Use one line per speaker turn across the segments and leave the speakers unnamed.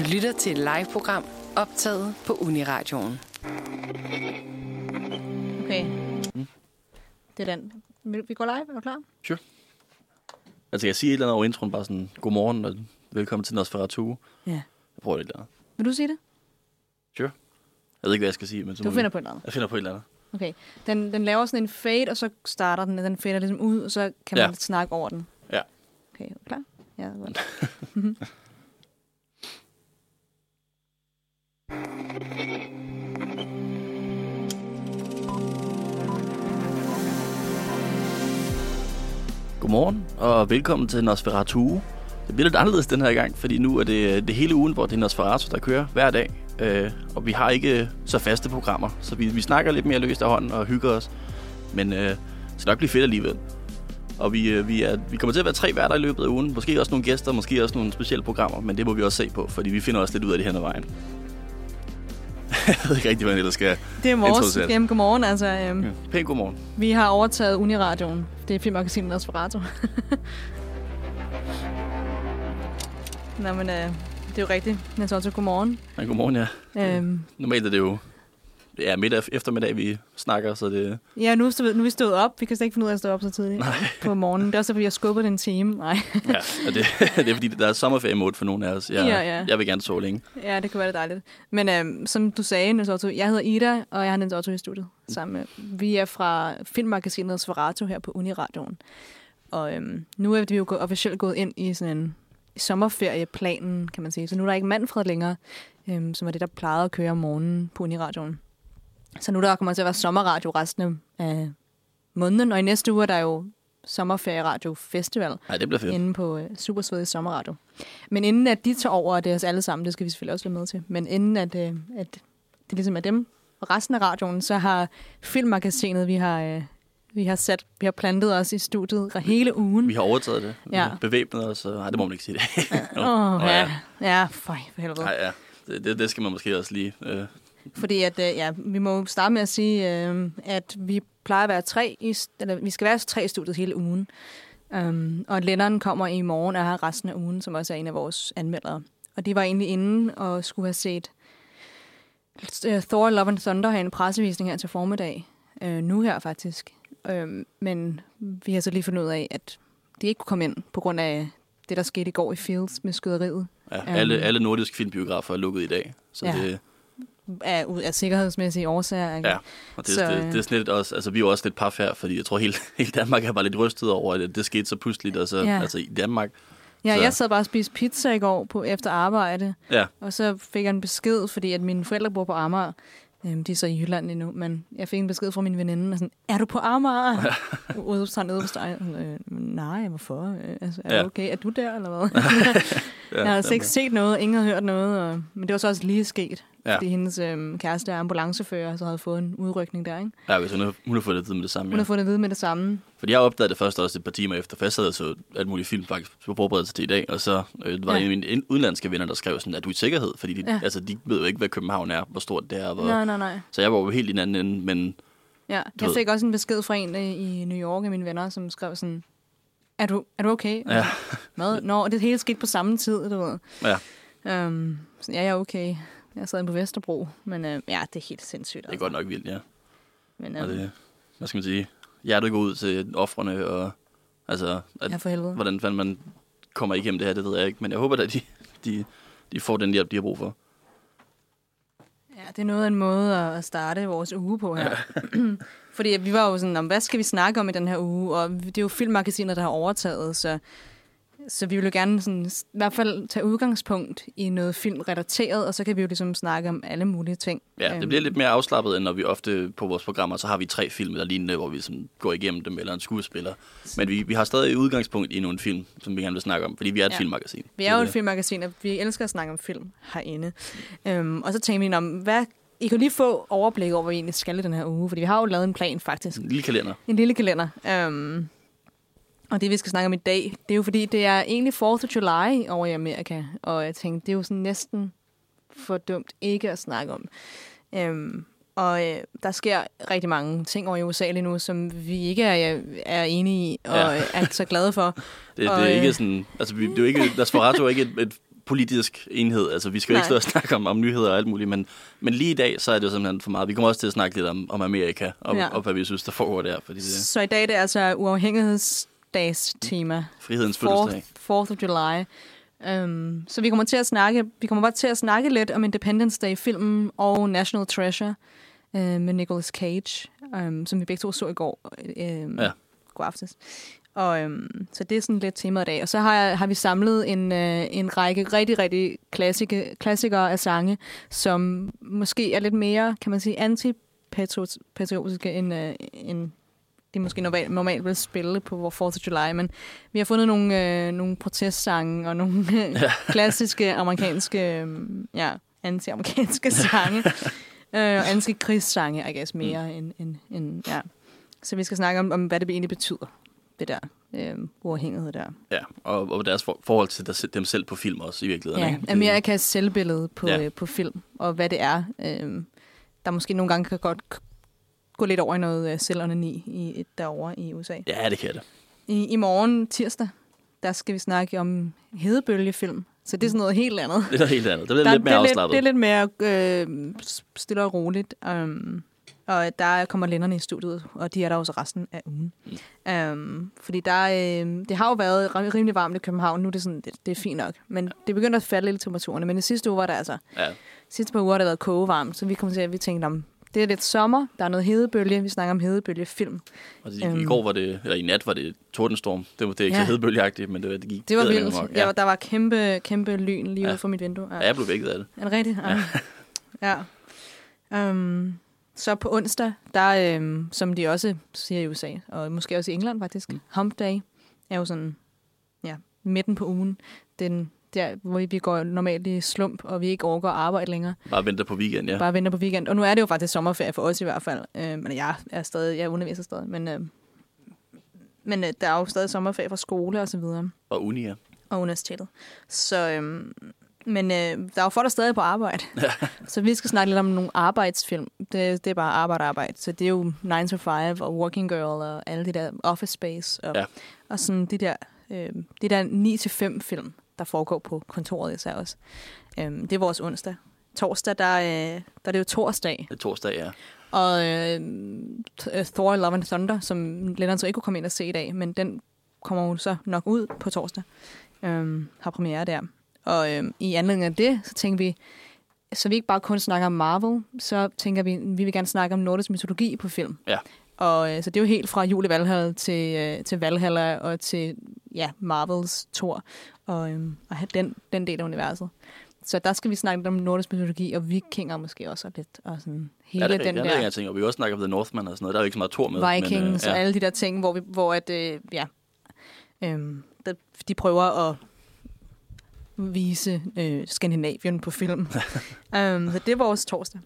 Du lytter til et live-program optaget på Uniradioen.
Okay. Mm. Det er den. Vi går live? Er du klar?
Sure. Altså, jeg siger et eller andet over introen, bare sådan, godmorgen og velkommen til Nosferatu.
Ja.
Jeg prøver det der.
Vil du sige det?
Sure. Jeg ved ikke, hvad jeg skal sige, men så
Du finder
vi...
på et eller andet.
Jeg finder på et eller andet.
Okay. Den, den laver sådan en fade, og så starter den. Den fader ligesom ud, og så kan man
Ja.
snakke over den.
Ja.
Okay, er du klar? Ja, godt.
Godmorgen, og velkommen til Nosferatu. Det bliver lidt anderledes den her gang, fordi nu er det, det hele ugen, hvor det er Nosferatu, der kører hver dag. Øh, og vi har ikke så faste programmer, så vi, vi snakker lidt mere løst af hånden og hygger os. Men øh, det skal nok blive fedt alligevel. Og vi, øh, vi, er, vi kommer til at være tre værter i løbet af ugen. Måske også nogle gæster, måske også nogle specielle programmer, men det må vi også se på, fordi vi finder også lidt ud af det hen ad vejen. jeg ved ikke rigtig, hvad jeg ellers skal.
Det er vores jamen, godmorgen. Altså, øhm,
Ja. Pæn godmorgen.
Vi har overtaget Uniradioen. Det er filmmagasinet Nosferatu. Nå, men øh, det er jo rigtigt. Så også godmorgen.
Ja, godmorgen, ja.
Øhm,
Normalt er det jo ja, middag eftermiddag, vi snakker, så det...
ja, nu, er stå- nu er vi stået op. Vi kan slet ikke finde ud af at stå op så tidligt
Nej.
på morgenen. Det er også, fordi jeg skubbede den en time. Nej.
Ja, og det, det er fordi, der er sommerferie for nogle af os. Jeg,
Ja, ja.
jeg vil gerne sove længe.
Ja, det kan være dejligt. Men øhm, som du sagde, Niels Otto, jeg hedder Ida, og jeg har Niels Otto i studiet sammen med. Vi er fra filmmagasinet Svarato her på Uniradioen. Og øhm, nu er vi jo officielt gået ind i sådan en sommerferieplanen, kan man sige. Så nu er der ikke Manfred længere, øhm, som var det, der plejede at køre om morgenen på Uniradioen. Så nu der kommer til at være sommerradio resten af måneden, og i næste uge er der jo sommerferieradio festival
Nej, det bliver fedt.
inde på øh, Supersvedig Sommerradio. Men inden at de tager over, og det er os alle sammen, det skal vi selvfølgelig også være med til, men inden at, øh, at det ligesom er dem og resten af radioen, så har filmmagasinet, vi har, øh, vi har sat, vi har plantet os i studiet hele ugen.
Vi har overtaget det. Vi
Ja.
har bevæbnet os. Og... Nej, det må man ikke sige det.
Åh, oh,
Nå,
ja. ja, for, for helvede.
Nej, ja. Det, det, det, skal man måske også lige... Øh...
Fordi at, øh, ja, vi må starte med at sige, øh, at vi plejer at være tre, i, eller vi skal være tre i studiet hele ugen. Um, og Lennon kommer i morgen og har resten af ugen, som også er en af vores anmeldere. Og de var egentlig inde og skulle have set øh, Thor Love and Thunder have en pressevisning her til formiddag. Øh, nu her faktisk. Øh, men vi har så lige fundet ud af, at de ikke kunne komme ind på grund af det, der skete i går i Fields med skyderiet.
Ja, alle, alle nordiske filmbiografer er lukket i dag. Så
Ja.
det,
Af, af sikkerhedsmæssige årsager. ikke?
ja, og det,
Så,
det,
øh,
det, er sådan lidt også, altså vi er jo også lidt paf her, fordi jeg tror hele, hele Danmark er bare lidt rystet over, at det skete så pludseligt, altså,
Ja.
altså i Danmark.
Ja,
Så-
jeg sad bare og spiste pizza i går på efter arbejde,
Ja,
og så fik jeg en besked, fordi at mine forældre bor på Amager. Øhm, de er så i Jylland endnu, men jeg fik en besked fra min veninde, og sådan, er du på Amager? Udopstegn, steg. Øh, nej, hvorfor? Øh, Altså, er
Ja.
ja. okay? Er du der, eller hvad?
ja,
jeg havde altså ikke set noget, ingen havde hørt noget, og, men det var så også lige sket,
Ja.
fordi hendes øhm, kæreste er ambulancefører, så havde fået en udrykning der, ikke?
ja, hvis hun har, hun har fået det at vide med det samme.
Hun
Ja.
har fået det at vide med det samme.
Fordi jeg opdagede det først også et par timer efter, for jeg sad og så alt muligt film faktisk på forberedelse til i dag, og så øh, var
Ja.
en af mine udenlandske venner, der skrev sådan, at du er i sikkerhed, fordi de,
Ja.
altså, de ved jo ikke, hvad København er, hvor stort det er. Hvor...
Nej, nej, nej.
Så jeg var jo helt i den anden ende, men
Ja, jeg
ved.
fik også en besked fra en i New York af mine venner, som skrev sådan, er du, er du okay?
Ja.
Hvad? Nå, det hele skete på samme tid, du ved.
ja,
Um, så ja, jeg er okay. Jeg sad på Vesterbro, men øh, ja, det er helt sindssygt.
det er godt nok vildt, ja.
Men
Og
øh,
det, hvad skal man sige, hjertet går ud til offrene, og altså, at,
ja, for helvede.
hvordan fanden man kommer igennem det her, det ved jeg ikke, men jeg håber at de, de, de får den hjælp, de har brug for.
Det er noget af en måde at starte vores uge på her. Fordi vi var jo sådan, hvad skal vi snakke om i den her uge? Og det er jo filmmagasinet, der har overtaget, så, så vi vil jo gerne sådan, i hvert fald tage udgangspunkt i noget filmrelateret, og så kan vi jo ligesom snakke om alle mulige ting.
Ja,
Øhm,
det bliver lidt mere afslappet, end når vi ofte på vores programmer, så har vi tre film eller lignende, hvor vi sådan går igennem dem, eller en skuespiller. Men vi, vi har stadig udgangspunkt i nogle film, som vi gerne vil snakke om, fordi vi er et
Ja.
filmmagasin.
Vi er jo et filmmagasin, og vi elsker at snakke om film herinde. Øhm, og så tænkte vi, om hvad, I kan lige få overblik over, hvad vi egentlig skal i den her uge, fordi vi har jo lavet en plan faktisk.
En lille kalender.
En lille kalender. Øhm, og det, vi skal snakke om i dag, det er jo fordi, det er egentlig 4th of July over i Amerika. Og jeg tænkte, det er jo sådan næsten for dumt ikke at snakke om. Øhm, og øh, der sker rigtig mange ting over i USA lige nu, som vi ikke er, er enige i og
Ja.
er så glade for.
Det,
Og,
det er
øh,
ikke sådan, altså vi, det er jo ikke, Nosferatu er ikke et, et politisk enhed. Altså, vi skal jo ikke stå og snakke om, om nyheder og alt muligt, men, men lige i dag, så er det jo simpelthen for meget. Vi kommer også til at snakke lidt om, om Amerika, og,
Ja.
og hvad vi synes, der foregår der, fordi det
Så i dag det er altså uafhængighedsdags tema.
frihedens fødselsdag.
4th, 4th of July. Um, så vi kommer til at snakke, vi kommer bare til at snakke lidt om Independence Day-filmen og National Treasure uh, med Nicolas Cage, um, som vi begge to så i går, um,
Ja.
god aftes. Og, um, så det er sådan lidt temaet i dag. Og så har, jeg, har vi samlet en, uh, en række rigtig, rigtig klassike, klassikere af sange, som måske er lidt mere, kan man sige, antipatriotiske end, uh, end de måske normalt, normalt vil spille på vores 4th of July, men vi har fundet nogle, øh, nogle protestsange og nogle ja. klassiske amerikanske, øh, ja, anti-amerikanske sange. øh, og anti-krigssange, I guess, mere mm. end, end, end, ja. Så vi skal snakke om, om, hvad det egentlig betyder, det der øh, uafhængighed der.
Ja, og, og deres for, forhold til der, dem selv på film også i virkeligheden.
Ja,
ikke? Det-
Amerikas selvbillede på,
Ja.
øh, på film, og hvad det er, øh, der måske nogle gange kan godt gå lidt over i noget øh, selvonani i, derovre i USA.
Ja, det kan det.
I, I morgen, tirsdag, der skal vi snakke om hedebølgefilm. Så det er sådan noget helt andet.
Det er noget helt andet. Det
Der-
lidt mere
er
afslappet.
det er lidt mere øh, stille og roligt. Um, og der kommer lænderne i studiet, og de er der også resten af ugen. Mm. Um, fordi der, øh, det har jo været rim- rimelig varmt i København. Nu er det, sådan, det, det er fint nok. Men det begynder at falde lidt temperaturerne. Men i sidste uge var der altså...
Ja.
Sidste par uger har det været kogevarmt, så vi kom til at vi tænkte om, det er lidt sommer, der er noget hedebølge, vi snakker om hedebølgefilm.
Og i,
Øhm.
I går var det, eller i nat var det tordenstorm. Det var det er ikke
Ja.
så hedebølgeagtigt, men det, var- det gik
Det var vildt. Ja. Der var kæmpe, kæmpe lyn lige
Ja.
ude for mit vindue.
Ja, jeg blev vækket af det.
Er det rigtigt? Ja. ja. Um, så på onsdag, der, um, som de også siger i USA, og måske også i England faktisk, mm. Hump Day er jo sådan, ja, midten på ugen. Den, der, hvor vi går normalt i slump, og vi ikke overgår at arbejde længere.
Bare venter på weekend, ja.
Bare venter på weekend. Og nu er det jo faktisk sommerferie for os i hvert fald. Uh, men jeg er stadig, jeg underviser stadig, men, uh, men uh, der er jo stadig sommerferie fra skole og så videre
Og uni, ja.
og universitetet. Så, øhm, men øh, der er jo folk, der stadig på arbejde. så vi skal snakke lidt om nogle arbejdsfilm. Det, det er bare arbejde arbejde. Så det er jo 9 to 5 og Working Girl og alle de der Office Space. Og,
Ja.
og sådan de der, øh, de der 9 til 5 film, der foregår på kontoret især også. Øhm, det er vores onsdag. Torsdag, der, øh, der er det jo torsdag.
Det er torsdag, ja.
Og øh, Thor Love and Thunder, som Lennon så ikke kunne komme ind og se i dag, men den kommer jo så nok ud på torsdag. Øhm, har premiere der. Og øhm, i anledning af det, så tænker vi, så vi ikke bare kun snakker om Marvel, så tænker vi, vi vil gerne snakke om nordisk mytologi på film.
Ja.
Og øh, så det er jo helt fra Jule Valhall til, øh, til Valhalla og til ja, Marvels Thor og, øhm, og have den, den del af universet. Så der skal vi snakke lidt om nordisk mytologi og vikinger måske også og lidt. Og sådan hele
ja, det er,
den
den
der.
Jeg tænker, og vi også snakket om The Northman og sådan noget. Der er jo ikke så meget Thor med.
Vikings
men,
og
øh, ja.
alle de der ting, hvor, vi, hvor at, øh, ja, øhm, der, de prøver at vise øh, Skandinavien på film. um, så det er vores torsdag.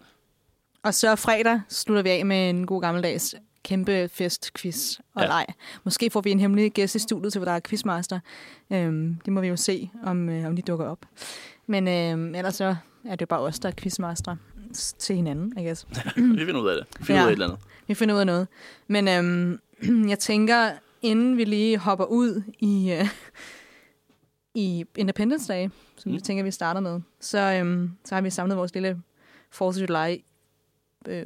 Og så fredag slutter vi af med en god gammeldags kæmpe fest, quiz og
Ja.
leg. Måske får vi en hemmelig gæst i studiet til, hvor der er quizmaster. Um, det må vi jo se, om, øh, om de dukker op. Men øh, ellers så er det bare os, der er quizmaster til hinanden, I guess.
Vi finder ud af det. Vi finder
Ja.
ud af et eller andet.
Vi finder ud af noget. Men øhm, jeg tænker, inden vi lige hopper ud i, øh, i Independence Day, som
Mm.
vi tænker, vi starter med, så, øhm, så har vi samlet vores lille 4th of July øh,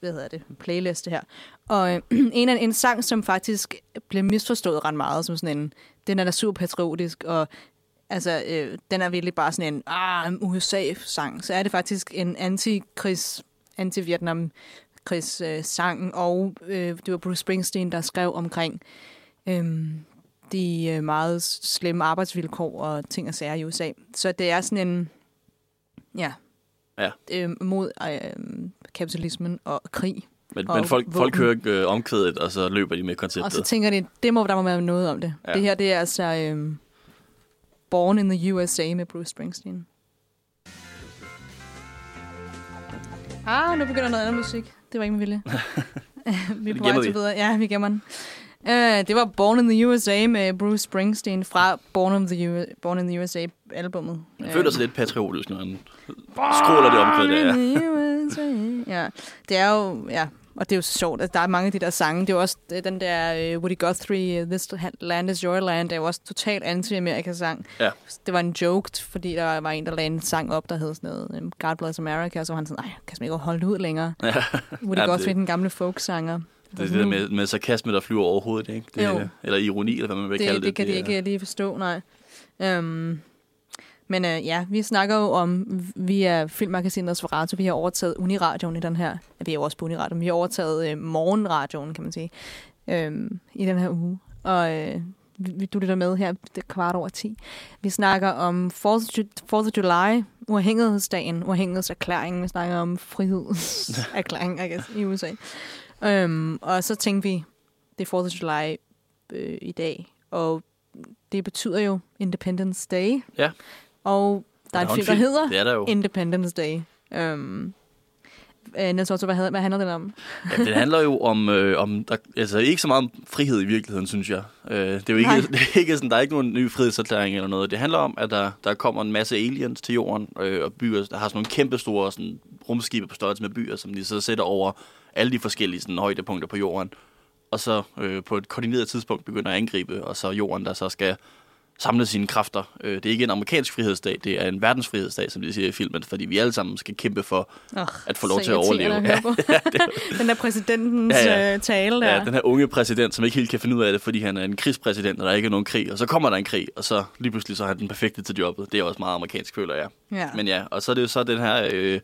hvad hedder det, playliste her. Og øh, en af en sang, som faktisk blev misforstået ret meget, som sådan en, den er da super patriotisk, og altså, øh, den er virkelig bare sådan en ah, USA-sang. Så er det faktisk en anti-krigs, anti-Vietnam krigs øh, sang, og øh, det var Bruce Springsteen, der skrev omkring øh, de øh, meget slemme arbejdsvilkår og ting og sager i USA. Så det er sådan en, ja,
Ja.
Øh, mod øh, kapitalismen og krig.
Men,
Og
men folk, folk hører ikke øh, omkvædet, og så løber de med
Og så
konceptet.
tænker de, det må der må være noget om det.
Ja.
Det her, det er altså øh, Born in the USA med Bruce Springsteen. Ah, nu begynder noget andet musik. Det var ikke med vilje. vi er på vej til videre. Ja, vi gemmer den. Uh, det var Born in the USA med Bruce Springsteen fra Born in the, U- Born in the USA albummet.
Man føler sig lidt patriotisk, når man skråler det der.
Born
Ja.
Ja, det er jo, ja, og det er jo så sjovt, at der er mange af de der sange. Det er jo også øh, den der uh, Woody Guthrie, uh, This Land is Your Land, det er jo også totalt anti-Amerika-sang.
Ja.
Det var en joke, fordi der var en, der lagde en sang op, der hed sådan noget um, God Bless America, og så var han sådan, nej, kan man ikke holde det ud længere.
Ja.
Woody
Ja,
Guthrie,
det-
den gamle folksanger.
Det er det der med, med sarkasme, der flyver over hovedet, ikke? Det,
Jo.
Eller ironi, eller hvad man vil kalde
det,
det.
det kan de
er-
ikke lige forstå, nej. Um, men øh, ja, vi snakker jo om, vi er filmmagasinet Nosferatu, vi har overtaget Uniradioen i den her, vi er jo også på Uniradioen, vi har overtaget øh, morgenradioen, kan man sige, øh, i den her uge. Og øh, vi, du lytter med her, det er kvart over 10. Vi snakker om 4th of, July, uafhængighedsdagen, uafhængighedserklæringen, vi snakker om frihedserklæringen, I guess, i USA. Um, øhm, og så tænkte vi, det er 4th of July øh, i dag, og det betyder jo Independence Day.
Ja.
Og der er
Og
en film, der hedder
Det er der jo.
Independence Day. Um, øh, Niels Otto, hvad, hvad handler den om?
Ja, det handler jo om, øh, om der, altså ikke så meget om frihed i virkeligheden, synes jeg. Øh, det er jo ikke,
Nej.
det er ikke sådan, der er ikke nogen ny frihedserklæring eller noget. Det handler om, at der, der kommer en masse aliens til jorden, øh, og byer, der har sådan nogle kæmpe store sådan, rumskibe på størrelse med byer, som de så sætter over alle de forskellige sådan, højdepunkter på jorden. Og så øh, på et koordineret tidspunkt begynder at angribe, og så jorden, der så skal samle sine kræfter. Øh, det er ikke en amerikansk frihedsdag, det er en verdensfrihedsdag, som de siger i filmen, fordi vi alle sammen skal kæmpe for
Oh,
at få lov til at overleve.
den der præsidentens
Ja,
ja,
ja.
ja. tale der.
Ja, den her unge præsident, som ikke helt kan finde ud af det, fordi han er en krigspræsident, og der ikke er nogen krig. Og så kommer der en krig, og så lige pludselig så er han den perfekte til jobbet. Det er også meget amerikansk, føler jeg.
ja.
Men ja, og så er det jo så den her... Øh,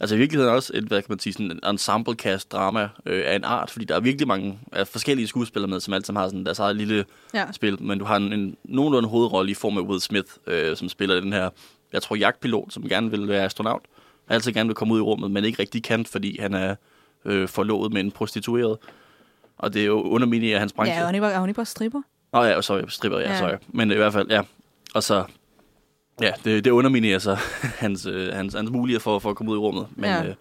altså i virkeligheden også et, hvad kan man sige, sådan en ensemble cast drama øh, af en art, fordi der er virkelig mange af forskellige skuespillere med, som alle sammen har sådan deres eget lille
ja.
spil, men du har en, en nogenlunde hovedrolle i form af Will Smith, øh, som spiller den her, jeg tror, jagtpilot, som gerne vil være astronaut. Han altid gerne vil komme ud i rummet, men ikke rigtig kan, fordi han er øh, forlovet med en prostitueret. Og det er jo underminerer hans branche.
Ja, er hun ikke bare, er stripper?
Nå ja, sorry, stripper, ja,
Ja.
sorry. Men i hvert fald, ja. Og så, ja, det, det underminerer så hans, øh, hans, hans mulighed for, for at komme ud i rummet. Men
Ja.
øh,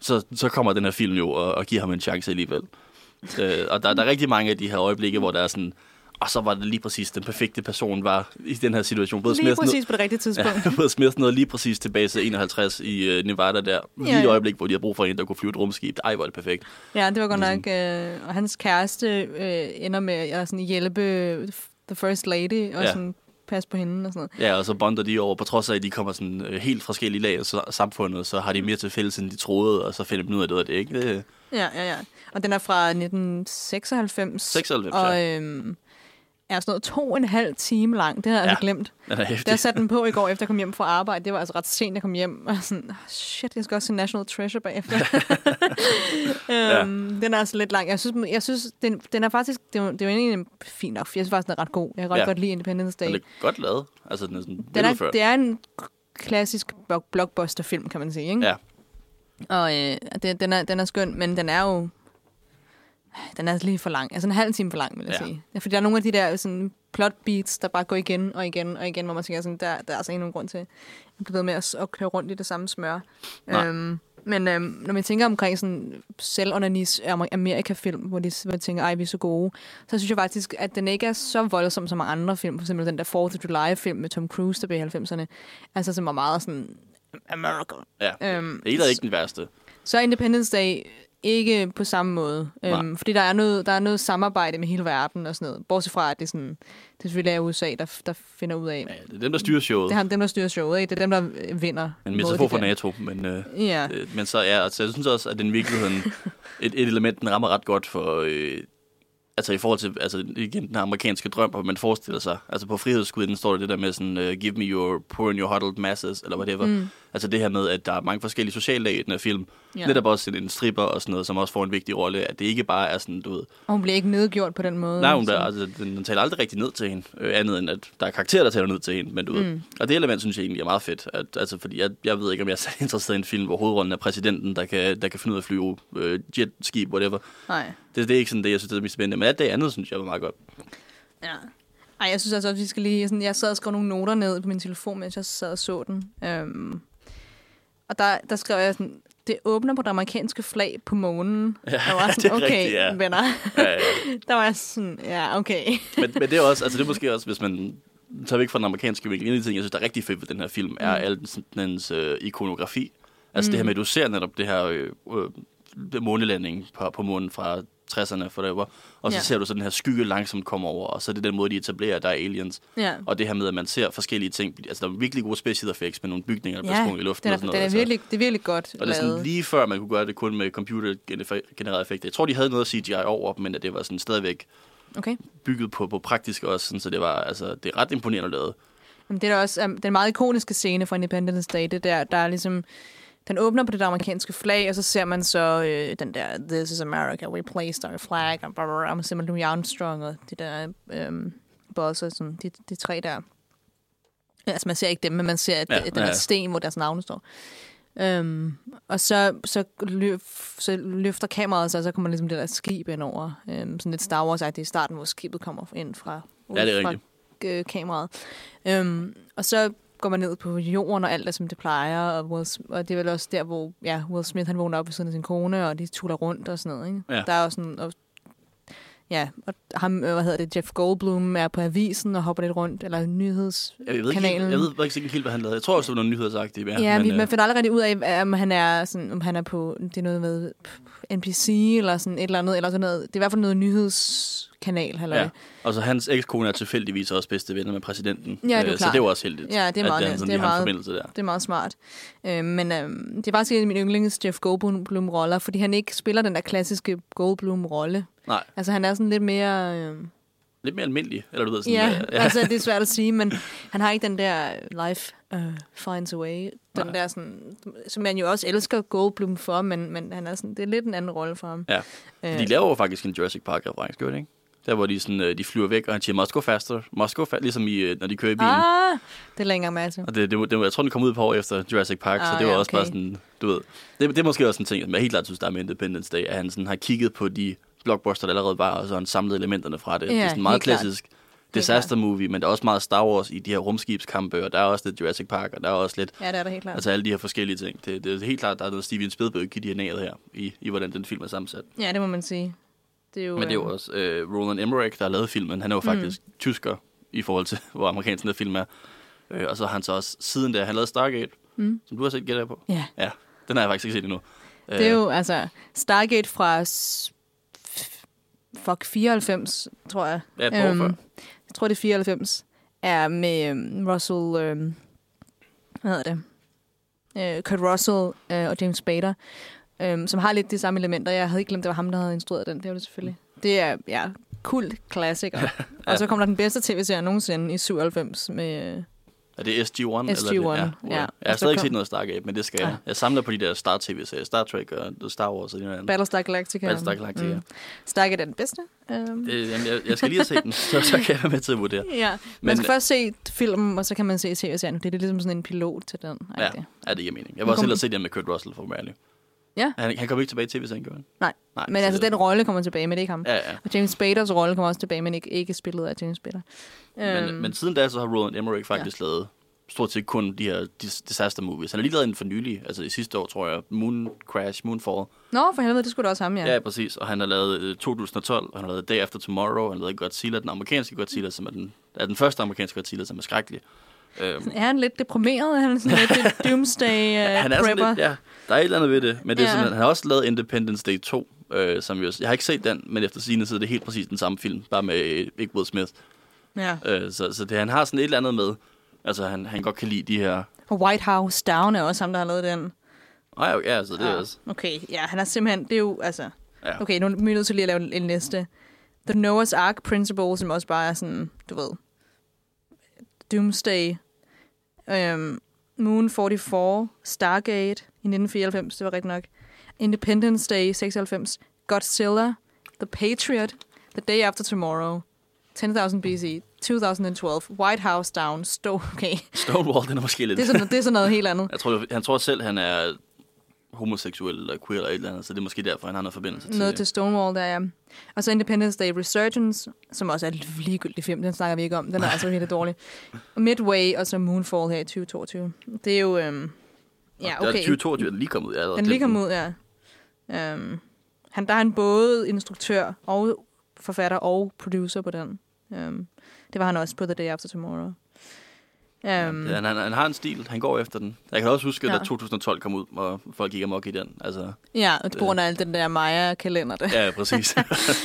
så, så kommer den her film jo og, og giver ham en chance alligevel. øh, og der, der er rigtig mange af de her øjeblikke, hvor der er sådan, og så var det lige præcis den perfekte person var i den her situation. Både
Lige præcis på det rigtige tidspunkt.
Ja, både Smith nåede lige præcis tilbage til 51 i uh, Nevada der. Lige
Ja,
et
ja.
øjeblik, hvor de havde brug for en, der kunne flyve et rumskib. Ej, hvor er det perfekt.
Ja, det var godt
Ligesom-
nok... Øh, og hans kæreste øh, ender med at sådan, hjælpe the first lady og
Ja.
sådan passe på hende og sådan noget.
Ja, og så bonder de over, på trods af, at de kommer sådan øh, helt forskellige lag af samfundet, så har de mere til fælles, end de troede, og så finder de ud af, det var det ikke. Det,
Ja, ja, ja. Og den er fra 1996.
96,
og,
ja.
øhm, er sådan noget to og en halv time lang. Det har jeg
Ja.
altså glemt.
er
Da jeg satte den på i går, efter jeg kom hjem fra arbejde, det var altså ret sent, jeg kom hjem. Og sådan, oh, shit, jeg skal også se National Treasure bagefter. øhm, Den er altså lidt lang. Jeg synes, jeg synes den, den er faktisk, det er, det er jo egentlig fint nok, for jeg synes faktisk, den er ret god. Jeg kan
Ja.
godt lide Independence Day.
Den er godt lavet. Altså, den er sådan
Den er, det er en klassisk block- blockbuster-film, kan man sige. Ikke?
Ja.
Og øh, det, den, er, den er skøn, men den er jo... Den er lige for lang. Altså en halv time for lang, vil jeg
Ja.
sige. Ja, fordi der er nogle af de der sådan, plot beats, der bare går igen og igen og igen, hvor man tænker, sådan, der, der er altså ikke nogen grund til at blive ved med at, at køre rundt i det samme smør.
Nej.
Øhm, men øhm, når man tænker omkring sådan selvonanis Amerika-film, hvor de, hvor de tænker, ej, vi er så gode, så synes jeg faktisk, at den ikke er så voldsom som andre film. For eksempel den der 4th of July-film med Tom Cruise, der blev i 90'erne. Altså, som var meget sådan, America.
Ja.
Øhm,
Det er ikke den værste.
så Independence Day ikke på samme måde. Øhm, fordi der er, noget, der er noget samarbejde med hele verden og sådan noget. Bortset fra, at det, er sådan, det selvfølgelig er USA, der, der finder ud af.
Ja, det er dem, der styrer showet.
Det er ham, dem, der styrer showet, ikke? Det er dem, der øh, vinder.
En metafor for NATO, men, øh,
Ja.
øh, men så ja, altså, jeg synes også, at den virkeligheden, et, et element, den rammer ret godt for, øh, altså i forhold til, altså igen, den amerikanske drøm, hvor man forestiller sig, altså på frihedsskuden står der det der med sådan, uh, give me your poor and your huddled masses, eller whatever. Mm. Altså det her med, at der er mange forskellige sociale lag i den her film.
Ja.
Netop også en, en stripper og sådan noget, som også får en vigtig rolle, at det ikke bare er sådan, du ved,
Og hun bliver ikke nedgjort på den måde.
Nej, hun der, altså, den, den taler aldrig rigtig ned til hende, øh, andet end at der er karakterer, der taler ned til hende, men du mm. ved. Og det element synes jeg egentlig er meget fedt, at, altså, fordi jeg, jeg ved ikke, om jeg er så interesseret i en film, hvor hovedrollen er præsidenten, der kan, der kan finde ud af at flyve øh, jetskib, whatever.
Nej.
Det, det er ikke sådan det, jeg synes, det er mest spændende, men alt det andet, synes jeg var meget godt.
Ja. Ej, jeg synes altså også, vi skal lige... Sådan, jeg sad og skrev nogle noter ned på min telefon, mens jeg sad og så den. Øhm, og der, der skrev jeg sådan, det åbner på det amerikanske flag på månen. Ja, var
det
sådan,
er
okay,
rigtigt, ja.
venner.
Ja, ja.
der var jeg sådan, ja, okay.
Men, men det er også, altså det er måske også, hvis man tager væk fra den amerikanske vinkel, en af de ting, jeg synes, der er rigtig fedt ved den her film, er mm. al dens øh, ikonografi. Altså mm. det her med, at du ser netop det her øh, øh, månelanding på, på månen fra 60'erne, for det var. Og så
Ja.
ser du så den her skygge langsomt komme over, og så er det den måde, de etablerer, at der er aliens.
Ja.
Og det her med, at man ser forskellige ting. Altså, der er virkelig gode special effects med nogle bygninger, der bliver
Ja,
sprunget i luften
den er,
og sådan noget.
er
altså.
virkelig, det er virkelig godt
Og det er sådan
lavet.
lige før, man kunne gøre det kun med computergenererede effekter. Jeg tror, de havde noget CGI over, men at det var sådan stadigvæk
Okay.
bygget på, på praktisk også, sådan, så det var, altså, det er ret imponerende lavet.
Jamen, det er da også um, den meget ikoniske scene fra Independence Day, det der, der er ligesom, den åbner på det der amerikanske flag, og så ser man så øh, den der, This is America, we placed our flag, og, blah, og man ser man Louis Armstrong og de der øhm, bosser, sådan, de, de tre der. Altså, man ser ikke dem, men man ser
Ja,
ja, den
ja, ja.
sten, hvor deres navne står. Um, og så, så, løf, så løfter kameraet sig, og så kommer ligesom det der skib ind over. Um, sådan lidt Star wars i starten, hvor skibet kommer ind fra,
Ja, det er
fra
rigtigt.
øh, kameraet. Øhm, og så går man ned på jorden, og alt er, som det plejer. Og, Will, og det er vel også der, hvor ja, Will Smith han vågner op ved siden af sin kone, og de tuller rundt og sådan noget. Ikke?
Ja.
Der er også sådan... Og, ja, og ham, øh, hvad hedder det, Jeff Goldblum er på avisen og hopper lidt rundt, eller nyhedskanalen.
Jeg ved, ikke, helt- jeg ved ikke helt, hvad han lavede. Jeg tror også, det var noget nyhedsagtigt.
Ja, ja
men,
vi,
øh,
man finder aldrig rigtig ud af, om han er sådan, om han er på, det er noget med NPC eller sådan et eller andet, eller sådan noget. Det er i hvert fald noget halløj.
Ja. Og så hans ekskone er tilfældigvis også bedste venner med præsidenten.
Ja, det er
Øh, Så
klart.
det er jo også heldigt.
Ja, det er meget
at, sådan
Det er meget-
der.
Det er meget smart. Øh, men øh, det er faktisk en af mine yndlings Jeff Goldblum-roller, fordi han ikke spiller den der klassiske Goldblum-rolle.
Nej,
Altså han er sådan lidt mere... Øh,
lidt mere almindelig. Eller du ved sådan,
ja,
øh,
ja, altså det er svært at sige, men han har ikke den der life uh, finds a way. Den
Nej.
der sådan, som man jo også elsker Goldblum for, men, men han er sådan, det er lidt en anden rolle for ham.
Ja.
Øh,
De laver jo faktisk en Jurassic Park-reference, gør det ikke? Der hvor de, sådan, øh, de flyver væk, og han siger, must go faster, must go faster, ligesom i, øh, når de kører i bilen.
ah, det er længere med til.
Og det, det, det, jeg tror, den kom ud par år efter Jurassic Park, ah, så det var
ja,
også
okay.
bare sådan, du ved. Det, det er måske også en ting, som jeg helt klart synes, der er med Independence Day, at han sådan har kigget på de blockbuster, der allerede var, og så har han samlet elementerne fra det.
Ja,
det er sådan meget
helt klart.
klassisk disaster movie, men der er også meget Star Wars i de her rumskibskampe, og der er også lidt Jurassic Park, og der er også lidt,
Ja, det er der helt klart.
altså alle de her forskellige ting. Det, det er helt klart, der er noget Steven Spielberg i DNA'et her, i, i hvordan den film er sammensat.
Ja, det må man sige. Det er jo,
Men det er jo
øh,
også øh, Roland Emmerich, der har lavet filmen. Han er jo faktisk mm. tysker i forhold til, hvor amerikansk den film er. Øh, og så har han så også, siden da han lavede Stargate,
Mm.
som du har set gætter på.
Ja.
Ja, den har jeg faktisk ikke set endnu.
Det er jo, altså, Stargate fra fuck 94, tror jeg.
Ja, et før.
jeg tror, det er 94, er med øhm, Russell, øhm, hvad hedder det? Øh, Kurt Russell øh, og James Spader, øhm, som har lidt de samme elementer. Jeg havde ikke glemt, det var ham, der havde instrueret den. Det var det selvfølgelig. Det er, ja, kult klassiker. Og så kom der den bedste tv-serie nogensinde i 97 med... øh,
Er det SG-1? Eller er
SG-1,
det?
ja.
Jeg har stadig ikke set noget Stargate, men det skal
Ja.
jeg. Jeg samler på de der Star-tv-serier. Star Trek og Star Wars og de der.
Battlestar Galactica.
Battlestar Galactica.
Mm. Stargate er den bedste. Øhm,
Det, jamen, jeg, jeg skal lige have set den, så, så kan jeg være med til at vurdere.
Ja, man
Men-
skal først se filmen, og så kan man se tv-serien. Det er ligesom sådan en pilot til den.
Ja, ja, det giver mening. Jeg vil også hellere se den med Kurt Russell, for at være ærlig.
Ja.
Han, han kommer ikke tilbage i tv-serien, gør han?
Nej.
Nej.
Men
så-
altså, den rolle kommer tilbage, men det er ikke ham.
Ja, ja.
Og James Spaders rolle kommer også tilbage, men ikke, ikke spillet af James Spader.
Men,
Øhm,
men siden da, så har Roland Emmerich faktisk ja. lavet stort set kun de her dis- disaster movies. Han har lige lavet en for nylig, altså i sidste år, tror jeg, Moon Crash, Moonfall.
Nå, for helvede, det skulle da også ham, ja.
Ja, præcis. Og han har lavet øh, 2012, og han har lavet Day After Tomorrow, og han har lavet Godzilla, den amerikanske Godzilla, som er den, er den første amerikanske Godzilla, som er skrækkelig. Øhm,
Er han lidt deprimeret? Er han sådan lidt doomsday uh,
han er sådan
prepper?
lidt, ja, der er et eller andet ved det, men det er
Ja.
simpelthen, han har også lavet Independence Day 2, øh, som jo, jeg har ikke set den, men efter sigende så er det helt præcis den samme film, bare med øh, ikke Will Smith.
ja.
Øh, så, så det, han har sådan et eller andet med, altså han, han godt kan lide de her,
Og White House Down er også ham, der har lavet den.
nej, ja, altså det er
Ah,
også,
Okay, ja, han er simpelthen, det er jo, altså...
ja.
Okay, nu er vi nødt til lige at lave en liste. The Noah's Ark Principle, som også bare er sådan, du ved, Doomsday, um, Moon 44, Stargate i 1994, det var rigtigt nok, Independence Day 96, Godzilla, The Patriot, The Day After Tomorrow, 10.000 BC, 2012, White House Down, Sto okay.
Stonewall, den er måske lidt...
Det er, sådan, det er sådan noget helt andet.
Jeg tror, han tror selv, han er homoseksuel eller queer eller et eller andet, så det er måske derfor, han har noget forbindelse til
Noget til Stonewall, der er. Og så Independence Day Resurgence, som også er en ligegyldig film. Den snakker vi ikke om. Den er altså virkelig dårlig. Midway, og så Moonfall her i 2022. Det er jo... Øhm, ja,
Der er
okay.
2022, den er lige kommet ud. Havde
Den
glemt
ligger mod, ja. Øhm, han, der er han både instruktør og forfatter og producer på den. Øhm, det var han også på The Day After Tomorrow. Um,
Han, han, han har en stil, han går efter den. Jeg kan også huske,
Ja.
ja. da 2012 kom ud, og folk gik amok i den. Altså,
ja, og på grund af al den der Maya-kalender, der
ja, præcis.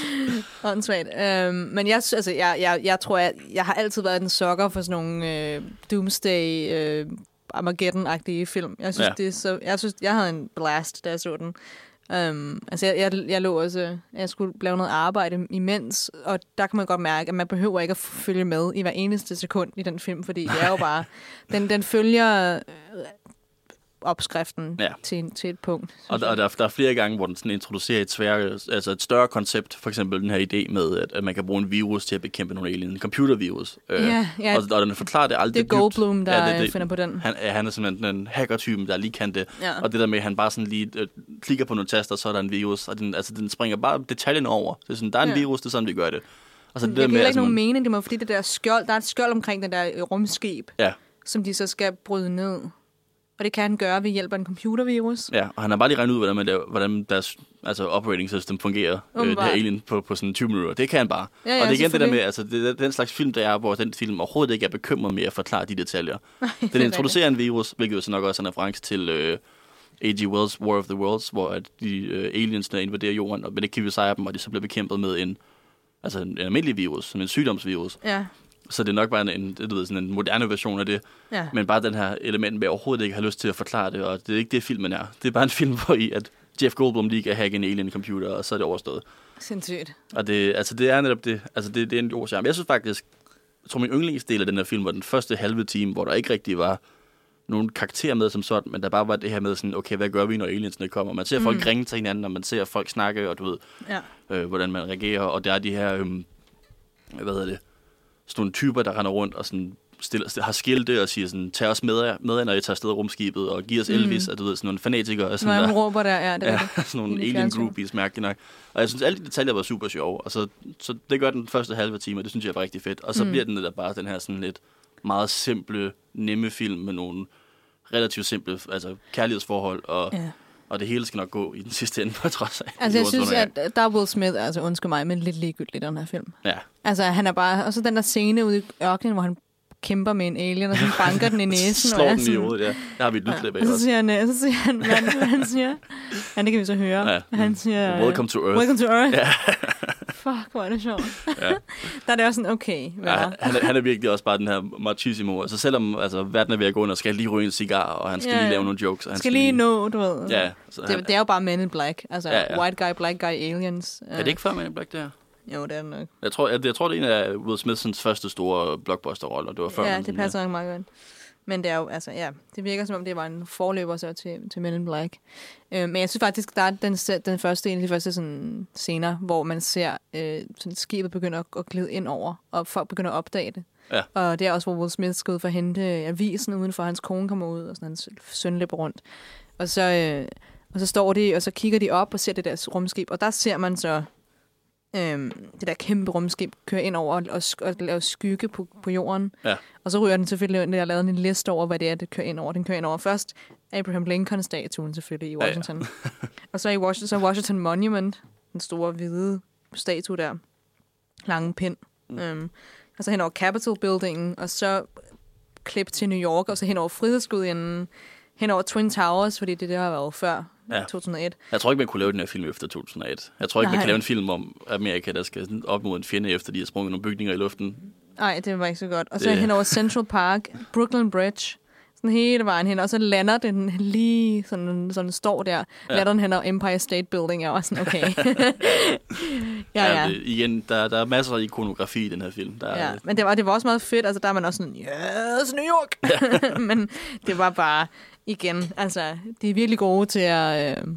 Åndssvagt. Øhm, men jeg, altså, jeg, jeg, jeg tror, jeg, jeg har altid været en sokker for sådan nogle øh, Doomsday, øh, Armageddon-agtige film. Jeg synes,
Ja.
ja. det er så, jeg synes, jeg havde en blast, da jeg så den. Um, altså, jeg, jeg, jeg lå også, jeg skulle lave noget arbejde imens, og der kan man godt mærke, at man behøver ikke at følge med i hver eneste sekund i den film, fordi det er jo bare, den, den følger opskriften
Ja.
til, til et punkt.
og der, og der, der er flere gange, hvor den sådan introducerer et, svær, altså et større koncept. For eksempel den her idé med, at, at man kan bruge en virus til at bekæmpe nogle alien. En computervirus. Øh,
Ja, ja.
Og, og den forklarer det aldrig
Det er
dybt.
Goldblum, der
Ja, det- det-
finder på den.
Han, han er simpelthen den hacker-typen, der lige kan det.
Ja.
Og det der med, at han bare sådan lige øh, klikker på nogle taster, så er der en virus. Og den, altså, den springer bare detaljen over. Det er sådan, der er en
Ja.
virus, det er sådan, vi gør det. Og så
Det
det der med,
ikke
altså,
nogen mening, det må fordi det der skjold, der er et skjold omkring den der øh, rumskib,
Ja,
som de så skal bryde ned. Og det kan han gøre ved hjælp af en computervirus.
ja, og han har bare lige regnet ud, hvordan, man laver, hvordan deres altså operating system fungerer, øh, det her alien på, på sådan 20 minutter. Det kan han bare.
Ja, ja,
og det er igen det der med, altså det er den slags film, der er, hvor den film overhovedet ikke er bekymret med at forklare de detaljer.
det
Den
er
introducerer en virus, hvilket jo så nok også er en reference til øh, A.G. Wells' War of the Worlds, hvor at de øh, aliens, der invaderer jorden, og men det kan vi sejre dem, og de så bliver bekæmpet med en, altså en, en almindelig virus, som en sygdomsvirus.
Ja,
Så det er nok bare en, en, du ved, sådan en moderne version af det.
ja.
Men bare den her element med overhovedet ikke har lyst til at forklare det, og det er ikke det, filmen er. Det er bare en film, hvor i, at Jeff Goldblum lige kan hacke en alien computer, og så er det overstået.
Sindssygt.
Og det, altså, det er netop det. Altså, det, det er en god charme. Jeg synes faktisk, jeg tror min yndlingsdel af den her film var den første halve time, hvor der ikke rigtig var nogen karakter med som sådan, men der bare var det her med sådan, okay, hvad gør vi, når aliensene kommer? Man ser folk
Mm.
ringe til hinanden, og man ser folk snakke, og du ved,
Ja.
øh, hvordan man reagerer, og der er de her, øhm, hvad hedder det, sådan nogle typer, der render rundt og sådan stiller, har skilte og siger sådan, tag os med, med når I tager afsted i rumskibet, og giv os
Mm.
Elvis, og du ved, sådan nogle fanatikere, og sådan
han
der.
råber der, ja, det er
Ja,
det.
sådan nogle alien groupies, mærkeligt nok. Og jeg synes, alle de detaljer var super sjove, og så, så det gør den første halve time, og det synes jeg var rigtig fedt. Og så
Mm.
mm. bliver den der bare den her sådan lidt meget simple, nemme film med nogle relativt simple altså kærlighedsforhold, og, ja. Og det hele skal nok gå i den sidste ende, på trods af.
Altså, jeg synes, at der er Will Smith, altså undskyld mig, men lidt ligegyldigt den her film.
Ja,
Altså, han er bare... Og så den der scene ude i ørkenen, hvor han kæmper med en alien, og så banker den i næsen.
slår
og
den i
sådan-
hovedet, ja. Der har vi et lydklip af
Og så siger han, øh, så siger han, hvad, han siger, ja, det kan vi så høre.
Ja.
Han siger, øh,
Welcome to Earth.
Welcome to Earth.
Ja.
Fuck, hvor er det sjovt.
Ja.
der er det også sådan, okay,
Ja,
ja,
han, han, er, han er virkelig også bare den her machismo. Altså selvom altså, verden er ved at gå under, skal han lige ryge en cigar, og han skal
Ja,
lige
ja.
lave nogle jokes. Og han
skal lige nå, du ved.
Ja, så han,
Det, det er jo bare Men in Black. Altså,
Ja, ja.
white guy, black guy, aliens.
er det ikke før Man in Black, det her?
Jo, det er det nok.
Jeg tror, jeg, jeg tror, det er en af Will Smiths første store blockbuster-roller. Det var før.
ja, det passer nok meget godt. Men det er jo, altså, ja, det virker som om, det var en forløber så til, til Men in Black. Øh, men jeg synes faktisk, der er den, den første, en af de første sådan, scener, hvor man ser øh, sådan, skibet begynder at, at glide ind over, og folk begynder at opdage det.
Ja.
Og det er også, hvor Will Smith skal ud for at hente avisen udenfor, hans kone kommer ud, og sådan, hans søn løber rundt. Og så, øh, og så står de, og så kigger de op og ser det der rumskib, og der ser man så øhm, det der kæmpe rumskib køre ind over og, og, sk- og lave skygge på, på jorden.
Ja.
Og så ryger den selvfølgelig, når jeg lavede en liste over, hvad det er, det kører ind over. Den kører ind over først Abraham Lincoln-statuen selvfølgelig i
Ja, ja.
Washington. og så i Washington, så Washington Monument, den store hvide statue der. Lange pind. Mm. Øhm, og så hen over Capitol Buildingen, og så klip til New York, og så hen over Frihedsgudinden, hen over Twin Towers, fordi det der har været før
Ja.
2001.
Jeg tror ikke, man kunne lave den her film efter 2001. Jeg tror ikke, man
Nej.
kan lave en film om Amerika, der skal op mod en fjende, efter de har sprunget nogle bygninger i luften.
Nej, det var ikke så godt. Og så
Det-
hen over Central Park, Brooklyn Bridge, sådan hele vejen hen, og så lander den lige sådan, sådan står der,
Ja.
ja. lander den hen over Empire State Building, og var sådan, okay. ja, ja.
Det, igen, der, der er masser af ikonografi i den her film. Der er,
Ja, men det var, det var også meget fedt. Altså, der er man også sådan, yes, New York! men det var bare, igen, altså, de er virkelig gode til at, øh,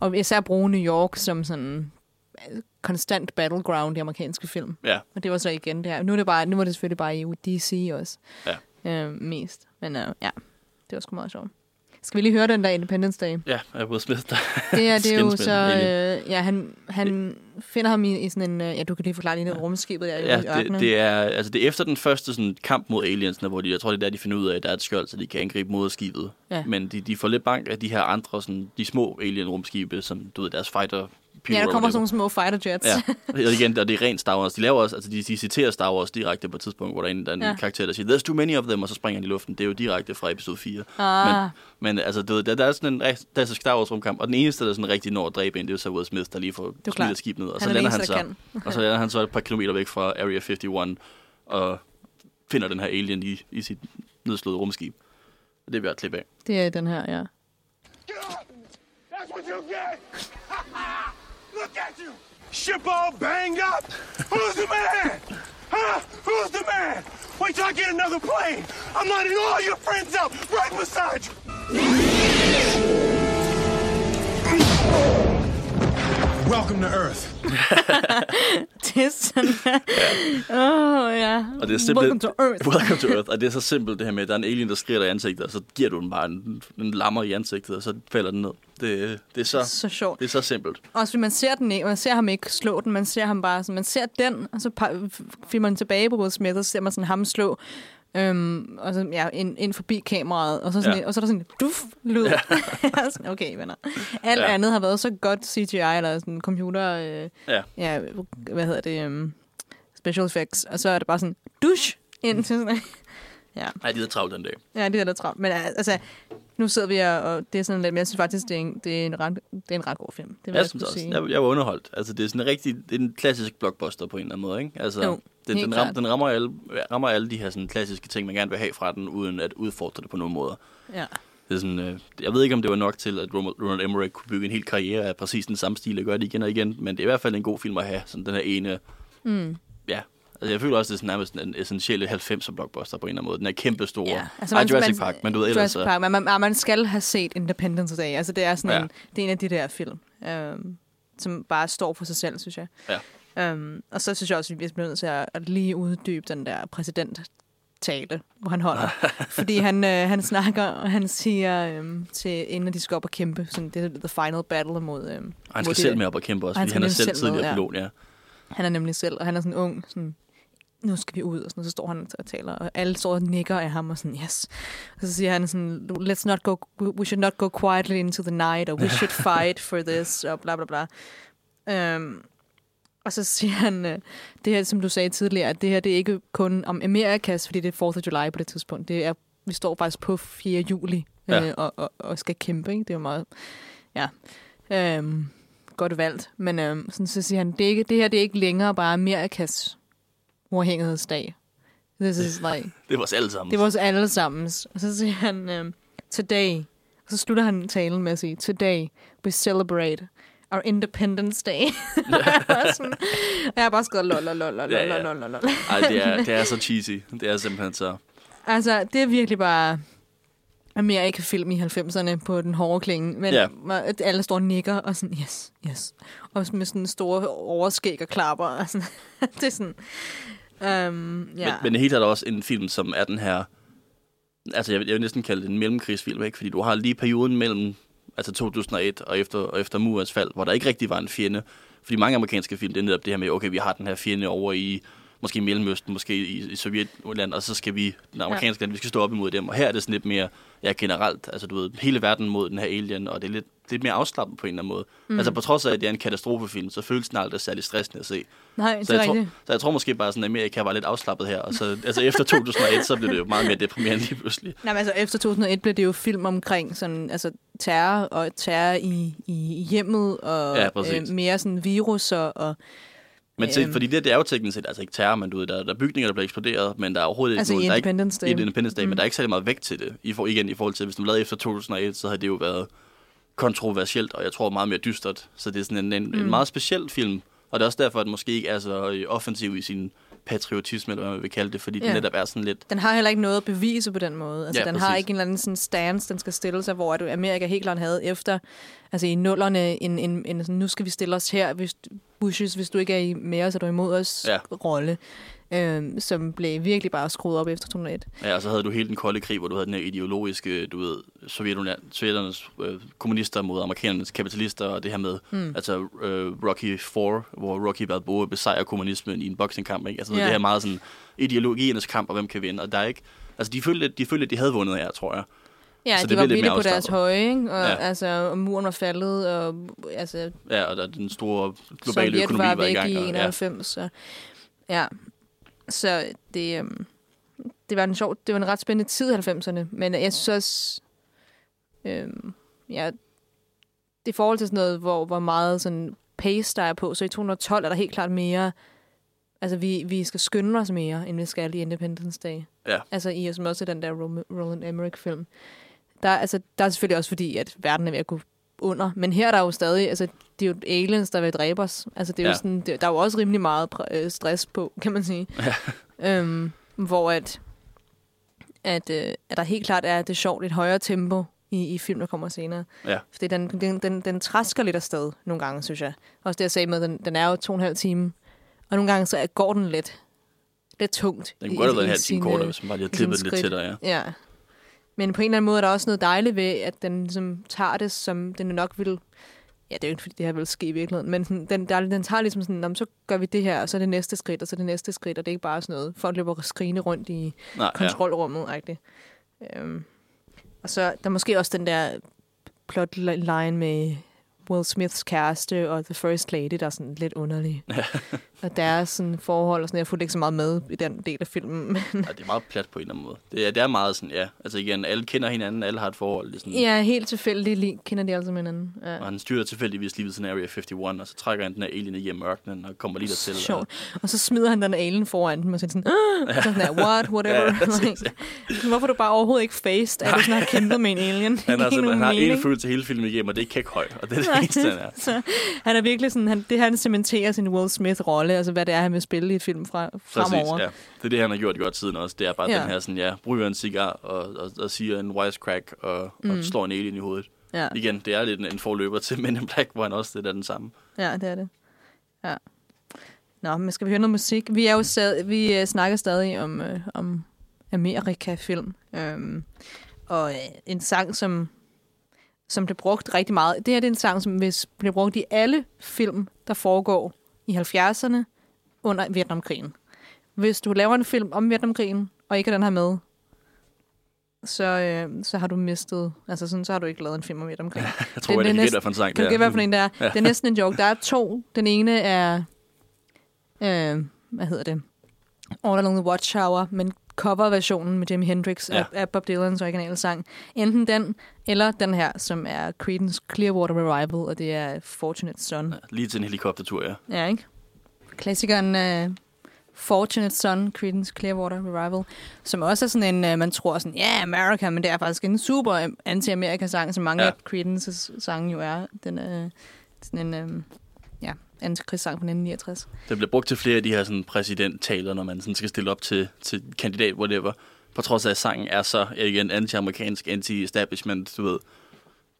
og især bruge New York som sådan øh, konstant battleground i amerikanske film.
ja.
Og det var så igen det her. Nu er det, bare, nu var det selvfølgelig bare i DC også.
Ja.
Øh, mest. Men øh, ja, det var sgu meget sjovt. Skal vi lige høre den der Independence Day?
Ja, af Will Smith. Der
Det er, det er jo så... Øh, ja, han, han finder ham i, i sådan en... Øh, ja, du kan lige forklare lige det rumskibet der
Ja,
i
det, det, er, altså det er efter den første sådan, kamp mod aliensene, hvor de, jeg tror, det er der, de finder ud af, at der er et skjold, så de kan angribe moderskibet.
Ja.
Men de, de får lidt bank af de her andre, sådan, de små alien-rumskibe, som du ved, deres fighter
Ja, der kommer sådan nogle små fighter jets.
Ja, og igen, og det er rent Star Wars. De laver også, altså de, de citerer Star Wars direkte på et tidspunkt, hvor der er en, der er en
Ja.
karakter, der siger, there's too many of them, og så springer han i luften. Det er jo direkte fra episode 4.
Ah,
Men, men altså, du ved, der, der er sådan en rigtig klassisk Star Wars rumkamp, og den eneste, der sådan rigtig når at dræbe en, det er jo så Will Smith, der lige får smidt skib ned, og
han
så
er
lander han
der
så,
kan.
og så lander han så et par kilometer væk fra Area 51, og finder den her alien i, i sit nedslåede rumskib. Og det vil jeg klippe af.
Det er den her, ja.
That's what you get! Look at you! Ship all banged up! Who's the man? Huh? Who's the man? Wait till I get another plane! I'm lining all your friends up right beside you! Welcome to Earth.
Det er sådan Åh, oh, ja.
Og det er simpelthen...
Welcome to Earth.
Welcome to Earth. Og det er så simpelt det her med, at der er en alien, der skriger dig i ansigtet, og så giver du den bare en, en lammer i ansigtet, og så falder den ned. Det, det, er, så,
Så sjovt.
det er så simpelt.
Også fordi man ser den ikke, man ser ham ikke slå den, man ser ham bare sådan, man ser den, og så filmer man tilbage på Will Smith, og så ser man sådan ham slå, øhm, og så ja, ind, ind forbi kameraet, og så, sådan,
Ja.
ja. og så er der sådan en duf lyd. Ja. sådan, okay, venner. Alt
Ja.
andet har været så godt CGI, eller sådan computer, øh,
Ja.
ja, hvad hedder det, øhm, special effects, og så er det bare sådan, dusch, ind til sådan, ja.
Ej, de er travlt den dag.
Ja, det er da travlt. Men altså, nu sidder vi her, og det er sådan lidt, men jeg synes faktisk, det er en, det er en, ret, det er en ret god film. Det vil
Jeg
jeg,
synes også,
sige.
jeg, jeg var underholdt. Altså, det er sådan en rigtig, det er en klassisk blockbuster på en eller anden måde, ikke? Altså,
Jo,
den,
helt
den, ram,
klart.
den rammer, alle, rammer alle de her sådan, klassiske ting, man gerne vil have fra den, uden at udfordre det på nogen måder.
Ja.
Det er sådan, øh, jeg ved ikke, om det var nok til, at Ronald Emmerich kunne bygge en hel karriere af præcis den samme stil og gøre det igen og igen, men det er i hvert fald en god film at have, sådan den her ene,
Mm.
ja. Altså, jeg føler også, det er sådan nærmest en essentielle 90'er blockbuster på en eller anden måde. Den er kæmpe store.
Ja,
altså, Ej, Jurassic Park, men du ved ellers...
Jurassic
så-
Park, men man, man, man skal have set Independence Day. Altså, det er sådan
Ja.
en, det er en af de der film, øhm, som bare står for sig selv, synes jeg.
Ja.
Øhm, og så synes jeg også, at vi bliver nødt til at, at lige uddybe den der præsident tale, hvor han holder. Fordi han, øh, han snakker, og han siger øhm, til, inden de skal op og kæmpe, sådan, det er the final battle mod... Øhm,
Og han skal selv med op og kæmpe også,
Og han
fordi han er selv
selv med,
tidligere
ja.
pilot, ja.
Han er nemlig selv, og han er sådan ung, sådan, nu skal vi ud, og, sådan, og så står han og taler, og alle står og nikker af ham, og sådan, yes. Og så siger han sådan, let's not go, we should not go quietly into the night, og we should fight for this, og bla bla bla. Um, og så siger han, øh, det her, som du sagde tidligere, at det her, det er ikke kun om Amerikas, fordi det er 4th of July på det tidspunkt. Det er, vi står faktisk på 4. juli øh,
Ja.
og, og, og skal kæmpe, ikke? Det er jo meget, ja. Øhm, godt valgt. Men øhm, sådan, så siger han, det, er ikke, det her det er ikke længere bare Amerikas uafhængighedsdag. This is like,
Det var os alle sammen.
det er vores alle. Og så siger han, øhm, today. Og så slutter han talen med at sige, today we celebrate our Independence Day. Og sådan, og jeg har bare skrevet lol, lol, lol, lol,
Ja, ja.
lol, lol, lol.
Ej, det er, det er så cheesy. Det er simpelthen så...
Altså, det er virkelig bare Amerika-film i 90'erne på den hårde klinge. Men
ja.
alle står og nikker og sådan, yes, yes. Og med sådan store overskæg og klapper. Og sådan. det er sådan... Um, ja.
Men, men det hele er også en film, som er den her... Altså, jeg vil, jeg vil næsten kalde det en mellemkrigsfilm, ikke? Fordi du har lige perioden mellem altså 2001 og efter, og efter murens fald, hvor der ikke rigtig var en fjende. Fordi mange amerikanske film, det er netop det her med, okay, vi har den her fjende over i måske i Mellemøsten, måske i, i Sovjetland, og så skal vi, den amerikanske land, vi skal stå op imod dem. Og her er det sådan lidt mere, ja, generelt, altså du ved, hele verden mod den her alien, og det er lidt, lidt mere afslappet på en eller anden måde. Mm. Altså på trods af, at det er en katastrofefilm, så føles den aldrig særlig stressende at se.
Nej,
Så jeg, tror, så jeg tror måske bare, sådan, at Amerika var lidt afslappet her. Og så, altså efter 2001, så blev det jo meget mere deprimerende lige pludselig.
Nej, men altså, efter 2001 blev det jo film omkring sådan, altså, terror og terror i, i hjemmet og
Ja, præcis.
øh, mere sådan viruser og
Men se,
Øhm.
fordi det, det er jo teknisk set altså ikke terror, men du ved, der, der er bygninger, der bliver eksploderet, men der er overhovedet
altså
ikke
i
der er ikke,
Independence Day.
i Independence Day, mm. men der er ikke særlig meget vægt til det. I for, igen, i forhold til, hvis du lavede efter 2001, så havde det jo været kontroversielt, og jeg tror meget mere dystert. Så det er sådan en, en, mm. en meget speciel film, og det er også derfor, at den måske ikke er så øh, offensiv i sin patriotisme, eller hvad man vil kalde det, fordi ja. Det netop er sådan lidt...
Den har heller ikke noget at bevise på den måde. Altså,
Ja,
den har
præcis.
ikke en eller anden sådan stance, den skal stille sig, hvor at Amerika helt klart havde efter, altså i nullerne, en, en, en sådan, nu skal vi stille os her, hvis, Bushes, hvis du ikke er i- med os, er du imod os
Ja.
rolle, øhm, som blev virkelig bare skruet op efter 2001.
Ja, og så havde du hele den kolde krig, hvor du havde den her ideologiske, du ved, sovjetternes øh, kommunister mod amerikanernes kapitalister, og det her med, mm. altså øh, Rocky 4, hvor Rocky Balboa besejrer kommunismen i en boxingkamp, ikke? Altså
Ja.
det her meget sådan ideologiernes kamp, og hvem kan vinde, og der er ikke, altså de følte, de følte, at de havde vundet her, tror jeg.
Ja,
Så
så
det
de var vilde på deres høje, ikke? Og,
Ja.
altså, og muren var faldet, og altså,
Ja, og der, den store globale
Sovjet
økonomi
var
var i gang.
i
Og, ja.
91. Så, ja. Så det, øhm, det var en sjov, det var en ret spændende tid i 90'erne, men jeg synes også, øhm, ja, det forhold til sådan noget, hvor, hvor meget sådan pace der er på, så i 2012 er der helt klart mere, altså vi, vi skal skynde os mere, end vi skal i Independence Day.
Ja.
Altså i, som også den der Ro- Roland Emmerich-film. Der, er- altså, der er selvfølgelig også fordi, at verden er ved at gå under. Men her er der jo stadig, altså, det er jo aliens, der vil dræbe os. Altså, det er ja. Jo sådan, det, der er jo også rimelig meget øh, stress på, kan man sige. Ja. Øhm, hvor at, at, øh, at der helt klart er det sjovt et højere tempo i, i film, der kommer senere.
Ja.
Fordi den, den, den, den træsker lidt afsted nogle gange, synes jeg. Også det, jeg sagde med, den, den er jo to og en halv time. Og nogle gange så er- går den lidt, lidt tungt.
Den kunne godt have været en halv time kortere, hvis man bare lige havde klippet lidt dig, ja.
Ja. Men på en eller anden måde er der også noget dejligt ved, at den ligesom tager det, som den nok vil... Ja, det er jo ikke, fordi det her vil ske i virkeligheden, men sådan, den, der, den tager ligesom sådan, "Nå, men så gør vi det her, og så er det næste skridt, og så er det næste skridt, og det er ikke bare sådan noget, folk løber skrigende rundt i
Nej,
kontrolrummet, ja. øhm, Og så der er måske også den der plotline med Will Smiths kæreste og The First Lady, der er sådan lidt underlig. Og deres sådan, forhold og sådan, jeg fulgte ikke så meget med i den del af filmen, men
Ja, det er meget plat på en eller anden måde. Det er, det er meget sådan, ja. Altså igen, alle kender hinanden, alle har et forhold. Det er sådan,
Ja, helt tilfældigt lige kender de alle sammen hinanden. Ja.
Og han styrer tilfældigvis lige ved sådan Area 51, og så trækker han den her alien i ørkenen og kommer lige dertil. Og,
Sjovt. Og så smider han den alien foran dem og siger sådan, og så sådan der, what, whatever.
Ja, præcis,
Like, Hvorfor du bare overhovedet ikke faced, at du sådan har kæmpet med en alien?
Han
nogen
han har en følelse hele filmen igennem, og det er kækhøj, og det er det eneste, han er.
så han er virkelig sådan, han, det han cementerer sin Will Smith-rolle, altså hvad det er, han vil spille i et film fra, fremover.
Præcis, ja. Det er det, han har gjort godt siden også. Det er bare
Ja.
den her sådan, ja, ryger en cigar og, og, og siger en wisecrack og, mm. og slår en alien i hovedet.
Ja.
Igen, det er lidt en, en forløber til Men in Black, hvor han også det er den samme.
ja, det er det. Ja. Nå, men skal vi høre noget musik? Vi er jo stadig, vi uh, snakker stadig om, uh, om Amerika-film. Um, og uh, en sang, som, som blev brugt rigtig meget. Det her det er en sang, som hvis bliver brugt i alle film, der foregår i 70'erne under Vietnamkrigen. Hvis du laver en film om Vietnamkrigen, og ikke har den her med, så, øh, så har du mistet, altså sådan, så har du ikke lavet en film om Vietnamkrigen.
Jeg tror,
Det-
det,
det næsten-
er for en sang.
Kan du
der.
gætte, hvad en der er? Ja. Det er næsten en joke. Der er to. Den ene er, øh, hvad hedder det? All Along the Watchtower, men coverversionen med Jimi Hendrix ja. Af, af Bob Dylans originale sang. Enten den, eller den her, som er Creedence Clearwater Revival, og det er Fortunate Son.
Ja, lige til en helikoptertur, ja.
Ja, ikke? Klassikeren uh, Fortunate Son, Creedence Clearwater Revival, som også er sådan en, uh, man tror sådan, ja, yeah, America, men det er faktisk en super øh, anti-Amerika-sang, som mange ja. Af Creedences sange jo er. Den er sådan en, uh, ja, antikrigssang fra 1969.
Det bliver brugt til flere af de her sådan, præsidenttaler, når man sådan, skal stille op til, til kandidat, whatever. På trods af, at sangen er så, igen, anti-amerikansk, anti-establishment, du ved.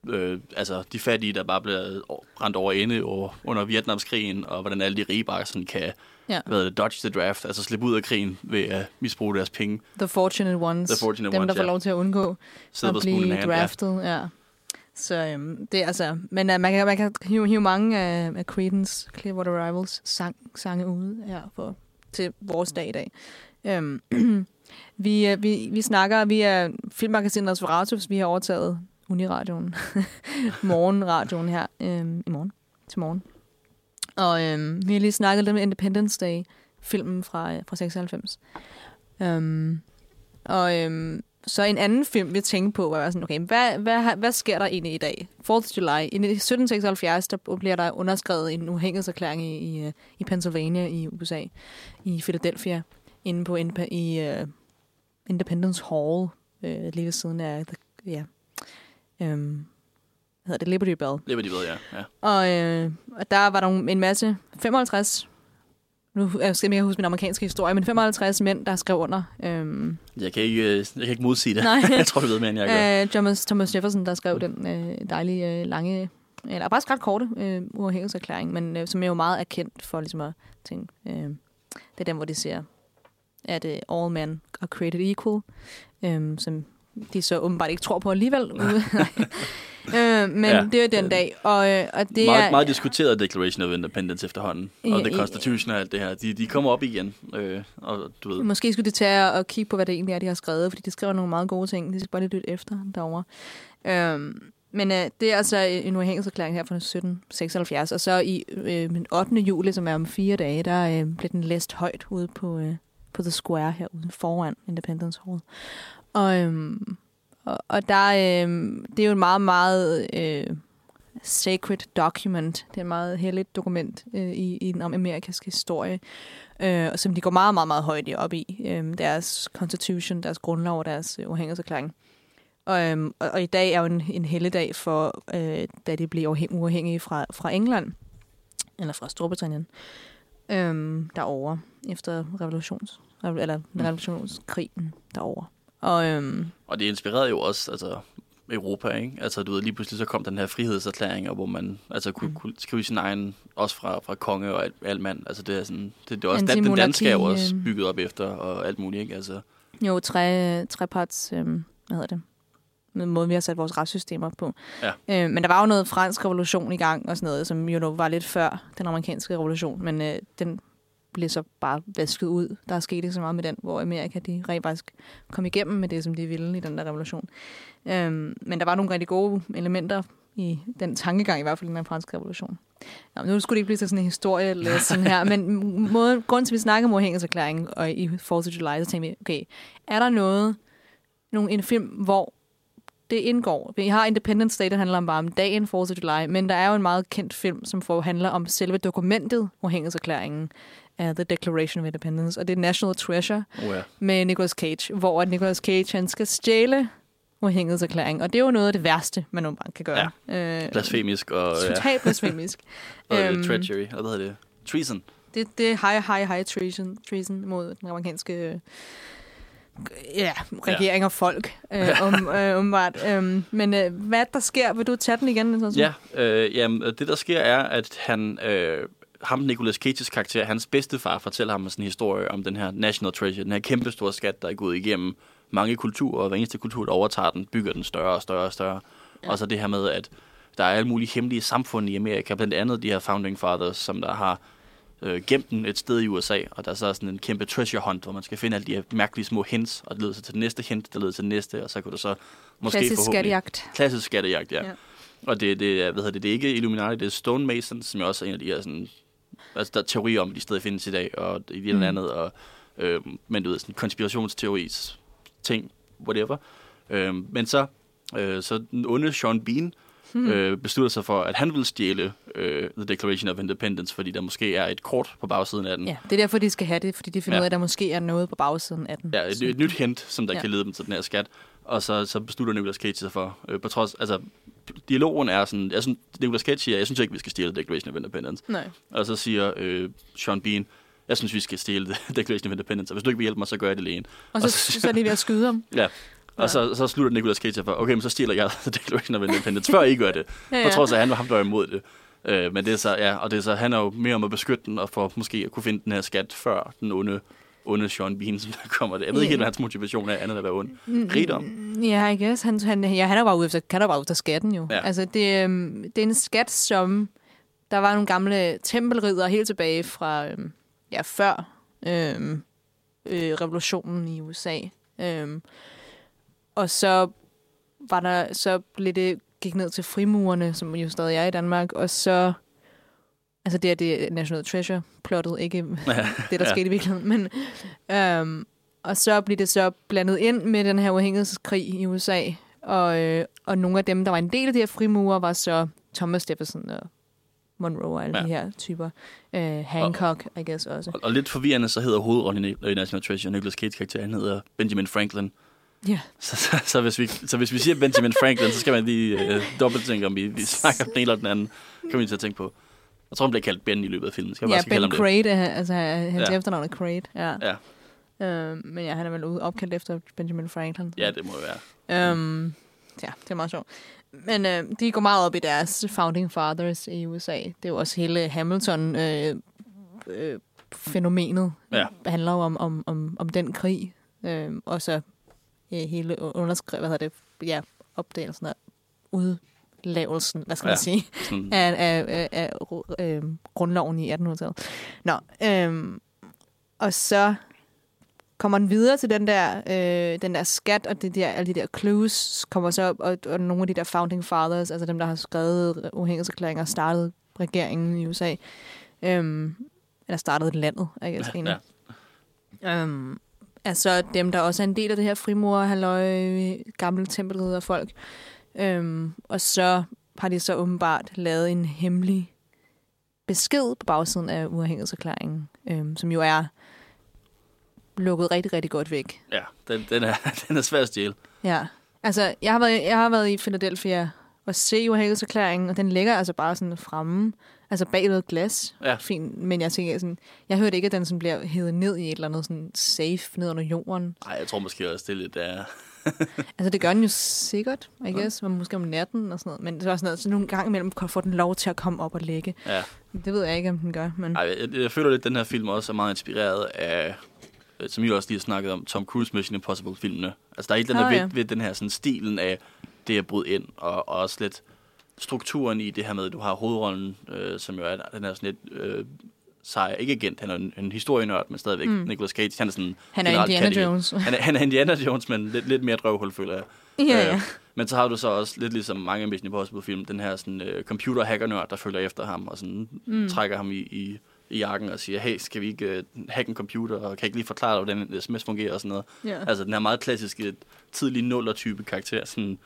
Øh, altså, de fattige, der bare bliver brændt over ende over, under Vietnamskrigen, og hvordan alle de rige bare sådan kan
Ja.
hvad det, dodge the draft, altså slippe ud af krigen ved at misbruge deres penge.
The Fortunate Ones.
The Fortunate
dem,
Ones,
der får
ja.
lov til at undgå
Sidde
at blive
af, ja.
Ja. Så øhm, det er altså... Men øh, man kan, man kan hive, hive mange af, af Creedence Clearwater Rivals sang, sange ud her for, til vores dag i dag. Øhm, vi, øh, vi, vi snakker... Vi er filmmagasinet Nosferatus. Vi har overtaget Uniradioen. Morgenradioen her øhm, i morgen. Til morgen. Og øhm, vi har lige snakket lidt om Independence Day, filmen fra, øh, fra 96. Øhm, og øhm, så en anden film, vi tænkte på, var sådan, okay, hvad, hvad, hvad sker der egentlig i dag? 4th of July. I 1776, der bliver der underskrevet en uafhængighedserklæring i, i, i Pennsylvania i USA, i Philadelphia, inde på i uh, Independence Hall, øh, lige ved siden af, ja, øhm, hvad hedder det, Liberty Bell.
De ved, ja. ja.
Og, øh, og der var der en masse, 55, nu skal jeg huske min amerikanske historie, men 55 mænd, der skrev under. Øhm,
Jeg kan ikke, øh, jeg kan ikke modsige det.
Nej.
jeg tror, du ved mere, end jeg gør.
øh, Thomas, Thomas Jefferson, der skrev den øh, dejlige, øh, lange, eller faktisk ret korte øh, uafhængighedserklæring, men øh, som er jo meget erkendt for ligesom at tænke, øh, det er den, hvor de siger, at øh, all men are created equal, øh, som de så åbenbart ikke tror på alligevel. Øh, men
Ja.
det er den dag, og, øh, og det
meget,
er...
meget diskuteret Declaration of Independence efterhånden.
Ja,
Og The. Constitution og alt det her. De, de kommer op igen. Øh, og du ved,
Måske skulle de tage og kigge på, hvad det egentlig er, de har skrevet, fordi de skriver nogle meget gode ting. De skal bare lige lytte efter derovre. Øhm, men øh, det er altså en uafhængighedserklæring her fra 1776, og så i øh, den 8. juli, som er om fire dage, der øh, blev den læst højt ude på, øh, på The Square herude foran Independence Hall. Og, øhm, og, og der, øh, det er jo en meget, meget øh, sacred document. Det er et meget helligt dokument øh, i, i den amerikanske historie, øh, som de går meget, meget, meget højt op i. Øh, deres constitution, deres grundlov og deres øh, uafhængighedserklæring. Og, øhm, og, og i dag er jo en, en helligdag for, øh, da de blev uafhængige fra, fra England, eller fra Storbritannien, øhm, derovre, efter revolutions, eller revolutionskrigen derovre. Og øhm,
Og det inspirerede jo også altså, Europa, ikke? Altså, du ved, lige pludselig så kom den her frihedserklæring, hvor man altså, kunne,
Mm.
kunne skrive sin egen, også fra, fra konge og alt, alt mand. Altså, det er sådan, det, det er også, den, danske er jo også
øh.
bygget op efter, og alt muligt, ikke? Altså,
jo, tre, treparts, øhm, hvad hedder det, med måde, vi har sat vores retssystem op på.
Ja.
Øh, men der var jo noget fransk revolution i gang og sådan noget, som jo var lidt før den amerikanske revolution, men øh, den blev så bare vasket ud. Der er sket ikke så meget med den, hvor Amerika de rent faktisk kom igennem med det, som de ville i den der revolution. Øhm, men der var nogle rigtig gode elementer i den tankegang, i hvert fald i den franske revolution. Nå, nu skulle det ikke blive til sådan en historielesson her, men måde, grunden til, at vi snakker om uafhængighedserklæringen og i 4th of July, så tænkte vi, okay, er der noget, nogle, en film, hvor det indgår. Vi har Independence Day, der handler om bare om dagen 4th of July, men der er jo en meget kendt film, som handler om selve dokumentet, uafhængighedserklæringen af The Declaration of Independence, og det er National Treasure
oh ja.
med Nicolas Cage, hvor Nicolas Cage han skal stjæle uafhængighedserklæringen, og det er jo noget af det værste, man nogle gange kan gøre. Ja. Øh,
Blasfemisk og, ja,
Totalt blasfemisk.
og
Øhm,
øhm, treachery, og hvad hedder det? Treason.
Det, det er high, high, high treason, treason mod den amerikanske øh, ja, regering og folk, øh, om, øh, umiddelbart. Øhm, men øh, hvad der sker, vil du tage den igen? Sådan?
Ja, øh, jamen, det der sker er, at han, øh, ham Nicolas Cages karakter, hans bedstefar fortæller ham sådan en historie om den her National Treasure, den her kæmpe store skat, der er gået igennem mange kulturer, og hver eneste kultur, der overtager den, bygger den større og større og større. Ja. Og så det her med, at der er alle mulige hemmelige samfund i Amerika, blandt andet de her Founding Fathers, som der har øh, gemt den et sted i USA, og der er så sådan en kæmpe treasure hunt, hvor man skal finde alle de her mærkelige små hints, og det leder så til det næste hint, der leder til det næste, og så kan du så måske
Klassisk skattejagt.
Klassisk skattejagt, ja.
Ja.
Og det, det, er, hvad hedder det, det er ikke Illuminati, det er Stonemasons, som er også en af de her sådan, altså der er teorier om, de stadig findes i dag, og i det
Mm.
mm. andet, og, øh, men du ved, sådan konspirationsteoris ting, whatever. Øh, men så, øh, så den onde Sean Bean
Hmm.
øh, beslutter sig for, at han vil stjæle øh, The Declaration of Independence, fordi der måske er et kort på bagsiden af den.
Ja, det er derfor, de skal have det, fordi de finder
Ja.
ud af, at der måske er noget på bagsiden af den.
Ja, et, et nyt hint, som der
ja.
kan lede dem til den her skat. Og så, så beslutter Nicolas Cage sig for, øh, på trods, altså, dialogen er sådan, jeg synes, Nicolas Cage siger, jeg synes ikke, vi skal stjæle Declaration of Independence.
Nej.
Og så siger øh, Sean Bean, jeg synes, vi skal stjæle Declaration of Independence, og hvis du ikke vil hjælpe mig, så gør jeg det alene.
Og så, så er de ved at skyde ham.
Ja. Og så, så slutter Nicolas Cage for, okay, men så stjæler jeg Declaration of Independence, før I gør det.
Ja,
På
ja.
trods af, at han var ham, der var imod det. Øh, men det er så, ja, og det er så, han er jo mere om at beskytte den, og for måske at kunne finde den her skat, før den onde, onde Sean Bean, som der kommer det. Jeg ved ikke helt, hvad hans motivation er, andet end at være ond. Rigdom.
Ja, I guess. Han, han, ja, han er bare ude efter, han er bare ude efter skatten jo.
Ja.
Altså, det, øhm, det er en skat, som... Der var nogle gamle tempelridder helt tilbage fra øhm, ja, før øhm, øh, revolutionen i USA. Øhm, og så var der så blev det gik ned til frimurerne, som jo stadig er i Danmark, og så altså det er det National Treasure plottet, ikke det, der
Ja.
skete i virkeligheden, men øhm, og så blev det så blandet ind med den her uafhængighedskrig i USA, og, øh, og nogle af dem, der var en del af de her frimurer, var så Thomas Jefferson og Monroe og alle ja. De her typer. Øh, Hancock, I guess også.
Og, og lidt forvirrende, så hedder hovedrollen i National Treasure, Nicolas Cage karakter, han hedder Benjamin Franklin.
Ja.
Så, så, så, hvis, vi, så hvis vi siger Benjamin Franklin, så skal man lige øh, dobbelt tænke, om vi, vi snakker den ene eller den anden. Kan vi til at tænke på. Jeg tror, han bliver kaldt Ben i løbet af filmen. Skal jeg
Ja,
bare
Ben
ham det?
Crate, er, altså hans ja. Efternavn er Crate. Ja.
Ja.
Øh, men ja, han er vel opkaldt efter Benjamin Franklin.
Ja, det må det være.
Øhm, ja, det er meget sjovt. Men øh, de går meget op i deres founding fathers i USA. Det er jo også hele Hamilton øh, øh, fænomenet.
Ja.
handler jo om, om, om, om den krig. Øh, og så øh, hele underskrevet, hvad hedder det, ja, opdelelsen af ud, lavelsen, hvad skal
Ja.
man sige,
Sådan,
af, af, af, af øh, grundloven i 1800-tallet. Nå, øhm, og så kommer den videre til den der, øh, den der skat, og det der, alle de der clues kommer så op, og, og nogle af de der founding fathers, altså dem, der har skrevet uafhængighedserklæringer og startet regeringen i USA, øhm, eller startet landet, I guess,
ja, ja.
Øhm, altså dem, der også er en del af det her frimor, halløj, gamle tempelridderfolk. Øhm, og så har de så åbenbart lavet en hemmelig besked på bagsiden af uafhængighedserklæringen, øhm, som jo er lukket rigtig, rigtig godt væk.
ja den, den, er, den er svær at stjæle.
Ja, altså jeg har været, jeg har været i Philadelphia og se uafhængighedserklæringen, og den ligger altså bare sådan fremme, altså bag ved et glas.
Ja.
Fint, men jeg tænker sådan, jeg hørte ikke, at den sådan bliver hævet ned i et eller andet sådan safe ned under jorden.
Nej, jeg tror måske også, det er lidt... Uh,
Altså det gør den jo sikkert, I guess, men måske om natten og sådan noget. Men det er også sådan noget, så nogle gange imellem får den lov til at komme op og ligge.
ja.
Det ved jeg ikke, om den gør, men...
Ej, jeg, jeg føler lidt, at den her film også er meget inspireret af, øh, som I også lige har snakket om, Tom Cruise Mission Impossible-filmene. Altså, der er et eller andet
Ah,
ved,
ja.
ved den her sådan, stilen af det at bryde ind, og, og også lidt strukturen i det her med, at du har hovedrollen, øh, som jo er den her sådan lidt øh, sej, ikke agent, han er en, en historienørd, men stadigvæk mm. Nicolas Cage, han er sådan...
Han er Indiana
det.
Jones.
Han er, han er Indiana Jones, men lidt, lidt mere drøvhul, føler jeg.
ja, ja.
Øh, men så har du så også lidt ligesom mange Mission Impossible-film, den her sådan, øh, computer-hacker-nørd, der følger efter ham og sådan, mm. trækker ham i, i, i jakken og siger, hey, skal vi ikke øh, hacke en computer, og kan ikke lige forklare dig, hvordan sms fungerer og sådan noget.
Ja.
Altså den her meget klassiske, tidlige nuller-type karakter, sådan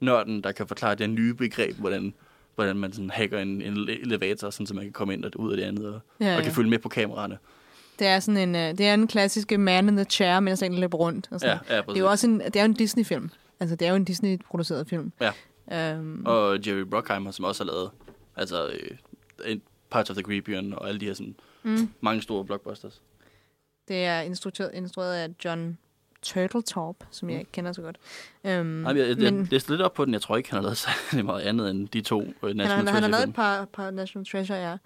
nørden, der kan forklare det her nye begreb, hvordan, hvordan man sådan hacker en, en elevator, sådan, så man kan komme ind og ud af det andet, og,
Ja,
og kan
ja.
følge med på kameraerne.
Det er sådan en, øh, det er en klassiske man in the chair, mens han løber rundt. Og sådan.
Ja, ja,
det er jo også en, det er en Disney-film. Altså, det er jo en Disney-produceret film.
Ja.
Øhm,
Og Jerry Bruckheimer, som også har lavet altså, øh, en Parts of the Caribbean og alle de her sådan,
mm,
mange store blockbusters.
det er instrueret, instrueret af John Turteltaub, som jeg ikke kender så godt. Øhm,
Nej, jeg, jeg,
men
jeg læste lidt op på den. Jeg tror ikke, han har lavet særlig meget andet end de to
han,
National
har, han har lavet et par, par National Treasure, ja.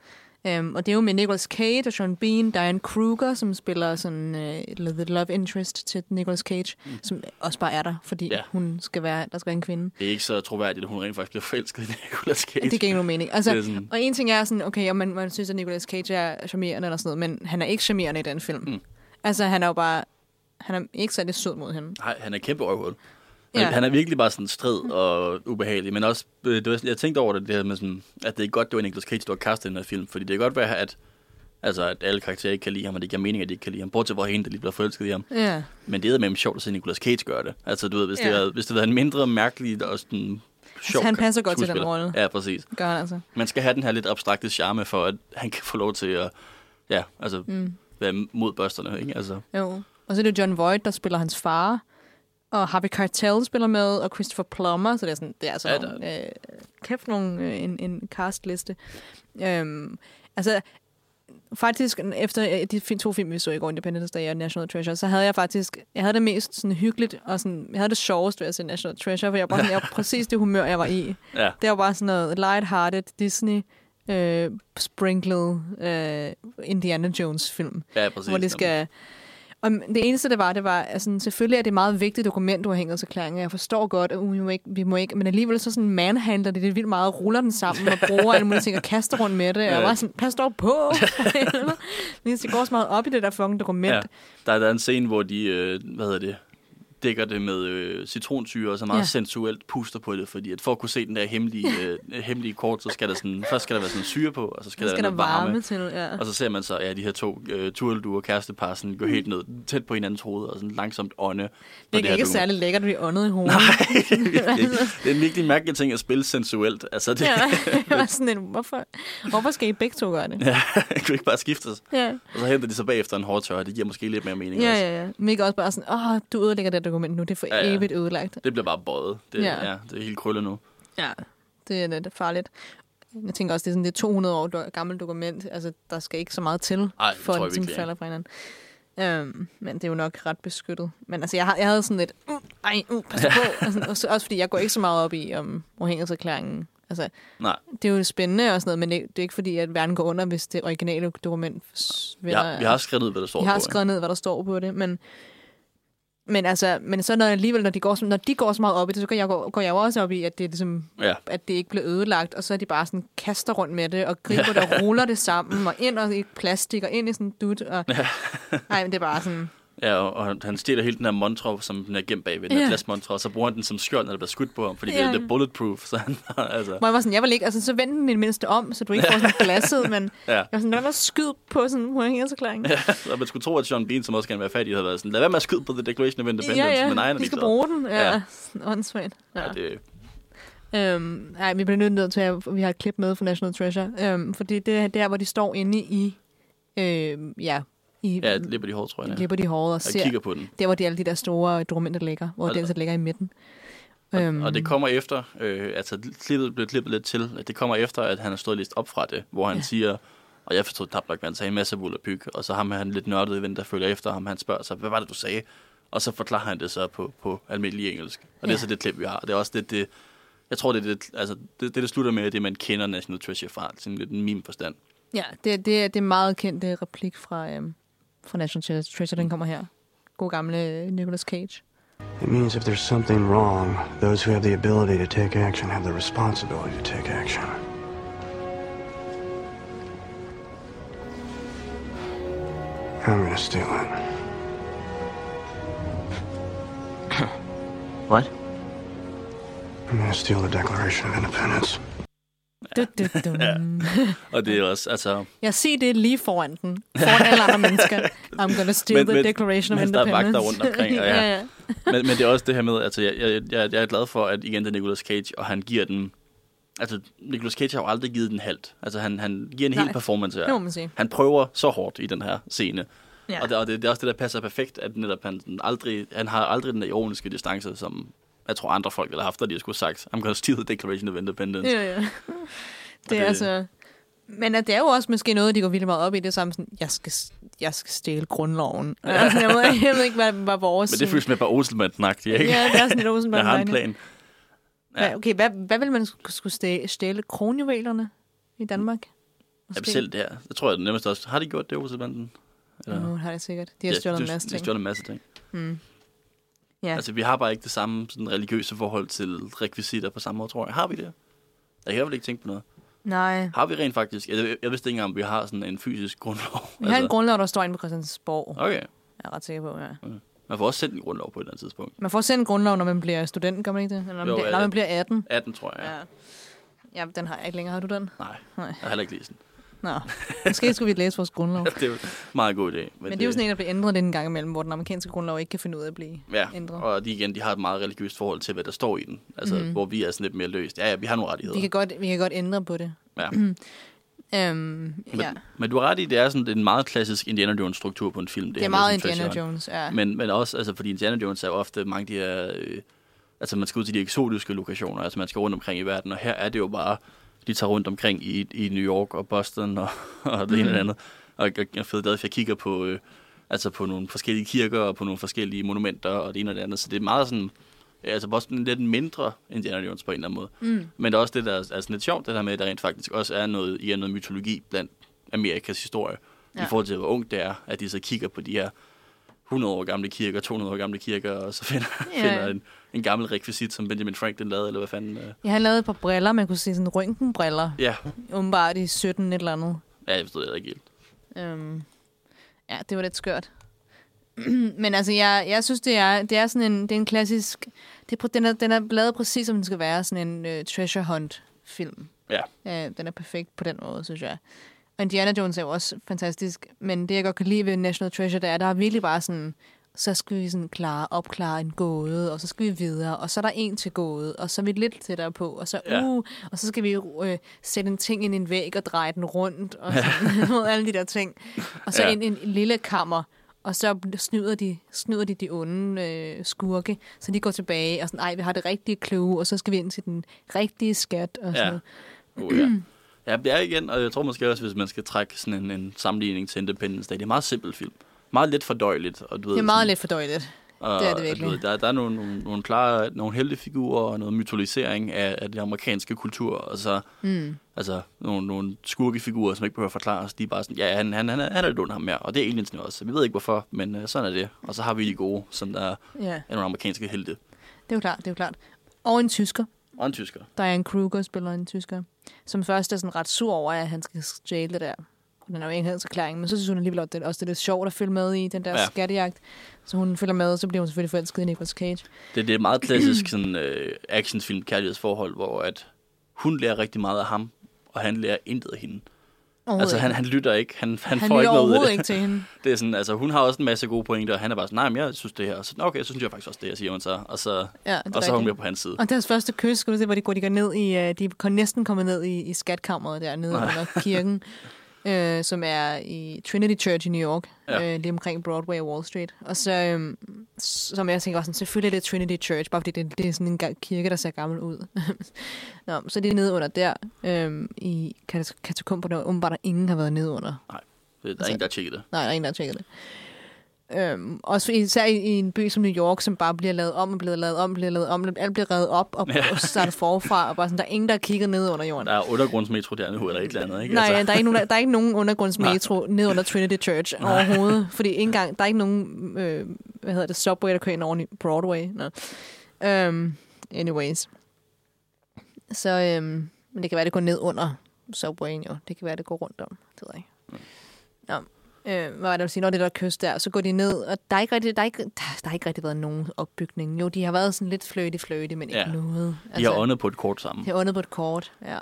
Øhm, og det er jo med Nicolas Cage og Sean Bean, Diane Kruger, som spiller sådan uh, the love interest til Nicolas Cage, mm. som også bare er der, fordi
Ja.
hun skal være, der skal være en kvinde.
Det er ikke så troværdigt, at hun rent faktisk bliver forelsket i Nicolas Cage.
Det giver ikke nogen mening. Altså,
Det er sådan-
Og en ting er sådan, okay, om man, man synes, at Nicolas Cage er charmerende eller sådan noget, men han er ikke charmerende i den film.
Mm.
Mm. Altså, han er jo bare... Han er ikke særlig sød mod hende.
Nej, han er kæmpe røvhul. Ja. Han er virkelig bare sådan strid og ubehagelig, men også, øh, det var, jeg tænkte over det, det her med sådan, at det er godt, det var Nicolas Cage, der var castet i den her film, fordi det kan godt være, at, altså, at alle karakterer ikke kan lide ham, og det giver mening, at de ikke kan lide ham, bortset fra hende, der lige bliver forelsket i ham.
Ja.
Men det er med sjovt at se Nicolas Cage gøre det. Altså, du ved, hvis, ja. det, var, hvis det var en mindre mærkelig og sådan sjov
han passer godt til den rolle.
Ja, præcis.
Gør han altså.
Man skal have den her lidt abstrakte charme for, at han kan få lov til at, ja, altså,
Mm.
være mod børsterne, ikke? Altså,
Jo. Og så er det John Voight, der spiller hans far. Og Harvey Keitel spiller med, og Christopher Plummer. Så det er sådan, det er altså
Ja,
nogle, øh, kæft nogle, øh, en, en castliste. Øhm, altså, faktisk efter øh, de to film, vi så i går, Independence Day og National Treasure, så havde jeg faktisk, jeg havde det mest sådan hyggeligt, og sådan, jeg havde det sjovest ved at se National Treasure, for jeg var, sådan, jeg var præcis det humør, jeg var i.
ja.
Det var bare sådan noget light-hearted Disney, øh, sprinklet øh, Indiana Jones film
Ja, præcis.
hvor det skal... Og det eneste, det var, det var, altså, selvfølgelig er det et meget vigtigt dokument, du har hængt erklæring. Jeg forstår godt, at vi må ikke, vi må ikke men alligevel så sådan manhandler det, det vildt meget, ruller den sammen og bruger alle mulige ting og kaster rundt med det. Og jeg var sådan, pas dog på! det går så meget op i det der fucking dokument.
Ja. Der, der er en scene, hvor de, øh, hvad hedder det, dækker det med øh, citronsyre, og så meget ja. Sensuelt puster på det, fordi at for at kunne se den der hemmelige, øh, hemmelige kort, så skal der sådan, først skal der være sådan syre på, og så skal,
Så skal der
der varme.
varme til, ja.
Og så ser man så, ja, de her to øh, turelduer kærestepar sådan, gå helt ned, tæt på hinandens hoved, og sådan langsomt ånde. på
Det er ikke
dokument.
særlig lækkert, at vi åndede i hovedet.
Nej, det er. Det er en virkelig mærkelig ting at spille sensuelt. Altså, det,
Ja, var sådan en, hvorfor, hvorfor skal I begge to gøre det?
ja, vi ikke bare skiftes?
Ja,
Og så henter de så bagefter en hårdtør, det giver måske lidt mere mening
ja,
også.
ja. ja. Men ikke også bare sådan, åh, du ødelægger det dokument nu, det er for
Ja,
ja,
ja.
ja. evigt ødelagt.
Det bliver bare bøjet. Det, ja.
Ja.
Ja, det er helt krølle nu.
Ja, det er lidt farligt. Jeg tænker også, det er sådan det er 200 år do- gammelt dokument. Altså, der skal ikke så meget til,
Ej,
for at det falder fra hinanden. Øhm, men det er jo nok ret beskyttet. Men altså, jeg, har, jeg havde sådan lidt, uh, ej, uh, pas på. altså, også, også fordi jeg går ikke så meget op i om uafhængighedserklæringen. Altså,
Nej,
det er jo spændende og sådan noget, men det, det er ikke fordi, at verden går under, hvis det originale dokument forsvinder.
jeg, jeg har skrevet ud, hvad der står
jeg har
på.
skrevet ned, hvad der står på det, men Men altså, men så når alligevel, når de går, så- når de går så meget op i det, så går jeg, går jeg jo også op i, at det, er ligesom,
Ja.
at det ikke bliver ødelagt, og så er de bare sådan kaster rundt med det, og griber det og ruller det sammen, og ind og i plastik, og ind i sådan dut, og... Nej, men det er bare sådan...
Ja, og, og han- stjæler hele den her montre, som den er gemt bagved, den
Ja.
her glasmontre, og så bruger han den som skjold, når der bliver skudt på ham, fordi det,
Ja.
er- det er bulletproof, så han altså...
Hvor jeg var sådan, jeg vil ikke, altså så vend den i det mindste om, så du ikke får sådan glasset, men
Ja.
jeg var sådan, lad mig skyde på sådan en uafhængighedserklæring. Ja,
og man skulle tro, at Sean Bean, som også gerne vil være fattig, havde været sådan, lad være med at skyde på The Declaration of Independence,
ja, ja.
men nej,
de skal bruge den. Ja,
Ja.
ja. åndssvagt. Ja.
Ja, det,
Øhm, nej, vi bliver nødt til at vi har et klip med fra National Treasure, øhm, fordi det er der, hvor de står inde i, øhm, ja, i
ja, Liberty Hall, tror jeg. Ja.
Liberty Hall og
Jeg
ser,
kigger på den.
der hvor de alle de der store dokumenter ligger, hvor
Og-
det altså ligger i midten.
Øhm. Og det kommer efter, øh, altså klippet blev klippet lidt til, at det kommer efter, at han har stået læst op fra det, hvor han
Ja.
siger, og jeg forstod tabt nok, hvad han sagde, en masse volapyk, og så ham han lidt nørdet ven, der følger efter ham, han spørger sig, hvad var det, du sagde? Og så forklarer han det så på, på almindelig engelsk. Og det
Ja.
er så det klip, vi har. Det er også det, det jeg tror, det er det, altså, det, det, det slutter med, det man kender National Treasure fra, sådan lidt en meme forstand.
Ja, det, det, er- det er meget kendte replik fra, øhm, fra National Treasure, den kommer her. God gamle Nicolas Cage.
It means if there's something wrong, those who have the ability to take action have the responsibility to take action. I'm gonna steal it.
What?
I'm gonna steal the Declaration of Independence.
Du, du, du.
Ja. Og det er også, altså,
Jeg ser det lige foran den. Foran alle andre mennesker. I'm gonna steal
Men-
the
men-
Declaration of
mens der er
Independence.
vagter rundt omkring, og ja.
ja, ja.
men, men det er også det her med, altså, jeg, jeg, jeg, jeg er glad for, at igen det er Nicolas Cage, og han giver den, altså, Nicolas Cage har jo aldrig givet den halvt. Altså, han, han giver en
Nej.
hel performance her.
Det må man sige.
Han prøver så hårdt i den her scene.
Ja.
Og, det, og det, det er også det, der passer perfekt, at netop han, aldrig, han har aldrig den ironiske distance, som jeg tror andre folk ville have haft, der de skulle sagt, I'm gonna steal the Declaration of Independence.
Ja, ja. Det er
det-
altså... Men at det er jo også måske noget, de går vildt meget op i, det er samme sådan, jeg skal, jeg skal stjæle grundloven. Altså, jeg, ved, jeg ved ikke, hvad, hvad vores...
Men det føles med bare Olsenbanden ikke?
Ja, det er sådan lidt Olsenbanden.
Jeg har en plan.
Ja. Okay, hvad, hvad vil man sk- skulle stjæle? Stjæle kronjuvelerne i Danmark?
Ja, selv det her. Jeg tror, jeg det nemmest også. Har de gjort det, Olsenbanden?
Ja. Nu har det sikkert. De har stjålet en masse
De har
ting.
stjålet en masse ting.
Mm. Ja.
Altså, vi har bare ikke det samme sådan, religiøse forhold til rekvisitter på samme måde, tror jeg. Har vi det? Jeg kan i hvert fald ikke tænke på noget.
Nej.
Har vi rent faktisk? Jeg, jeg vidste ikke engang, om vi har sådan en fysisk grundlov.
Vi har en grundlov, der står inde på Christiansborg.
Okay.
Jeg er ret sikker på, ja.
Man får også sendt en grundlov på et eller andet tidspunkt.
Man får sendt en grundlov, når man bliver student, gør man ikke det? Eller når man,
Jo,
bliver,
ja.
når man bliver 18.
18, tror jeg. Ja.
Ja. Ja, den har jeg ikke længere. Har du den?
Nej,
Nej.
jeg har heller ikke læst den.
Nå. Måske skulle vi læse vores grundlov.
det er jo meget god idé. Men,
Men det er jo sådan en, der bliver ændret lidt en gang imellem, hvor den amerikanske grundlov ikke kan finde ud af at blive
Ja,
ændret.
og de igen, de har et meget religiøst forhold til, hvad der står i den. Altså, mm. hvor vi er sådan lidt mere løst. Ja, ja, vi har nogle rettigheder.
Vi kan godt, vi kan godt ændre på det.
Ja.
Øhm,
Men,
ja.
men du har ret i, det er sådan en meget klassisk Indiana Jones-struktur på en film.
Det er
her
meget Indiana. Jones, ja.
Men, men også, altså, fordi Indiana Jones er jo ofte mange af de her... Øh, altså, man skal ud til de eksotiske lokationer. Altså, man skal rundt omkring i verden. Og her er det jo bare... De tager rundt omkring i, i New York og Boston og, og det ene og det andet. Og jeg er fedt glad, for jeg kigger på... Øh, altså på nogle forskellige kirker og på nogle forskellige monumenter og det ene og det andet. Så det er meget sådan... ja, Altså også en lidt mindre Indiana Jones på en eller anden måde.
Mm.
Men det er også det, der er, er sådan lidt sjovt, det der med, at der rent faktisk også er noget, igen, noget mytologi blandt Amerikas historie. Ja.
Ja.
I forhold til, hvor ungt det er, at de så kigger på de her 100 år gamle kirker, 200 år gamle kirker, og så finder,
Ja.
ja. finder en, en gammel rekvisit, som Benjamin Franklin lavede, eller hvad fanden. Øh.
Jeg har lavet et par briller, man kunne se sådan røntgenbriller.
Ja,
Åbenbart i 17 et eller andet.
ja, jeg forstod det ikke helt.
Øhm, ja, det var lidt skørt. Men altså, jeg, jeg synes, det er, det er sådan en, det er en klassisk... Det er, den, er, den er lavet præcis, som den skal være. Sådan en uh, treasure hunt-film.
Ja.
Uh, den er perfekt på den måde, synes jeg. Og Indiana Jones er jo også fantastisk. Men det, jeg godt kan lide ved National Treasure, det er, der er virkelig bare sådan... Så skal vi sådan klare, opklare en gåde, og så skal vi videre, og så er der en til gåde, og så er vi lidt tættere på, og så,
Ja.
uh, og så skal vi øh, sætte en ting ind i en væg og dreje den rundt, og sådan, alle de der ting. Og så
Ja.
ja. en, en, lille kammer, og så snyder de, snyder de de onde øh, skurke, så de går tilbage og sådan, ej, vi har det rigtige clue, og så skal vi ind til den rigtige skat, og sådan
Ja.
noget.
Oh, ja. ja, det er igen, og jeg tror måske også, hvis man skal trække sådan en, en sammenligning til Independence Day, det er en meget simpel film. Meget let fordøjeligt. Og du ved,
Det er meget
sådan,
lidt fordøjeligt.
Og,
Det er det virkelig.
ved, Der, der er nogle, nogle, nogle klare, nogle heltefigurer og noget mytologisering af, af den amerikanske kultur, og så
Mm.
altså, nogle, nogle skurkefigurer, som ikke behøver forklares. De er bare sådan, ja, han, han, han, er, han er lidt ham mere, og det er aliens nu også. Vi ved ikke hvorfor, men uh, sådan er det. Og så har vi de gode, som der
Ja,
er nogle amerikanske helte.
det er jo klart, det er jo klart. Og en tysker.
Og en tysker.
Diane Kruger spiller en tysker, som først er sådan ret sur over, at han skal stjæle det der. Den er jo ikke erklæring, men så synes hun alligevel, at det også det er lidt sjovt at følge med i den der
Ja.
ja. skattejagt. Så hun følger med, så bliver hun selvfølgelig forelsket i Nicolas Cage.
Det, det er et meget klassisk sådan, øh, actionfilm kærlighedsforhold, hvor at hun lærer rigtig meget af ham, og han lærer intet af hende. Altså, han, han lytter ikke. Han, han,
han
får ikke noget af det.
ikke til hende.
Det er sådan, altså, hun har også en masse gode pointer, og han er bare sådan, nej, men jeg synes det her. Og så, "Nå, okay, så synes jeg faktisk også det, her, siger hun så. Og så,
Ja,
og så er hun med på hans side.
Og deres første kys, skal du se, hvor de går, de går ned i, øh, de er næsten kommet ned i, i skatkammeret der nede
Nej.
under kirken, øh, som er i Trinity Church i New York,
Ja.
øh, lige omkring Broadway og Wall Street. Og så, øh, som jeg tænker også, sådan, selvfølgelig er det Trinity Church, bare fordi det, det er sådan en kirke, der ser gammel ud. Nå, så det er nede under der, øh, i kat- katakomberne, åbenbart der ingen har været nede under.
Det, der er
Altså-
ingen, der har tjekket det.
Nej, der er ingen, der har tjekket det. Øhm, også især i, i en by som New York, som bare bliver lavet om og bliver lavet om, bliver lavet om, alt bliver revet op og,
Ja.
og startet forfra, og bare sådan, der er ingen, der har kigget ned under jorden.
Der er undergrundsmetro der nu, eller et eller andet, ikke?
Nej,
altså,
der er ikke nogen, der, er ikke nogen undergrundsmetro ned under Trinity Church overhovedet, fordi ikke engang, der er ikke nogen, øh, hvad hedder det, subway, der kører ind over Broadway. No. Um, anyways. Så, øhm, men det kan være, det går ned under subwayen jo. Det kan være, det går rundt om. Det ved jeg ikke. Nå. Øh, hvad var det, ville sige? Når det der kyst der, så går de ned, og der er ikke rigtig, der er ikke, der, har ikke rigtig været nogen opbygning. Jo, de har været sådan lidt fløjte-fløjte, men ikke
Ja.
noget.
de har åndet på et kort sammen.
de har åndet på et kort, ja.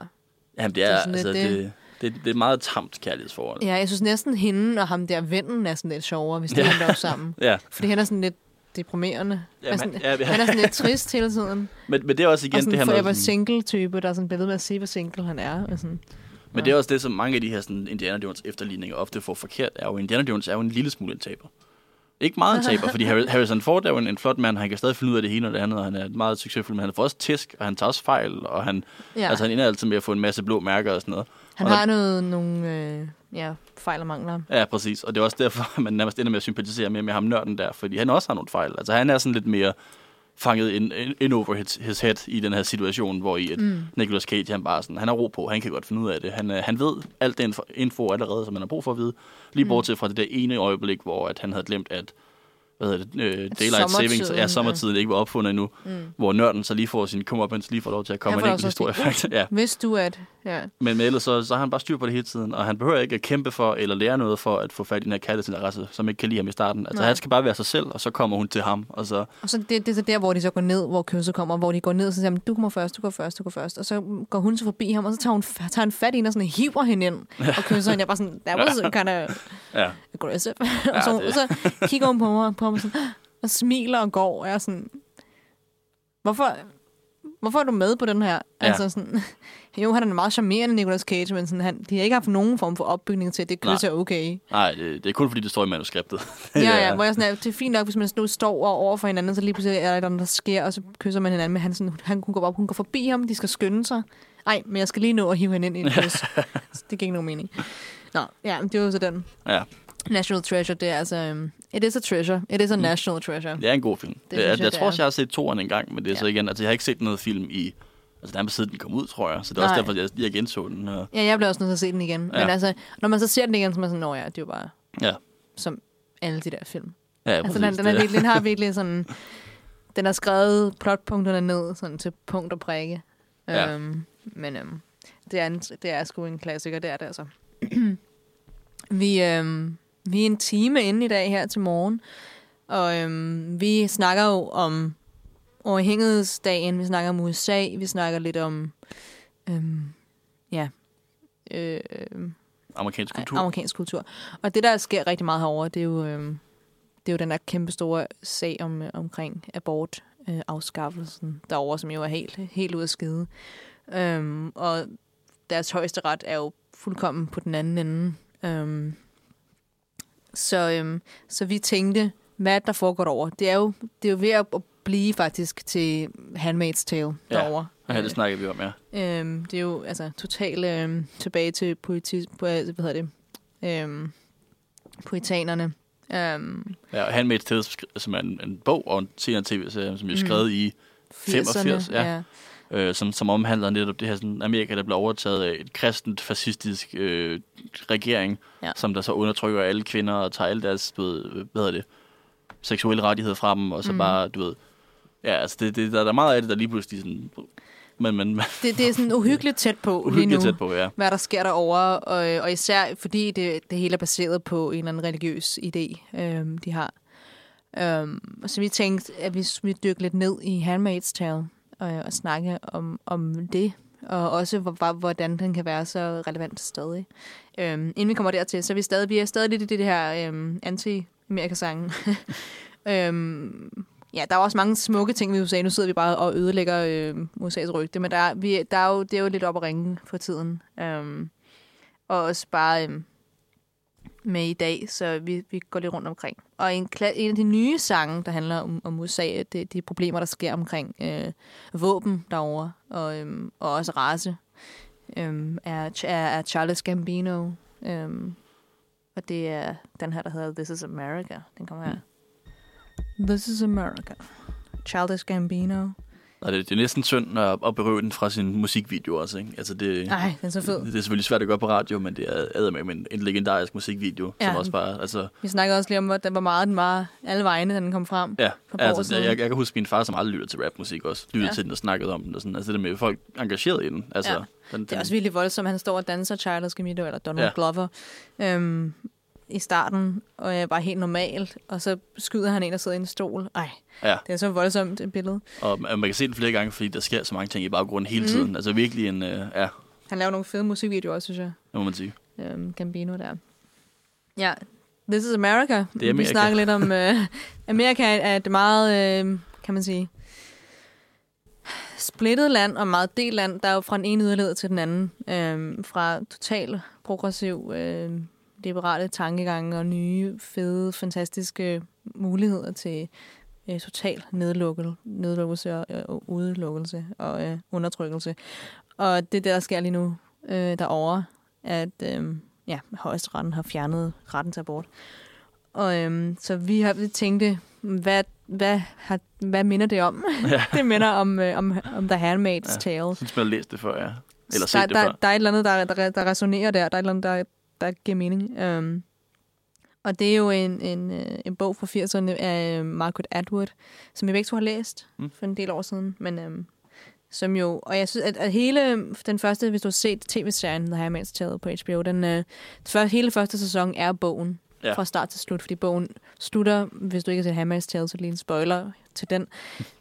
Jamen, det
det
er,
er sådan
altså,
lidt
det, det, det er et meget tamt kærlighedsforhold.
Ja, jeg synes næsten hende og ham der vennen er sådan lidt sjovere, hvis de
Ja.
ja. op sammen.
Ja,
Fordi han er sådan lidt deprimerende.
Jamen,
altså,
han- ja, ja.
han er sådan lidt trist hele tiden.
men, men det er også
Og
igen det
sådan
her
en
med... Sådan,
single-type, der er sådan et billede med at se, hvor single han er. Og sådan.
Men det er også det, som mange af de her sådan, Indiana Jones efterligninger ofte får forkert, er jo, Indiana Jones er jo en lille smule en taber. Ikke meget en taber, fordi Harri- Harrison Ford er jo en, en flot mand, han kan stadig finde ud af det ene og det andet, og han er meget succesfuld, men han får også tæsk, og han tager også fejl, og han, ja. Altså, han ender altid med at få en masse blå mærker og sådan noget.
han
og
har noget, nogle øh, ja, fejl og mangler.
Ja, præcis. Og det er også derfor, at man nærmest ender med at sympatisere mere med ham nørden der, fordi han også har nogle fejl. Altså han er sådan lidt mere fanget ind, ind over his, his head i den her situation, hvor i et mm. Nicolas Cage, han bare sådan, han har ro på, han kan godt finde ud af det. Han, øh, han ved alt den info allerede, som man har brug for at vide. Lige
Mm.
bortset fra det der ene øjeblik, hvor at han havde glemt, at hvad hedder det, øh, Daylight Savings, ja,
ja.
sommertiden ikke var opfundet endnu, mm. hvor nørden så lige får sin comeuppance, lige får lov til at komme med en enkelt historie. faktisk. ja.
Hvis du at... Ja.
Men, men ellers så, så har han bare styr på det hele tiden, og han behøver ikke at kæmpe for eller lære noget for at få fat i den her kærlighedsinteresse, som ikke kan lide ham i starten. Altså
Nej.
han skal bare være sig selv, og så kommer hun til ham, og så...
Og så det, det er så der, hvor de så går ned, hvor kysset kommer, hvor de går ned, og så siger du kommer først, du går først, du går først. Og så går hun så forbi ham, og så tager hun tager han fat i hende og sådan hiver hende ind, og kysser hende. Jeg er bare sådan, that was kind of
Ja,
aggressive. og, så,
det-
og så kigger hun på mig, på mig sådan, og smiler og går, og jeg er sådan, hvorfor, hvorfor er du med på den her?
Ja.
Altså sådan, jo, han er en meget charmerende Nicolas Cage, men sådan, han, de har ikke haft nogen form for opbygning til, at det
Nej.
er okay.
nej, det, det er kun fordi, det står i manuskriptet.
Ja, ja, hvor jeg sådan, det er fint nok, hvis man nu står over for hinanden, så lige pludselig er der et eller andet, der sker, og så kysser man hinanden, men han, sådan, han hun går op, hun går forbi ham, de skal skynde sig. Nej, men jeg skal lige nå at hive hende ind i en kys. Det giver ikke nogen mening. Nå, ja, det var så den.
ja,
National Treasure, det er altså... Um, it is a treasure. It is a national treasure.
det er en god film. Det,
synes
jeg,
jeg,
jeg,
det
tror også, jeg har set toeren en gang, men det er
Ja.
så igen, altså jeg har ikke set noget film i... Altså nærmest siden den kom ud, tror jeg. Så det er også
Nej.
derfor, jeg, jeg genså den. Og,
Ja, jeg bliver også nødt til at se den igen.
Ja.
Men altså, når man så ser den igen, så er man sådan, nå ja, det er jo bare
ja,
som alle de der film.
ja,
Altså, den, den, er
det-
virkelig, den har virkelig sådan... Den har skrevet plotpunkterne ned sådan til punkt og prikke.
Ja.
Øhm, men øhm, det, er en, det er sgu en klassiker, det er det altså. vi, øhm, vi er en time inde i dag her til morgen, og øhm, vi snakker jo om overhængighedsdagen, vi snakker om USA, vi snakker lidt om... Øhm, ja... Øh,
Amerikansk kultur.
amerikansk kultur. Og det, der sker rigtig meget herovre, det er jo, øhm, det er jo den der kæmpe store sag om, øh, omkring abort øh, afskaffelsen derovre, som jo er helt, helt ude af skide. Øhm, og deres højeste ret er jo fuldkommen på den anden ende. Øhm, så, øhm, så vi tænkte, hvad er der foregår derovre? Det er jo, det er jo ved at blive faktisk til Handmaid's Tale
Ja.
derovre.
Ja, det snakker vi om, ja.
Øhm, det er jo altså totalt øhm, tilbage til politi- på, hvad hedder det, øhm, poetanerne. Um,
Ja, og Handmaid's Tale, som er en, en bog og en senere tv-serie, som er
Mhm.
skrevet i 85,
80'erne,
ja. Øh, som, som omhandler netop det her sådan, Amerika, der bliver overtaget af et kristent, fascistisk øh, regering,
Ja.
som der så undertrykker alle kvinder og tager alle deres, du ved, hvad hedder det, seksuelle rettigheder fra dem, og så mm. bare, du ved, ja, altså det, det, der, der er meget af det, der lige pludselig sådan, men, men
Det, det er sådan uhyggeligt tæt på lige nu.
uhyggeligt tæt på, ja.
hvad der sker derovre, og, og især fordi det, det hele er baseret på en eller anden religiøs idé, øhm, de har. Øhm, så vi tænkte, at vi, vi dykke lidt ned i Handmaid's Tale øh, at snakke om, om det, og også hvordan den kan være så relevant stadig. Øhm, inden vi kommer dertil, så er vi stadig, vi er stadig lidt i det her øhm, anti-Amerika-sange. øhm, ja, der er også mange smukke ting ved USA. Nu sidder vi bare og ødelægger øhm, USA's rygte, men der vi, der er jo, det er jo lidt op at ringe for tiden. Øhm, og også bare øhm, med i dag, så vi, vi går lidt rundt omkring. Og en, en af de nye sange, der handler om, om USA, det de problemer, der sker omkring øh, våben derovre, og, øhm, og også race, øhm, er, er, er Charles Gambino. Øhm, og det er den her, der hedder This is America. Den kommer her. This is America. Childish Gambino.
Og det, det er næsten synd at, at berøve den fra sin musikvideo også, ikke? Altså det,
Nej, den er så fed.
det er selvfølgelig svært at gøre på radio, men det er med en, en legendarisk musikvideo, ja. Som også bare, altså,
Vi snakkede også lige om, hvor, meget den var alle vegne, da den kom frem.
Ja, altså, jeg, jeg kan huske min far, som aldrig lyttede til rapmusik også. Lyttede
Ja.
til den og snakkede om den. Og sådan. Altså det med folk engageret i den. Altså,
Ja.
den, den,
Det er også virkelig voldsomt. Han står og danser Childish Gambino, eller Donald. Ja. Glover, øhm, i starten, og er bare helt normalt. Og så skyder han en, der sidder i en stol. Ej,
Ja,
det er så voldsomt et billede.
og man kan se den flere gange, fordi der sker så mange ting i baggrunden hele
Mhm.
tiden. Altså virkelig en, øh, ja,
Han laver nogle fede musikvideoer også, synes jeg.
det må man sige.
Øhm, Gambino der. Ja, This is America.
Det er
Vi
Amerika.
snakker lidt om... Øh, Amerika er et meget, øh, kan man sige, splittet land og meget delt land. Der er jo fra den ene yderled til den anden. Øh, fra total progressiv, øh, liberale tankegange og nye, fede, fantastiske muligheder til øh, total nedlukkel, nedlukkelse og, og udelukkelse og øh, undertrykkelse. Og det det, der sker lige nu øh, derovre, at øh, ja, højesteretten har fjernet retten til abort. Og øhm, så vi har vi tænkte, hvad, hvad, har, hvad minder det om?
Ja.
det minder om, øh, om, om The Handmaid's
Ja.
Tale.
Jeg synes, man har læst det før, ja. Eller
der,
set det
der,
før.
der er et eller andet, der, der, der resonerer der. Der er et eller andet, der, der giver mening. Um, og det er jo en, en, øh, en bog fra 80'erne af Margaret Atwood, som vi begge to har læst
Mm.
for en del år siden. Men øhm, som jo, og jeg synes, at, at hele den første, hvis du har set tv-serien, The Handmaid's Tale på HBO, den, øh, for, hele første sæson er bogen
Ja.
fra start til slut, fordi bogen slutter, hvis du ikke har set Handmaid's Tale, så lige en spoiler til den.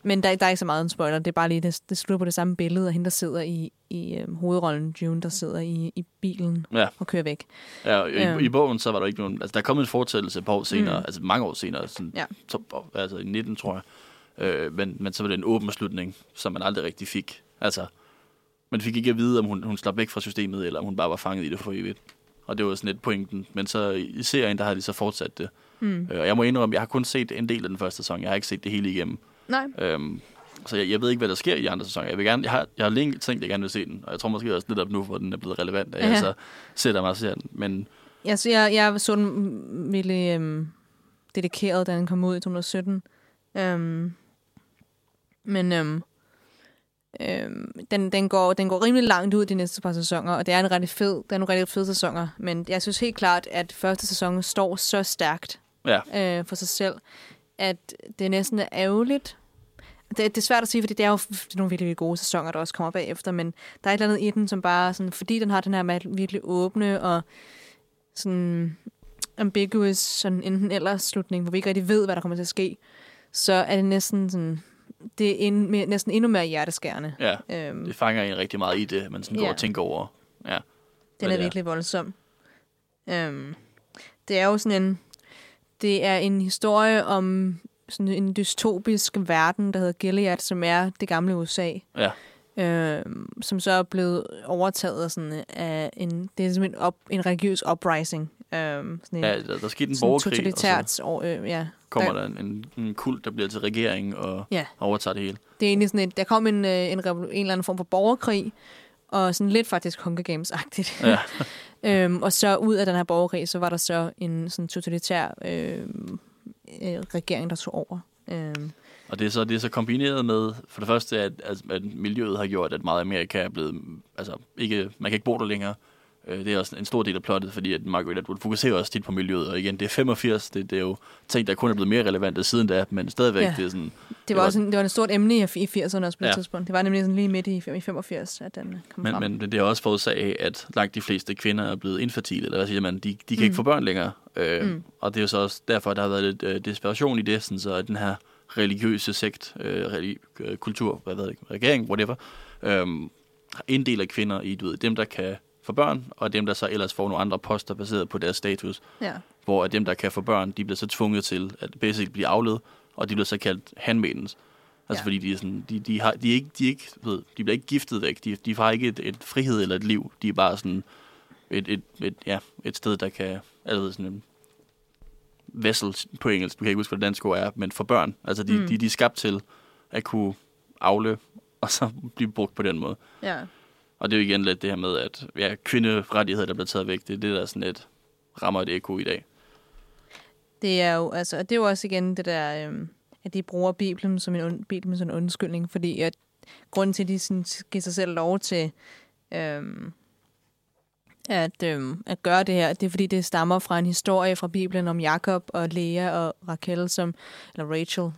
Men der, der er ikke så meget en spoiler, det er bare lige, det, det slutter på det samme billede, og hende, der sidder i, i øhm, hovedrollen, June, der sidder i, i bilen
Ja.
og kører væk.
Ja, og i,
Øhm.
i, bogen så var der ikke nogen... Altså, der er kommet en fortællelse et par år senere,
Mm.
altså mange år senere, sådan,
Ja.
to, altså i 19, tror jeg. Øh, men, men så var det en åben slutning, som man aldrig rigtig fik. Altså, man fik ikke at vide, om hun, hun slap væk fra systemet, eller om hun bare var fanget i det for evigt. Og det var sådan lidt pointen. Men så i serien, der har de så fortsat det.
Mm.
Øh, og jeg må indrømme, jeg har kun set en del af den første sæson. Jeg har ikke set det hele igennem.
Nej.
Øhm, så jeg, jeg ved ikke, hvad der sker i de andre sæsoner. Jeg, vil gerne, jeg, har, jeg har længe tænkt, at jeg gerne vil se den. Og jeg tror måske også lidt op nu, hvor den er blevet relevant. At jeg
Ja.
så sætter mig og ser den. Men
Jeg, så jeg, jeg så den virkelig øhm, dedikeret, da den kom ud i 2017. Øhm, men øhm, øhm, den, den, går, den går rimelig langt ud de næste par sæsoner, og det er en rigtig fed, det er nogle rigtig fede sæsoner. Men jeg synes helt klart, at første sæson står så stærkt
ja,
øh, for sig selv, at det næsten er ærgerligt. Det, det er svært at sige, fordi det er jo det er nogle virkelig, virkelig gode sæsoner, der også kommer bagefter, men der er et eller andet i den, som bare, sådan, fordi den har den her med virkelig åbne og sådan ambiguous, sådan enten eller slutning, hvor vi ikke rigtig ved, hvad der kommer til at ske, så er det næsten sådan, det er en, mere, næsten endnu mere hjerteskærende.
ja.
Øhm,
Det fanger en rigtig meget i det, man sådan går
Ja.
og tænker over. Ja,
Den er
er.
virkelig voldsom. Øhm, det er jo sådan en... Det er en historie om sådan en dystopisk verden, der hedder Gilead, som er det gamle USA.
ja,
Øhm, som så er blevet overtaget af, sådan, af en, det er simpelthen op, en religiøs uprising. Øhm, sådan en,
ja der, der skete en
sådan
borgerkrig, og
totalitært,
så
år, øh, ja.
Kommer
der,
der en, en, en kult, der bliver til regering og
Ja.
overtager det hele.
Det er egentlig sådan et, der kom en, øh, en, revol- en eller anden form for borgerkrig, og sådan lidt faktisk Hunger Games-agtigt.
Ja.
Øhm, og så ud af den her borgerkrig, så var der så en sådan totalitær øh, øh, regering, der tog over. Øhm,
Og det er så, det er så kombineret med, for det første, at, at, at miljøet har gjort, at meget Amerika er blevet, altså ikke, man kan ikke bo der længere. Øh, Det er også en stor del af plottet, fordi at Margaret Atwood fokuserer også tit på miljøet, og igen, det er 85, det, det er jo ting, der kun er blevet mere relevante siden da, men stadigvæk,
Ja.
det er sådan,
det var også en, det var en stort emne i, i 80'erne også på det
Ja.
tidspunkt. Det var nemlig sådan lige midt i, i 85, at den kom
men,
frem.
men det er også forudsag af, at langt de fleste kvinder er blevet infertile, eller hvad siger man, de, de kan mm. ikke få børn længere. Øh,
Mm.
Og det er jo så også derfor, der har været lidt øh, desperation i det, sådan så den her religiøse sekt, øh, religi- øh, kultur, hvad ved jeg, regering, whatever, øh, inddeler kvinder i, du ved, dem, der kan få børn, og dem, der så ellers får nogle andre poster baseret på deres status,
Ja.
hvor at dem, der kan få børn, de bliver så tvunget til at basically blive afledt, og de bliver så kaldt handmaidens. Altså
Ja.
fordi de er sådan, de, de, har, de, er ikke, de, er ikke, ved, de bliver ikke giftet væk, de, de har ikke et, et frihed eller et liv, de er bare sådan et, et, et, ja, et sted, der kan, altså sådan en vessel på engelsk, du kan ikke huske, hvad det danske ord er, men for børn. Altså de,
mm.
de, de er skabt til at kunne afle, og så blive brugt på den måde.
ja.
Og det er jo igen lidt det her med, at ja, kvinderettigheder, der bliver taget væk, det er det, der sådan lidt rammer et ekko i dag.
Det er jo, altså, og det er jo også igen det der, øhm, at de bruger Bibelen som en, und, Bibelen som en undskyldning, fordi at grunden til, at de sådan, giver sig selv lov til øhm, at, øhm, at gøre det her, det er fordi, det stammer fra en historie fra Bibelen om Jakob og Lea og Raquel, som, eller Rachel,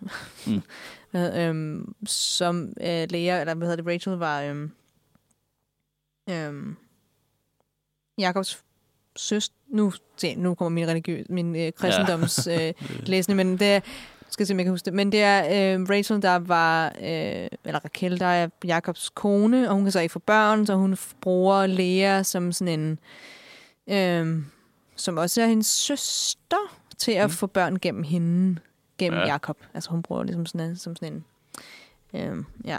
Mm.
øhm, som øh, Lea, eller hvad hedder det, Rachel var øhm, øhm, Jakobs søster, nu, se, nu kommer min, religiøs, min øh, kristendoms øh, læsende, men det er, skal se, om jeg kan huske det, men det er øh, Rachel, der var, øh, eller Raquel, der er Jakobs kone, og hun kan så ikke få børn, så hun bruger Lea som sådan en, øh, som også er hendes søster, til at
Mm.
få børn gennem hende, gennem
Ja.
ja. Jakob. Altså hun bruger ligesom sådan en, som sådan en, øh, ja,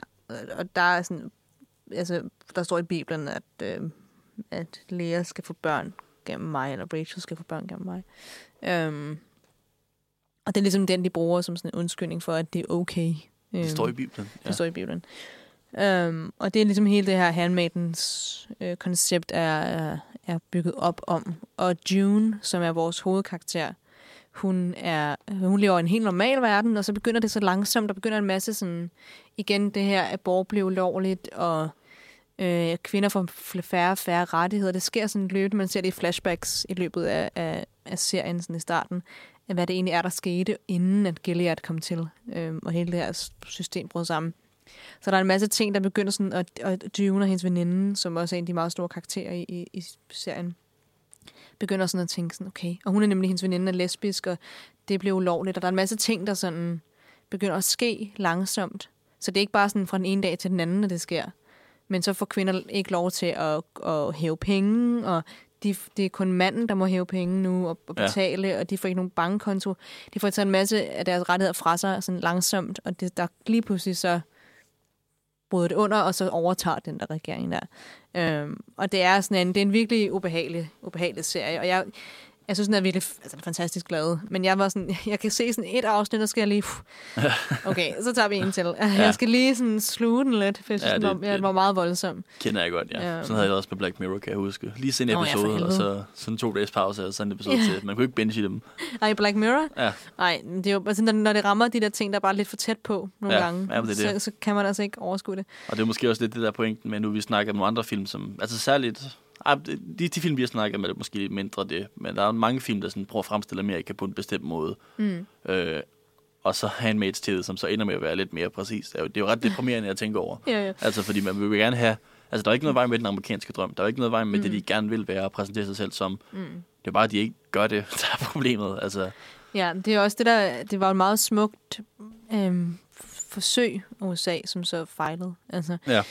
og der er sådan, altså, der står i Bibelen, at, øh, at Lea skal få børn gennem mig, eller Rachel skal få børn gennem mig. Øhm, og det er ligesom den, de bruger som sådan en undskyldning for, at det er okay. Øhm,
Det står i Bibelen.
det står i Bibelen. Øhm, og det er ligesom hele det her handmaidens øh, koncept er, er, er bygget op om. Og June, som er vores hovedkarakter, hun, er, hun lever i en helt normal verden, og så begynder det så langsomt, der begynder en masse sådan, igen det her, at abort bliver ulovligt, og øh, kvinder får færre og færre rettigheder. Det sker sådan løbende, man ser det i flashbacks i løbet af, af, af serien sådan i starten, hvad det egentlig er, der skete, inden at Gilead kom til, øh, og hele det her system brød sammen. Så der er en masse ting, der begynder sådan, at, at June og hendes veninde, som også er en af de meget store karakterer i, i, i serien, begynder sådan at tænke sådan, okay, og hun er nemlig, hendes veninde er lesbisk, og det bliver ulovligt, og der er en masse ting, der sådan begynder at ske langsomt. Så det er ikke bare sådan fra den ene dag til den anden, at det sker. Men så får kvinder ikke lov til at, at hæve penge, og de, det er kun manden, der må hæve penge nu og, og betale, ja. og de får ikke nogen bankkonto. De får taget en masse af deres rettigheder fra sig sådan langsomt, og det, der lige pludselig så bryder det under, og så overtager den der regering der. Øhm, og det er sådan en, det er en virkelig ubehagelig, ubehagelig serie, og jeg, jeg synes, den er virkelig altså, den er fantastisk glad. Men jeg var sådan, jeg kan se sådan et afsnit, og skal jeg lige... Okay, så tager vi en til. Jeg skal lige sådan sluge den lidt, for jeg synes,
Ja, det-
den, var, ja,
det-
den var meget voldsom.
Kender jeg godt, ja.
Ja.
Sådan havde jeg det også med Black Mirror, kan jeg huske. Lige se en
Nå, ja,
episode, og så sådan to dages pause, og sådan en episode
Ja.
til. Man kunne ikke binge i dem.
Ej, Black Mirror?
Ja,
Nej, det er jo altså, når, når det rammer de der ting, der er bare lidt for tæt på nogle
Ja,
gange,
ja, det er
så,
det.
så kan man altså ikke overskue det.
og det er måske også lidt det der pointen med, nu vi snakker om nogle andre film, som, altså særligt, de, de film, vi har snakket med, er måske lidt mindre det, men der er mange film, der sådan prøver at fremstille Amerika på en bestemt måde.
Mm.
Øh, og så Handmaid's Tale, som så ender med at være lidt mere præcis. Det er jo, det er jo ret deprimerende at tænke over.
Ja, ja.
Altså, fordi man vil gerne have... Altså, der er ikke noget vej med den amerikanske drøm. Der er ikke noget vej med mm. det, de gerne vil være og præsentere sig selv som.
Mm.
Det er bare, at de ikke gør det, der er problemet. Altså,
Ja, det er også det der, det var et meget smukt øhm, forsøg USA, som så fejlede. Altså,
Ja.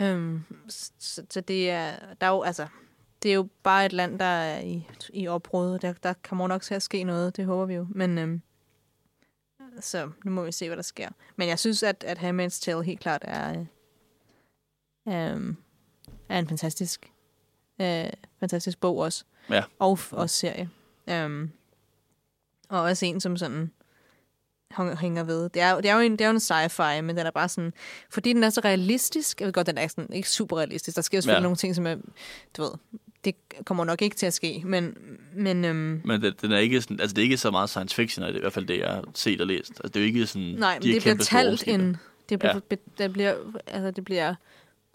Øhm, så, så det er, der er jo, altså, det er jo bare et land, der er i, i opbrud. Der, der kommer nok til at ske noget, det håber vi jo. Men øhm, så nu må vi se, hvad der sker. Men jeg synes, at, at Handmaid's Tale helt klart er, øh, øhm, er en fantastisk, øh, fantastisk bog også.
Ja.
Og også serie. Øhm, og også en, som sådan hænger ved. Det er, det er jo en, det er jo en sci-fi, men den er bare sådan... Fordi den er så realistisk... Jeg ved godt, den er sådan, ikke super realistisk. Der sker selvfølgelig
Ja.
nogle ting, som er... Du ved, det kommer nok ikke til at ske, men... men øhm,
Men det, den er ikke sådan, altså det er ikke så meget science fiction, er det i hvert fald det, jeg har set og læst. Altså det er jo ikke sådan...
nej, men
de
det bliver talt en... Det bliver,
Ja.
det bliver, altså, det bliver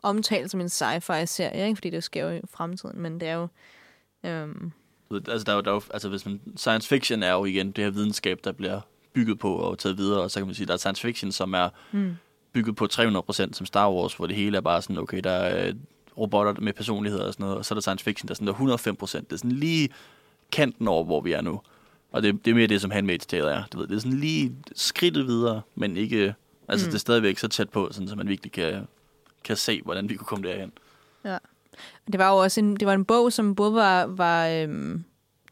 omtalt som en sci-fi-serie, ikke? fordi det sker jo i fremtiden, men det er jo... Øhm,
Altså, der er jo, der er jo, altså hvis man, science fiction er jo igen det her videnskab, der bliver bygget på og taget videre, og så kan man sige, der er science fiction, som er
hmm.
bygget på 300% som Star Wars, hvor det hele er bare sådan, okay, der er øh, robotter med personlighed og sådan noget, og så er der science fiction, der er sådan der er 105%. Det er sådan lige kanten over, hvor vi er nu. Og det, det er mere det, som Handmaid's Tale er. Du ved, det er sådan lige skridtet videre, men ikke... Altså, mm.
Mm.
det er stadigvæk så tæt på, sådan, så man virkelig kan, kan se, hvordan vi kunne komme derhen.
Det var jo også en, det var en bog, som både var, var øhm,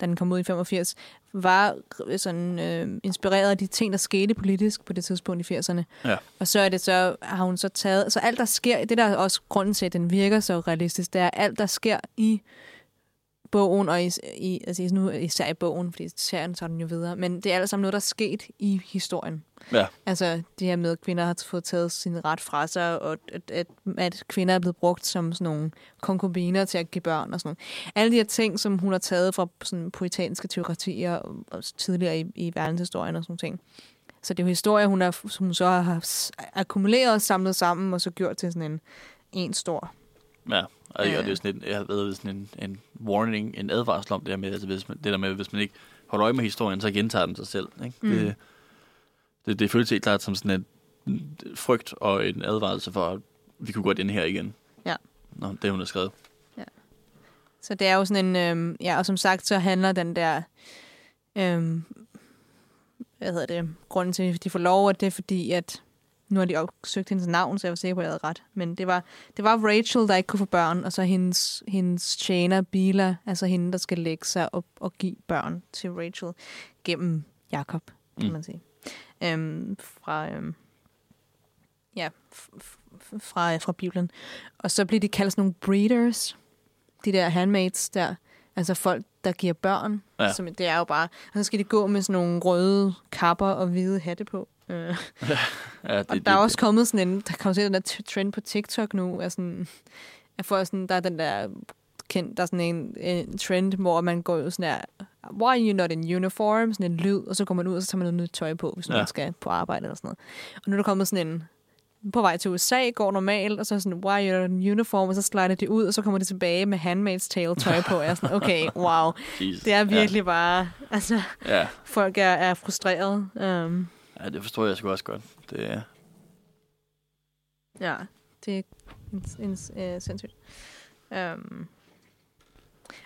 da den kom ud i 85, var sådan øh, inspireret af de ting, der skete politisk på det tidspunkt i 80'erne.
Ja.
Og så er det så, har hun så taget, så alt der sker, det der er også grunden til, at den virker så realistisk, det er alt der sker i bogen, og i, i, altså nu især i bogen, fordi serien tager den jo videre, men det er alt sammen noget, der er sket i historien.
Ja.
Altså det her med, at kvinder har fået taget sin ret fra sig, og at, at, at kvinder er blevet brugt som sådan nogle konkubiner til at give børn og sådan noget. Alle de her ting, som hun har taget fra sådan poetanske teokratier og, og tidligere i, i verdenshistorien og sådan ting. Så det er jo historier, hun, er, som hun så har akkumuleret og samlet sammen, og så gjort til sådan en, en stor.
Ja, og, ja.
Ja.
og det er sådan en, jeg været sådan en, en warning, en advarsel om det der med, altså hvis man, det der med, hvis man ikke holder øje med historien, så gentager den sig selv. Ikke?
Mm.
Det, det, det føles helt klart som sådan en frygt og en advarsel for, at vi kunne godt ind her igen.
Ja.
Nå, det hun har skrevet.
Så det er jo sådan en, øhm, ja, og som sagt, så handler den der, øhm, hvad hedder det, grunden til, at de får lov, at det er fordi, at nu har de opsøgt hendes navn, så jeg var sikker på, at jeg havde ret. Men det var, det var Rachel, der ikke kunne få børn, og så hendes, hendes tjener, Bila, altså hende, der skal lægge sig op og give børn til Rachel gennem Jakob, kan
Mm.
man sige. Øhm, fra, øhm, ja, fra, fra Bibelen. Og så bliver de kaldt sådan nogle breeders, de der handmaids der, altså folk, der giver børn.
Ja.
Som, det er jo bare, og så skal de gå med sådan nogle røde kapper og hvide hatte på. Øh.
Ja, det,
Og der er også kommet sådan en, der kommer til den der trend på TikTok nu, er sådan, at for sådan, der er den der kendt, der er sådan en, en trend, hvor man går ud sådan der, why are you not in uniform? Sådan en lyd, og så går man ud, og så tager man noget nyt tøj på, hvis
Ja.
ja. man skal på arbejde eller sådan noget. Og nu er der kommet sådan en, på vej til USA, går normalt, og så sådan, why are you not in uniform? Og så slider de ud, og så kommer de tilbage med Handmaid's Tale tøj på. Og jeg er sådan, okay, wow.
Jesus.
Det er virkelig bare, altså,
Ja. ja.
folk er, er frustreret. Um,
ja, det forstår jeg sgu også godt. Det er,
Ja, det er en, en, uh, sindssygt. Um,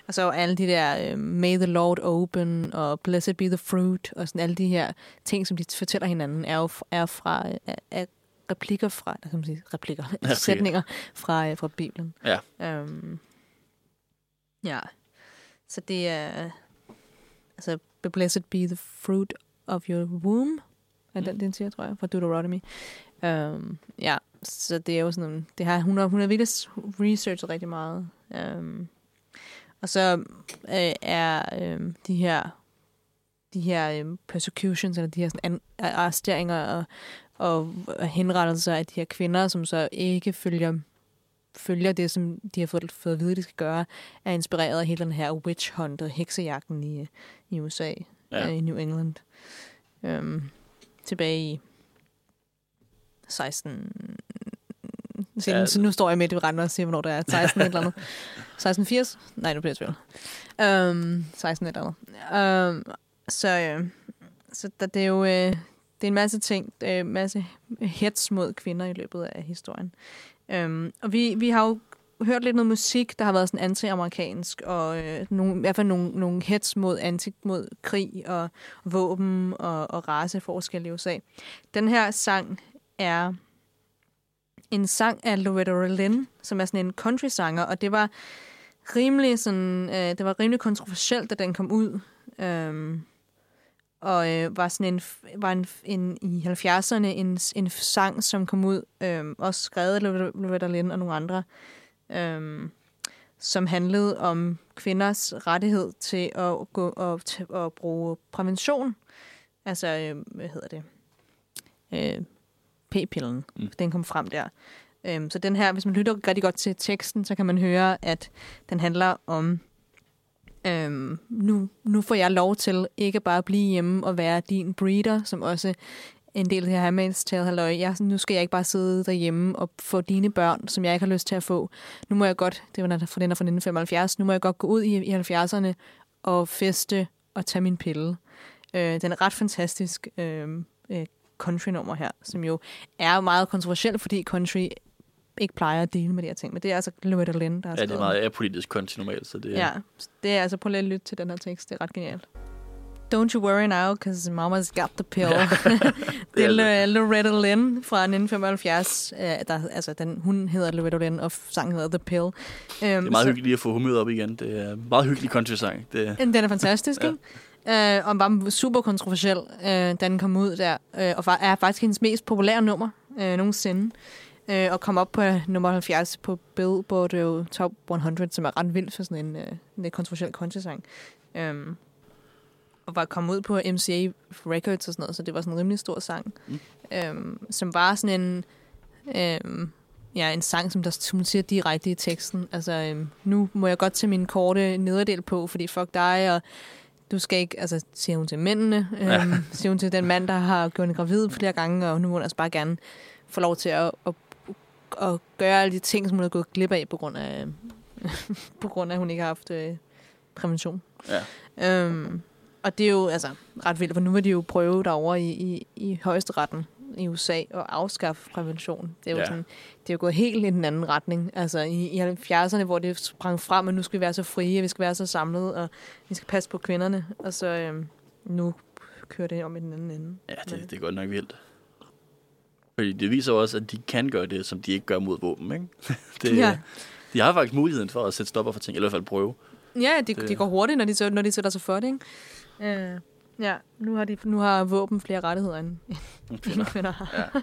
og så alle de der uh, May the Lord open og Blessed be the fruit og sådan alle de her ting, som de fortæller hinanden, er jo er fra er, er replikker fra, der kan man sige replikker,
Replikker.
sætninger fra, uh, fra Bibelen.
Ja.
Um, ja. Så det er altså Blessed be the fruit of your womb, er den, den siger, tror jeg, fra Deuteronomy. Um, ja, så det er jo sådan, det har, hun, har, hun har virkelig researchet rigtig meget. Um, og så øh, er øh, de her de her øh, persecutions, eller de her sådan, an, arresteringer og, og, og henrettelser af de her kvinder, som så ikke følger følger det, som de har fået, fået at vide, de skal gøre, er inspireret af hele den her witch hunt og heksejagten i, i USA,
ja.
ja. i New England. Um, tilbage i 16...
Ja,
Ja, så nu står jeg midt i randen og siger, hvornår det er. 16 et eller andet. 1680? Nej, nu bliver jeg tvivl. Um, 16 et eller andet. Um, så øh, så der, det er jo øh, det er en masse ting, en masse hets mod kvinder i løbet af historien. Um, og vi, vi har jo hørt lidt noget musik, der har været sådan anti-amerikansk, og øh, nogle, i hvert fald nogle, nogle hets mod, anti, mod krig og våben og, og raceforskelle i USA. Den her sang er en sang af Loretta Lynn, som er sådan en country-sanger, og det var rimelig sådan, øh, det var rimelig kontroversielt, da den kom ud. Øhm, og øh, var sådan en, var en, en i 70'erne en, en sang, som kom ud, øh, også skrevet af Loretta- Loretta Lynn og nogle andre, øh, som handlede om kvinders rettighed til at gå og at bruge prævention. Altså, øh, hvad hedder det? øh, p-pillen.
Mm.
Den kom frem der. Øhm, så den her, hvis man lytter rigtig godt til teksten, så kan man høre, at den handler om, øhm, nu, nu får jeg lov til ikke bare at blive hjemme og være din breeder, som også en del af det her Handmaid's halløj. Jeg, nu skal jeg ikke bare sidde derhjemme og få dine børn, som jeg ikke har lyst til at få. Nu må jeg godt, det var fra den fra 1975, nu må jeg godt gå ud i, i 70'erne og feste og tage min pille. Øh, den er ret fantastisk øh, øh, country-nummer her, som jo er meget kontroversielt, fordi country ikke plejer at dele med de her ting. Men det er altså Loretta Lynn, der har
Ja, det er meget apolitisk konti normalt, så det
Ja, det er altså på at lytte til den her tekst. Det er ret genialt. Don't you worry now, because mama's got the pill. det er Lo- Loretta Lynn fra 1975. Uh, der, altså, den, hun hedder Loretta Lynn, og sangen hedder The Pill. Um,
Det er meget hyggeligt lige at få humøret op igen. Det er en meget hyggelig country-sang. Det,
Den er fantastisk,
Ja.
ja. ikke? Uh, og var super kontroversiel, uh, da den kom ud der. Uh, og er faktisk hendes mest populære nummer uh, nogensinde. Uh, og kom op på uh, nummer 70 på Billboard uh, Top 100, som er ret vildt for sådan en, en lidt kontroversiel country-sang. Um, og var kommet ud på MCA Records og sådan noget, så det var sådan en rimelig stor sang.
Mm.
Um, som var sådan en... Um, ja, en sang, som der som siger direkte i teksten. Altså, øhm, nu må jeg godt tage min korte nederdel på, fordi fuck dig, og du skal ikke, altså, siger hun til mændene, øhm, siger hun til den mand, der har gjort en gravid flere gange, og nu må hun altså bare gerne få lov til at, at, at gøre alle de ting, som hun har gået glip af, på grund af, på grund af at hun ikke har haft øh, prævention.
ja.
Øhm, og det er jo altså ret vildt, for nu vil de jo prøve derovre i, i, i højesteretten i USA at afskaffe prævention. Det er jo,
Ja.
sådan, det er jo gået helt i den anden retning. Altså i, i 70'erne, hvor det sprang frem, at nu skal vi være så frie, vi skal være så samlede, og vi skal passe på kvinderne. Og så øhm, nu kører det om i den anden ende.
Ja, det, det er godt nok vildt. Fordi det viser også, at de kan gøre det, som de ikke gør mod våben, ikke? det,
Ja.
De har faktisk muligheden for at sætte stopper for ting, eller i hvert fald prøve.
Ja, det,
Det-
det går hurtigt, når de, når de sætter sig for det, ikke? Øh, ja, nu har, de, nu har våben flere rettigheder, end,
Kvinder.
kvinder har.
Ja.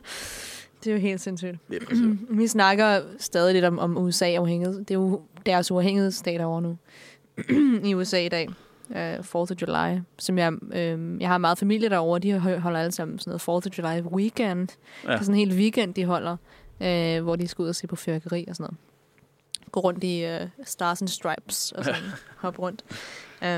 Det er jo helt sindssygt.
Det er præcis.
Vi snakker stadig lidt om, om USA-afhængighed. Det er jo deres uafhængighedsstat over nu i USA i dag. Uh, 4th of July, som jeg, øh, jeg har meget familie derovre, de holder alle sammen sådan noget 4th of July weekend. Ja. Det er sådan en hel weekend, de holder, øh, hvor de skal ud og se på fyrkeri og sådan noget. Gå rundt i øh, Stars and Stripes og sådan hoppe rundt.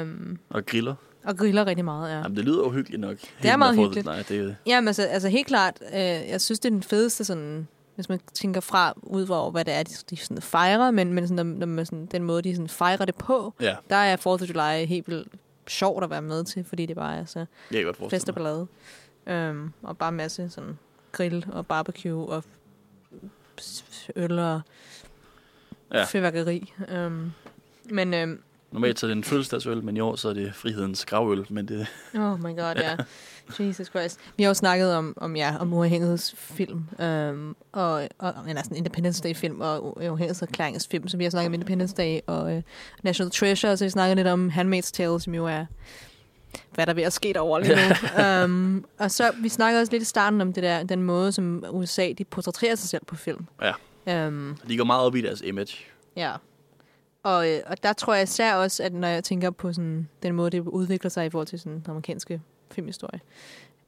Um,
Og griller.
Og griller rigtig meget, ja.
Jamen, det lyder jo hyggeligt nok.
er meget hyggeligt.
Nej, det,
Jamen, altså, altså helt klart, øh, jeg synes, det er den fedeste sådan, hvis man tænker fra ud over, hvad det er, de, de sådan fejrer, men, men sådan, når, når man sådan, den måde, de sådan fejrer det på,
ja,
der er 4th of July helt vildt sjovt at være med til, fordi det bare er så fest og ballade. Um, og bare masse sådan grill og barbecue og øl og Ja. fyrværkeri. Um, men, um,
Normalt så er det en fødselsdagsøl, men i år så er det frihedens gravøl. Men det,
Oh my god, ja. Jesus Christ. Vi har jo snakket om, om, ja, om uafhængighedsfilm, øhm, og, og, eller sådan Independence Day-film og uafhængighedserklæringsfilm, så vi har snakket om Independence Day og øh, National Treasure, og så vi snakket lidt om Handmaid's Tale, som jo er, hvad der er ved at ske derovre lige nu. um, og så, vi snakkede også lidt i starten om det der, den måde, som USA, de portrætterer sig selv på film.
Ja.
Um,
de går meget op i deres image.
Ja. Og, øh, og der tror jeg især også, at når jeg tænker på sådan, den måde, det udvikler sig i forhold til sådan, den amerikanske filmhistorie,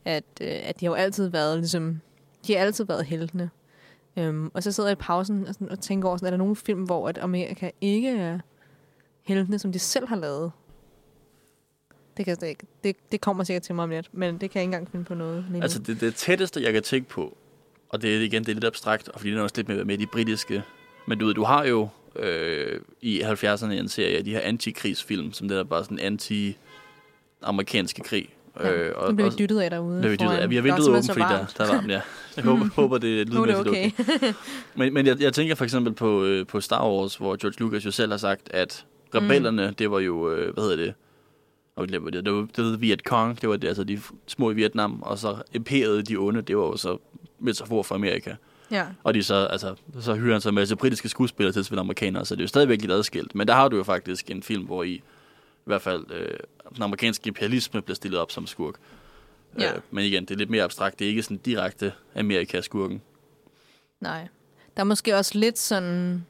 at, øh, at de har jo altid været ligesom, de har altid været heltene. Øhm, og så sidder jeg i pausen og, sådan, og tænker over, sådan, er der nogle film, hvor at Amerika ikke er heltene, som de selv har lavet? Det, kan jeg ikke. Det, det kommer sikkert til mig om lidt, men det kan jeg ikke engang finde på noget. lige.
Altså det, det tætteste, jeg kan tænke på, og det er igen, det er lidt abstrakt, og fordi det er også lidt med, med de britiske, men du ved, du har jo øh, i 70'erne en serie af de her antikrigsfilm, som det er bare sådan anti-amerikanske krig.
Ja,
Øh,
nu bliver vi dyttet af derude.
bliver vi dyttet af. Vi har
Der er
vinduet åbent, fordi der, der er varmt, ja. Jeg håber, håber det er
er det
lydmæssigt okay.
okay.
Men, men jeg, jeg tænker for eksempel på, øh, på Star Wars, hvor George Lucas jo selv har sagt, at rebellerne, mm. det var jo, øh, hvad hedder det, og det var, det, det var, det var Viet Cong, det var det, altså de små i Vietnam, og så imperiet de onde, det var jo så metafor for Amerika.
Ja.
Og de så, altså, så hyrer han så en masse britiske skuespillere til at spille amerikanere, så det er jo stadigvæk lidt adskilt. Men der har du jo faktisk en film, hvor i, i hvert fald øh, den amerikanske imperialisme bliver stillet op som skurk.
Ja.
Øh, men igen, det er lidt mere abstrakt. Det er ikke sådan direkte Amerika-skurken.
Nej. Der er måske også lidt sådan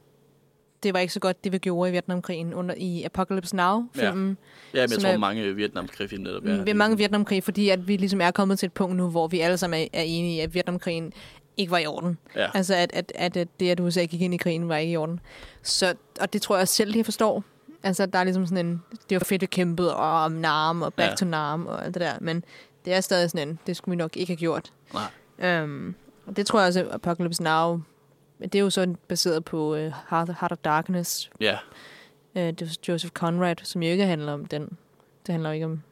det var ikke så godt, det vi gjorde i Vietnamkrigen under i Apocalypse Now-filmen.
Ja, men jeg tror,
er-
mange Vietnamkrig-film netop
Ja, vi er mange Vietnamkrig, fordi at vi ligesom er kommet til et punkt nu, hvor vi alle sammen er, er enige i, at Vietnamkrigen ikke var i orden.
Ja.
Altså, at, at, at, at det, at USA gik ind i krigen, var ikke i orden. Så, og det tror jeg også selv, de forstår. Altså, der er ligesom sådan en... Det var fedt, vi kæmpede og om Nam og Back
Ja.
to Nam og alt det der. Men det er stadig sådan en... Det skulle vi nok ikke have gjort.
Nej.
Um, og det tror jeg også, at Apocalypse Now... Det er jo så baseret på uh, Heart, Heart of Darkness.
Ja.
Uh, det var Joseph Conrad, som jo ikke handler om den. Det handler jo ikke om...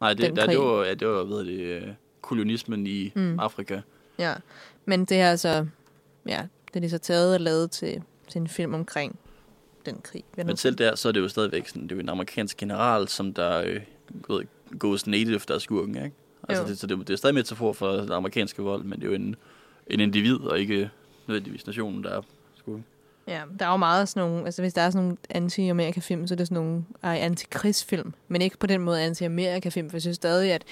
Nej, det,
Den
der, det
krig.
var, ja, det var ved det, øh, kolonismen i. Mm. Afrika.
Ja, men det er så, ja, det er så taget og lavet til, til en film omkring den krig.
Men selv der, så er det jo stadigvæk sådan, det er jo en amerikansk general, som der øh, goes native, der er skurken, ikke? Altså,
Jo.
det, så det, det er stadig metafor for den amerikanske vold, men det er jo en, en individ, og ikke nødvendigvis nationen, der er skurken.
Ja, der er jo meget sådan nogle, altså hvis der er sådan nogle anti-Amerika-film, så er det sådan nogle ej, anti-krigsfilm, men ikke på den måde anti-Amerika-film, for jeg synes stadig, at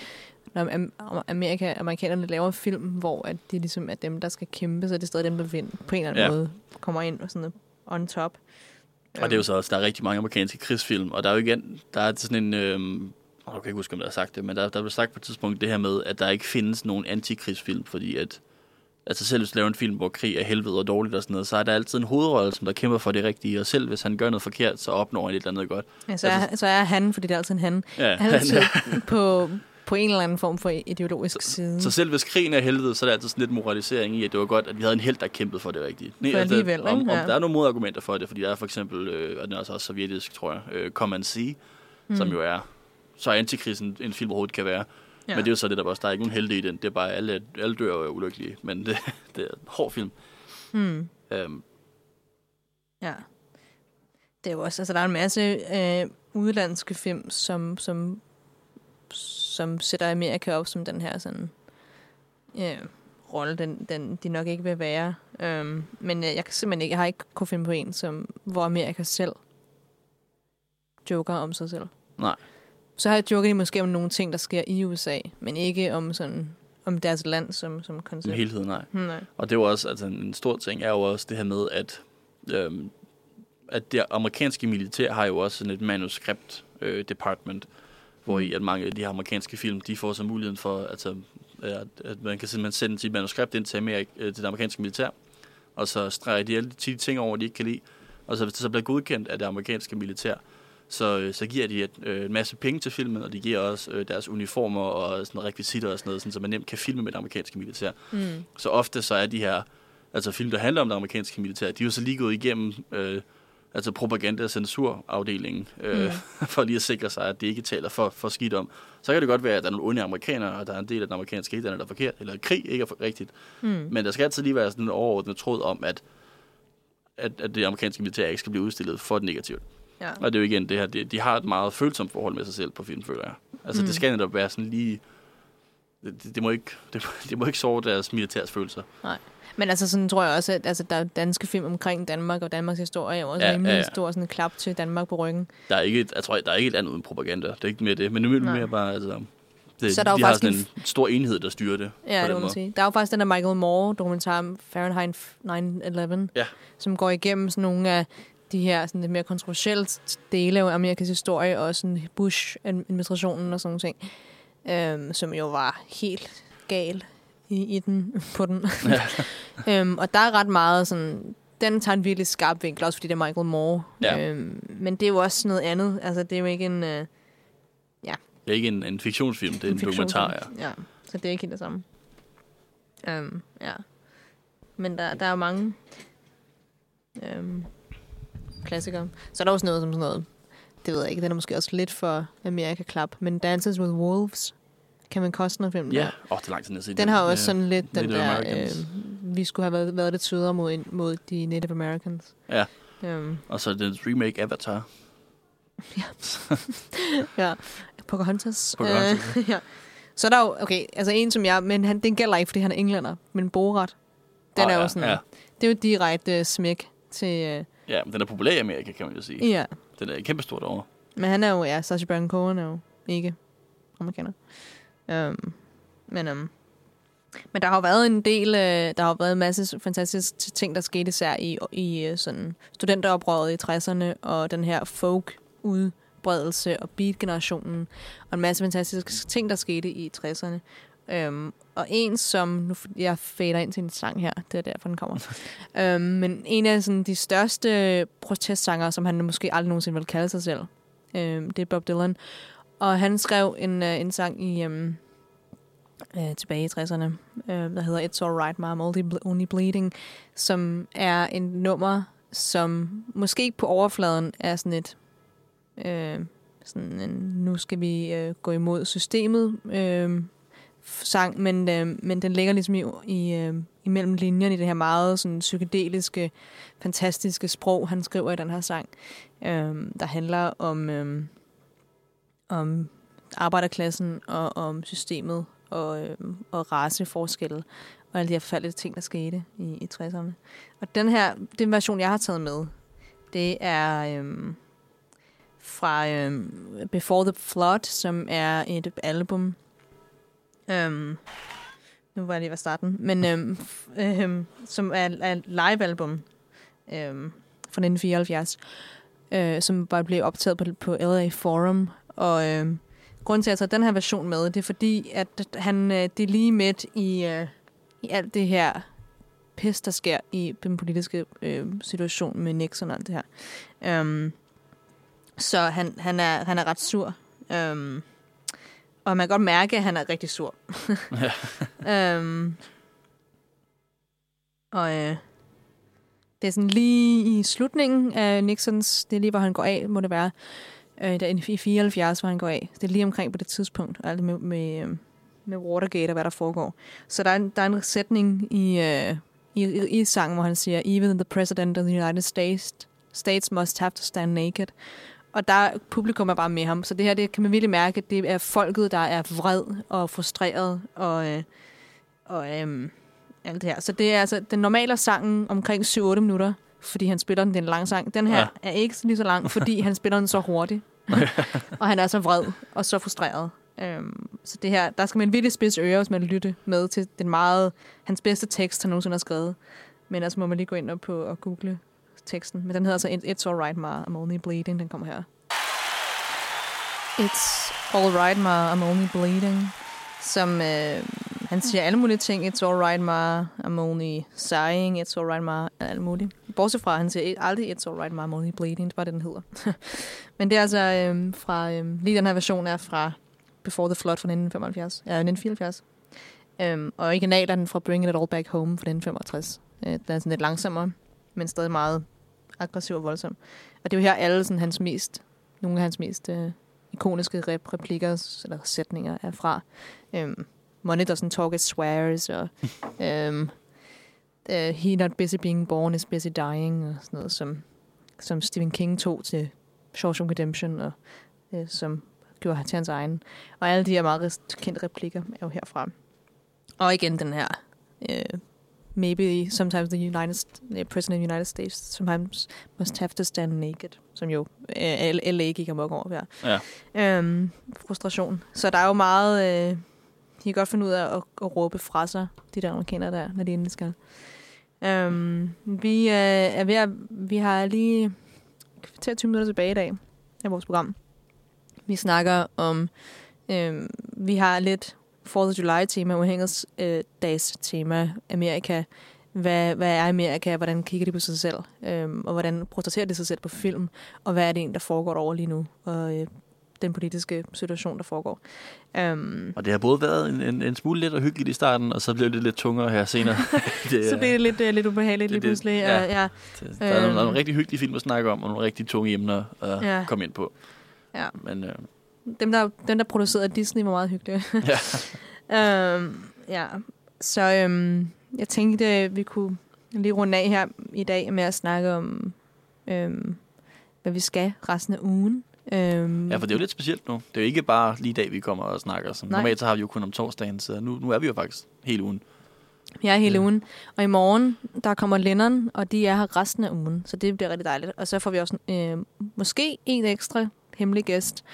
når Am- Amerika, amerikanerne laver film, hvor at det ligesom er dem, der skal kæmpe, så er det stadig dem, der vinder, på en eller anden
Ja.
ja. måde kommer ind og sådan on top.
Og det er jo så også, der er rigtig mange amerikanske krigsfilm, og der er jo igen, der er sådan en, øhm, åh, jeg kan ikke huske, om der har sagt det, men der, der blev sagt på et tidspunkt det her med, at der ikke findes nogen antikrigsfilm, fordi at, altså selv hvis du laver en film, hvor krig er helvede og dårligt og sådan noget, så er der altid en hovedrolle, som der kæmper for det rigtige, og selv hvis han gør noget forkert, så opnår han et eller andet godt.
Ja, så, er, så er han, fordi det er altid en han,
Ja,
han er altid på, på en eller anden form for ideologisk side.
Så selv hvis krigen er helvede, så er der altid sådan lidt moralisering i, at det var godt, at vi havde en held, der kæmpede for det rigtige. Nej,
For alligevel,
om,
ikke?
om,
Ja.
der er nogle modargumenter for det, fordi der er for eksempel, øh, og den er også, også sovjetisk, tror jeg, øh, Command C, mm. som jo er så antikrisen en film overhovedet kan være. Ja. Men det er jo så det, der også, der er ikke nogen helte i den. Det er bare, alle, alle dør og er ulykkelige, men det, det er en hård film.
Hmm.
Øhm,
Ja. Det er jo også, altså der er en masse øh, udlandske film, som, som, som sætter Amerika op som den her sådan, øh, rolle, den, den, de nok ikke vil være. Um, men øh, jeg kan simpelthen ikke, jeg har ikke kunne finde på en, som, hvor Amerika selv joker om sig selv.
Nej.
Så har jeg joket måske om nogle ting, der sker i USA, men ikke om sådan om deres land som, som
som
koncept.
helhed, nej.
Hmm, nej.
Og det var også, altså en stor ting er jo også det her med, at, øhm, at det amerikanske militær har jo også sådan et manuskript øh, department, hvor i at mange af de her amerikanske film, de får så muligheden for, altså, at, at man kan simpelthen sende sit manuskript ind til, Amerik, øh, til det amerikanske militær, og så streger de alle de ting over, de ikke kan lide. Og så hvis det så bliver godkendt af det amerikanske militær, så, øh, så giver de et, øh, en masse penge til filmen, og de giver også øh, deres uniformer og sådan rekvisitter og sådan noget, sådan, så man nemt kan filme med det amerikanske militær.
Mm.
Så ofte så er de her altså film, der handler om det amerikanske militær, de er jo så lige gået igennem øh, altså propaganda- og censurafdelingen, øh, mm. for lige at sikre sig, at det ikke taler for, for skidt om. Så kan det godt være, at der er nogle onde amerikanere, og der er en del af den amerikanske elite, der er forkert, eller krig ikke er for rigtigt.
Mm.
Men der skal altid lige være sådan en overordnet tråd om, at, at, at det amerikanske militær ikke skal blive udstillet for det negativt.
Ja.
Og det er jo igen det her, de, de har et meget følsomt forhold med sig selv på film, føler jeg. Altså mm. det skal netop være sådan lige... Det, det, må ikke, det, det må ikke sove deres militærs følelser.
Men altså sådan tror jeg også, at altså, der er danske film omkring Danmark, og Danmarks historie er jo også
Ja,
rimelig
ja,
ja, stor sådan klap til Danmark på ryggen.
Der er ikke, et- jeg tror, der er ikke et andet uden propaganda. Det er ikke mere det. Men nu er det mere bare, altså... Det,
Så er der jo
de har
faktisk
sådan en stor enhed, der styrer det.
Ja, det må man sige. Der er jo faktisk den der Michael Moore dokumentar om Fahrenheit 9-11,
Ja.
som går igennem sådan nogle af de her sådan lidt mere kontroversielle dele af Amerikas historie, og sådan Bush-administrationen og sådan nogle ting, øhm, som jo var helt gal i, i den, på den.
Ja.
øhm, og der er ret meget sådan, den tager en virkelig skarp vinkel, også fordi det er Michael Moore.
Ja.
Øhm, men det er jo også noget andet. Altså, det er jo ikke en... Øh,
Det er ikke en, en fiktionsfilm, det er en, en dokumentar, ja.
ja. Så det er ikke helt det samme. Um, ja. Men der, der er jo mange um, klassikere. Så er der også noget som sådan noget, det ved jeg ikke, den er måske også lidt for Amerika-klap, men Dances with Wolves, Kevin Costner-film.
Ja,
der,
åh, oh, det er lang tid, set
Den har også sådan lidt den
Native
der,
Americans.
øh, vi skulle have været, været lidt sødere mod, mod de Native Americans.
Ja.
Um,
Og så den remake Avatar.
ja. Pocahontas.
Pocahontas,
Øh, ja. Så er der jo, okay, altså en som jeg, men han, den gælder ikke, fordi han er englænder, men Borat, den
Åh,
er jo
ja,
sådan,
Ja.
det er jo direkte uh, smæk til, uh,
ja, men den er populær i Amerika, kan man jo sige.
ja.
Den er kæmpestor derovre.
Men han er jo, ja, Sacha Baron Cohen er jo ikke amerikaner. Um, men um, Men der har jo været en del, øh, der har jo været en masse fantastiske ting, der skete især i, i øh, sådan studenteroprøret i 60'erne, og den her folk udbredelse og beat-generationen, og en masse fantastiske ting, der skete i 60'erne. Øhm, og en, som... Nu, jeg fader ind til en sang her, det er derfor, den kommer. øhm, men en af sådan, de største protestsanger, som han måske aldrig nogensinde vil kalde sig selv, øhm, det er Bob Dylan. Og han skrev en, øh, en sang i... Øhm, øh, tilbage i 60'erne, øh, der hedder It's Alright, Mom, Only, Only Bleeding, som er en nummer, som måske på overfladen er sådan et, øh, sådan en, nu skal vi øh, gå imod systemet øh, sang, men, øh, men den ligger ligesom i, i øh, imellem linjerne i det her meget sådan psykedeliske, fantastiske sprog, han skriver i den her sang, øh, der handler om, øh, om arbejderklassen og om systemet og, øh, og raceforskelle og alle de her forfærdelige ting, der skete i, i 60'erne. Og den her, den version, jeg har taget med, det er øh, fra øh, Before the Flood, som er et album. Øh, nu var jeg lige ved starten. Men øh, øh, som er, er et live-album øh, fra 1974, øh, som bare blev optaget på, på LA Forum. Og øh, grunden til, at jeg tager den her version med, det er fordi, at han, øh, det er lige midt i, øh, i alt det her pis, der sker i den politiske øh, situation med Nixon og alt det her. Um, så han, han, er, han er ret sur. Um, og man kan godt mærke, at han er rigtig sur. um, og øh, det er sådan lige i slutningen af Nixons, det er lige, hvor han går af, må det være, øh, der, i 74, hvor han går af. Det er lige omkring på det tidspunkt, alt med, med, øh, med Watergate og hvad der foregår. Så der er en, der er en sætning i, øh, i, i, i sangen, hvor han siger, Even the President of the United States, States must have to stand naked. Og der publikum er bare med ham. Så det her, det kan man virkelig mærke, at det er folket, der er vred og frustreret og, øh, og øh, alt det her. Så det er altså den normale sangen omkring 7-8 minutter, fordi han spiller den, det er en lang sang. Den her ja. er ikke lige så lang, fordi han spiller den så hurtigt. og han er så vred og så frustreret. Øhm, så det her, der skal man virkelig spidse ører, hvis man lytte med til den meget, hans bedste tekst, han nogensinde har skrevet. Men altså må man lige gå ind og, på, og google teksten. Men den hedder altså It's Alright Ma, I'm Only Bleeding. Den kommer her. It's Alright Ma, I'm Only Bleeding. Som øh, han siger alle mulige ting. It's alright, ma. I'm only sighing. It's alright, ma. Alt muligt. Bortset fra, han siger aldrig It's alright, ma. I'm only bleeding. Det var det, den hedder. Men det er altså øhm, fra... Øhm, lige den her version er fra Before the Flood fra 1975. Ja, 1974. Øhm, og original er den fra Bring It All Back Home fra 1965. Øh, den er sådan lidt langsommere, men stadig meget aggressiv og voldsom. Og det er jo her alle sådan, hans mest... Nogle af hans mest øh, ikoniske rep- replikker eller sætninger er fra. Øhm, Money doesn't talk, it swears, og um, uh, he not busy being born is busy dying, og sådan noget, som, som Stephen King tog til Shawshank Redemption, og uh, som gjorde til hans egen. Og alle de her meget kendte replikker er jo herfra. Og igen den her, uh, maybe sometimes the United, the President of the United States sometimes must have to stand naked, som jo uh, LA gik amok over her. Ja. Um, frustration. Så der er jo meget... Uh, de kan godt finde ud af at, at råbe fra sig, de der amerikanere der, når de endelig skal. Um, vi, uh, er ved at, vi har lige til 20 minutter tilbage i dag af vores program. Vi snakker om, um, vi har lidt 4th of July-tema, uafhængighedsdags øh, tema, Amerika. Hvad, hvad er Amerika? Hvordan kigger de på sig selv? Um, og hvordan protesterer de sig selv på film? Og hvad er det en, der foregår over lige nu? Og uh, den politiske situation, der foregår. Um,
og det har både været en, en, en smule lidt og hyggeligt i starten, og så blev det lidt tungere her senere.
det, så blev det lidt, uh, lidt ubehageligt lige pludselig. Ja, ja.
Det, der, er nogle, der er nogle rigtig hyggelige film at snakke om, og nogle rigtig tunge emner at ja. komme ind på.
Ja. Men, uh, dem, der, dem, der producerede Disney, var meget hyggelige. ja. um, ja. Så um, jeg tænkte, vi kunne lige runde af her i dag med at snakke om, um, hvad vi skal resten af ugen.
Øhm, ja, for det er jo lidt specielt nu. Det er jo ikke bare lige dag, vi kommer og snakker. Så normalt så har vi jo kun om torsdagen, så nu, nu er vi jo faktisk hele ugen.
Vi er hele ja. ugen. Og i morgen, der kommer Lennon, og de er her resten af ugen. Så det bliver rigtig dejligt. Og så får vi også øh, måske en ekstra hemmelig gæst.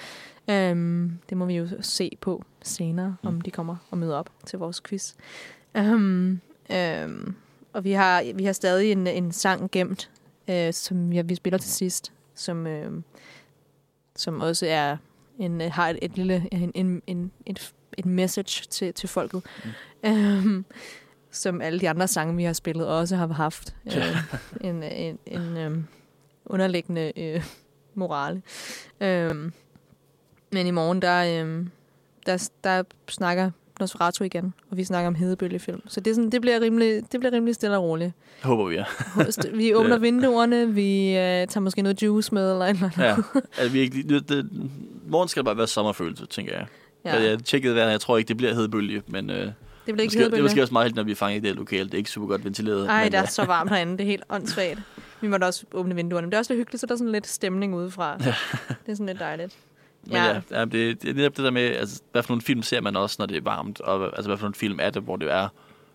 Øhm, det må vi jo se på senere, mm. om de kommer og møder op til vores quiz. Um, um, og vi har, vi har stadig en, en sang gemt, uh, som vi, vi spiller til sidst, som, uh, som også er en, uh, har et, et lille en, en, en, et, et message til, til folket. Mm. Um, som alle de andre sange, vi har spillet, også har haft uh, en, en, en um, underliggende uh, morale. Um, men i morgen, der, um, der, der snakker Nosferatu igen, og vi snakker om hedebølgefilm. Så det, er sådan, det, bliver rimelig, det bliver rimelig stille og roligt.
Håber vi, ja.
Vi åbner ja. vinduerne, vi uh, tager måske noget juice med, eller eller
Ja, altså, vi ikke, det, det, morgen skal det bare være sommerfølelse, tænker jeg. Ja. Jeg, jeg tjekkede vejret, jeg tror ikke, det bliver hedebølge, men... Uh,
det bliver ikke
måske, det er måske også meget heldigt, når vi er fanget i det lokale. Det er ikke super godt ventileret.
Nej, det er
uh,
så varmt herinde. Det er helt åndssvagt. Vi måtte også åbne vinduerne. Men det er også lidt hyggeligt, så der er sådan lidt stemning udefra. Ja. Det er sådan lidt dejligt.
Men ja, ja, ja det, det er netop det der med, altså, hvad for nogle film ser man også, når det er varmt, og altså, hvad for nogle film er det, hvor det er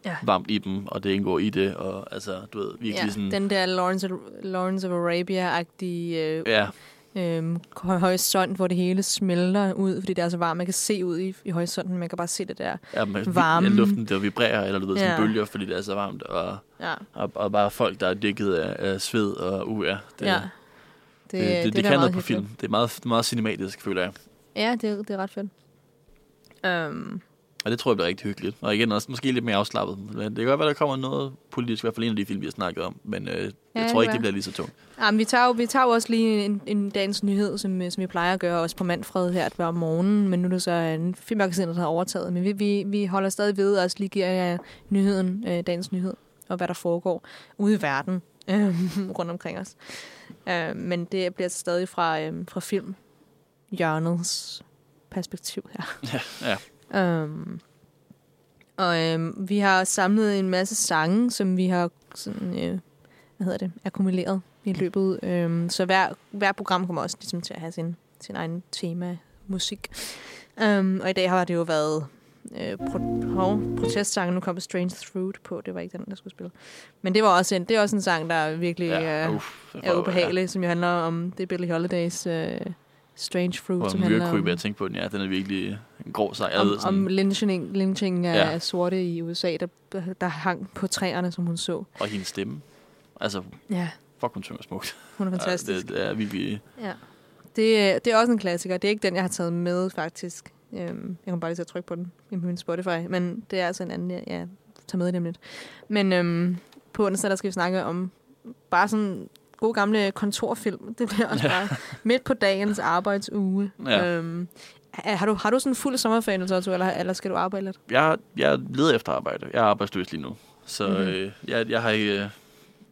ja. varmt i dem, og det indgår i det, og altså, du ved, virkelig
ja,
sådan...
den der Lawrence, Lawrence of Arabia-agtige øh, ja. øhm, horisont, hvor det hele smelter ud, fordi det er så varmt, man kan se ud i, i horisonten, man kan bare se det der
ja, men,
varme.
Ja, luften, der vibrerer, eller du ved, sådan ja. bølger, fordi det er så varmt, og, ja. og, og bare folk, der er dækket af, af sved og ja, det, ja. Det, det, det, det, det kan noget på film. Det er meget, meget cinematisk, føler jeg.
Ja, det, er, det er ret fedt. Um,
og det tror jeg bliver rigtig hyggeligt. Og igen, også måske lidt mere afslappet. Men det kan godt være, der kommer noget politisk, i hvert fald en af de film, vi har snakket om. Men øh, ja, jeg tror ikke, det bliver lige så tungt.
Ja, men vi tager jo, vi tager jo også lige en, en dagens nyhed, som, som vi plejer at gøre, også på Manfred her, at være om morgenen. Men nu er det så en filmmagasin, der har overtaget. Men vi, vi, vi holder stadig ved, og også lige giver jer nyheden, øh, dagens nyhed, og hvad der foregår ude i verden øh, rundt omkring os. Øh, men det bliver stadig fra, øh, fra film hjørnets perspektiv her.
Ja, ja.
Um, og øhm, vi har samlet en masse sange, som vi har sådan, øh, hvad hedder det, akkumuleret i løbet. Øhm, så hver, hver program kommer også ligesom til at have sin, sin egen tema musik. Um, og i dag har det jo været øh, pro, protestsangen. Nu kommer Strange Fruit på. Det var ikke den, der skulle spille. Men det var også en, det er også en sang, der virkelig ja, uh, er ubehagelig, ja. som jo handler om det Billie Holidays... Øh, Strange Fruit,
som handler om... jeg tænke på den, ja. Den er virkelig en grov sejr.
Om, om lynching, lynching af ja. sorte i USA, der, der hang på træerne, som hun så.
Og hendes stemme. Altså, ja. fuck, hun synger smukt.
Hun er fantastisk.
Ja, det, det er virkelig...
Ja. Det, det er også en klassiker. Det er ikke den, jeg har taget med, faktisk. Øhm, jeg kan bare lige så trykke på den i min Spotify. Men det er altså en anden, jeg, jeg tager med dem lidt. Men øhm, på onsdag, der skal vi snakke om bare sådan gode gamle kontorfilm. Det bliver også bare midt på dagens arbejdsuge. Ja. Øhm, har du, har du sådan en fuld sommerferie, eller, eller skal du arbejde lidt?
Jeg, jeg leder efter arbejde. Jeg er arbejdsløs lige nu. Så mm-hmm. øh, jeg, jeg har ikke... Øh,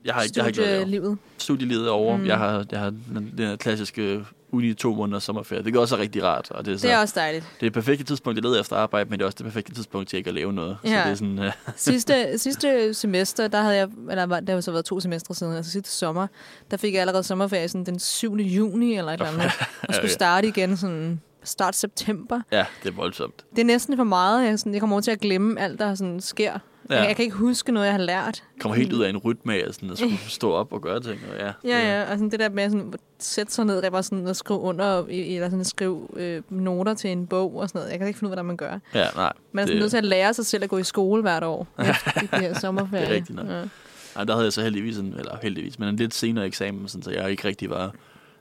jeg har ikke, jeg har ikke
Studielivet.
Studielivet over. Mm. Jeg har, jeg har den, den klassiske uni to måneder sommerferie. Det gør også rigtig rart. Og det, er så,
det er også dejligt.
Det er det perfekte tidspunkt, jeg leder efter arbejde, men det er også det perfekte tidspunkt til ikke at lave noget.
Ja.
Så det er sådan, uh...
sidste, sidste semester, der havde jeg, eller der har så været to semestre siden, altså sidste sommer, der fik jeg allerede sommerferie sådan den 7. juni eller et eller andet, og skulle starte igen sådan start september.
Ja, det er voldsomt.
Det er næsten for meget. Jeg, sådan, jeg kommer over til at glemme alt, der sådan sker. Ja. Jeg, jeg kan ikke huske noget, jeg har lært.
Kommer helt ud af en rytme af sådan, at skulle stå op og gøre ting. Og ja,
ja, ja. Og sådan det der med sådan, at sætte sig ned var sådan, at skrive under, eller sådan at skrive øh, noter til en bog og sådan noget. Jeg kan ikke finde ud af, hvordan man gør.
Ja, nej.
Man er sådan det... nødt til at lære sig selv at gå i skole hvert år. efter de her sommerferie.
det er rigtigt nok. Ja. Ej, der havde jeg så heldigvis, en, eller heldigvis, men en lidt senere eksamen, sådan, så jeg ikke rigtig var...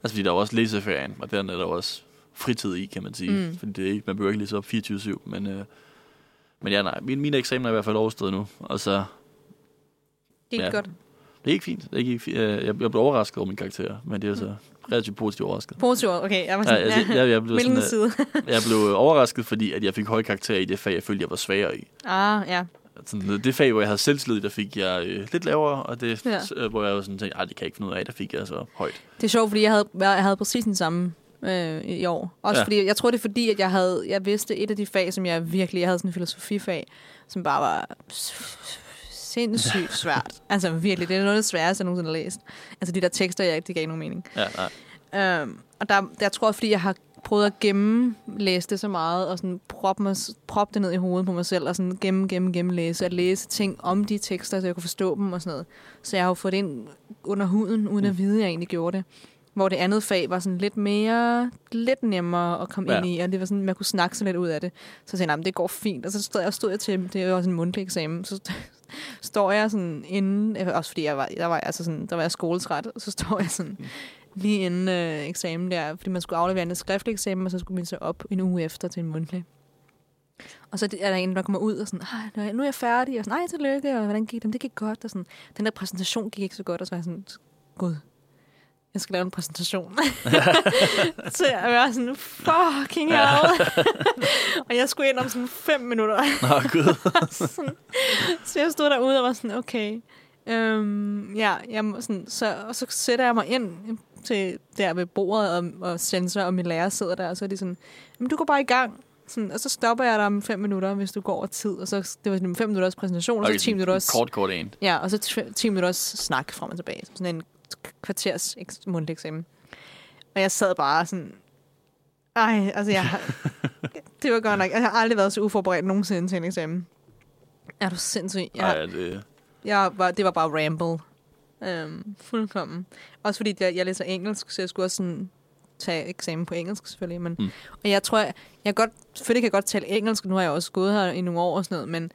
Altså, fordi der var også læseferien, og den er der også fritid i, kan man sige. Mm. Fordi det er ikke, man behøver ikke læse op 24-7, men... Øh, men ja, nej, mine, mine eksamener er i hvert fald overstået nu, og så...
Helt ja, godt.
Det er ikke fint. Det er ikke fint. Jeg, jeg blev overrasket over min karakter, men det er så relativt positivt overrasket.
Positivt, okay. Jeg var sådan, ja, altså,
jeg, jeg, blev
sådan, side?
jeg blev overrasket, fordi at jeg fik høje karakter i det fag, jeg følte, jeg var svagere i.
Ah, ja.
Sådan, det fag, hvor jeg havde selvslid, der fik jeg øh, lidt lavere, og det, ja. hvor jeg var sådan tænkte, det kan jeg ikke finde ud af, der fik jeg så højt.
Det er sjovt, fordi jeg havde, jeg havde præcis den samme øh, i år. Også ja. fordi, jeg tror, det er fordi, at jeg havde, jeg vidste et af de fag, som jeg virkelig, jeg havde sådan en filosofifag, som bare var sindssygt svært. altså virkelig, det er noget af det sværeste, jeg nogensinde har læst. Altså de der tekster, jeg ikke gav nogen mening.
Ja,
nej. Øhm, og der, der tror jeg, fordi jeg har prøvet at gemme læse det så meget, og sådan proppe, mig, proppe det ned i hovedet på mig selv, og sådan gemme, gemme, gemme læse, at læse ting om de tekster, så jeg kunne forstå dem og sådan noget. Så jeg har jo fået det ind under huden, uden at mm. vide, at jeg egentlig gjorde det. Hvor det andet fag var sådan lidt mere, lidt nemmere at komme
Ja.
ind i, og det var sådan, man kunne snakke sig lidt ud af det. Så sagde jeg, "Nej, men det går fint. Og så stod jeg, stod jeg til, det var også en mundtlig eksamen, så st- står jeg sådan inden, øh, også fordi jeg var, der var, jeg altså sådan, der var jeg skoletræt, og så står jeg sådan lige inden øh, eksamen der, fordi man skulle aflevere en skriftlig eksamen, og så skulle man så op en uge efter til en mundtlig. Og så er der en, der kommer ud og sådan, "Ej, nu- er jeg færdig, og sådan, nej, tillykke, og hvordan gik det? "Jamen, Det gik godt, og sådan, den der præsentation gik ikke så godt, og så var jeg sådan, gud, jeg skal lave en præsentation. så jeg var sådan, fucking hell. og jeg skulle ind om sådan fem minutter.
Nå, gud.
så jeg stod derude og var sådan, okay. Øhm, ja, jeg må sådan, så, og så sætter jeg mig ind til der ved bordet, og, og sensor og min lærer sidder der, og så er de sådan, men du går bare i gang. Sådan, og så stopper jeg dig om fem minutter, hvis du går over tid. Og så det var sådan fem minutters præsentation, og så 10 minutters...
Kort, kort en.
Ja, og så t- 10 minutters snak frem og tilbage. Sådan en kvarters mundtlig eksamen. Og jeg sad bare sådan... Ej, altså jeg... det var godt nok... Jeg har aldrig været så uforberedt nogensinde til en eksamen. Er du sindssyg? Jeg,
Ej, det,
jeg var, det var bare ramble. Øhm, fuldkommen. Også fordi jeg, jeg læser engelsk, så jeg skulle også sådan tage eksamen på engelsk selvfølgelig. Men,
mm.
Og jeg tror, jeg, jeg godt, selvfølgelig kan jeg godt tale engelsk, nu har jeg også gået her i nogle år og sådan noget, men,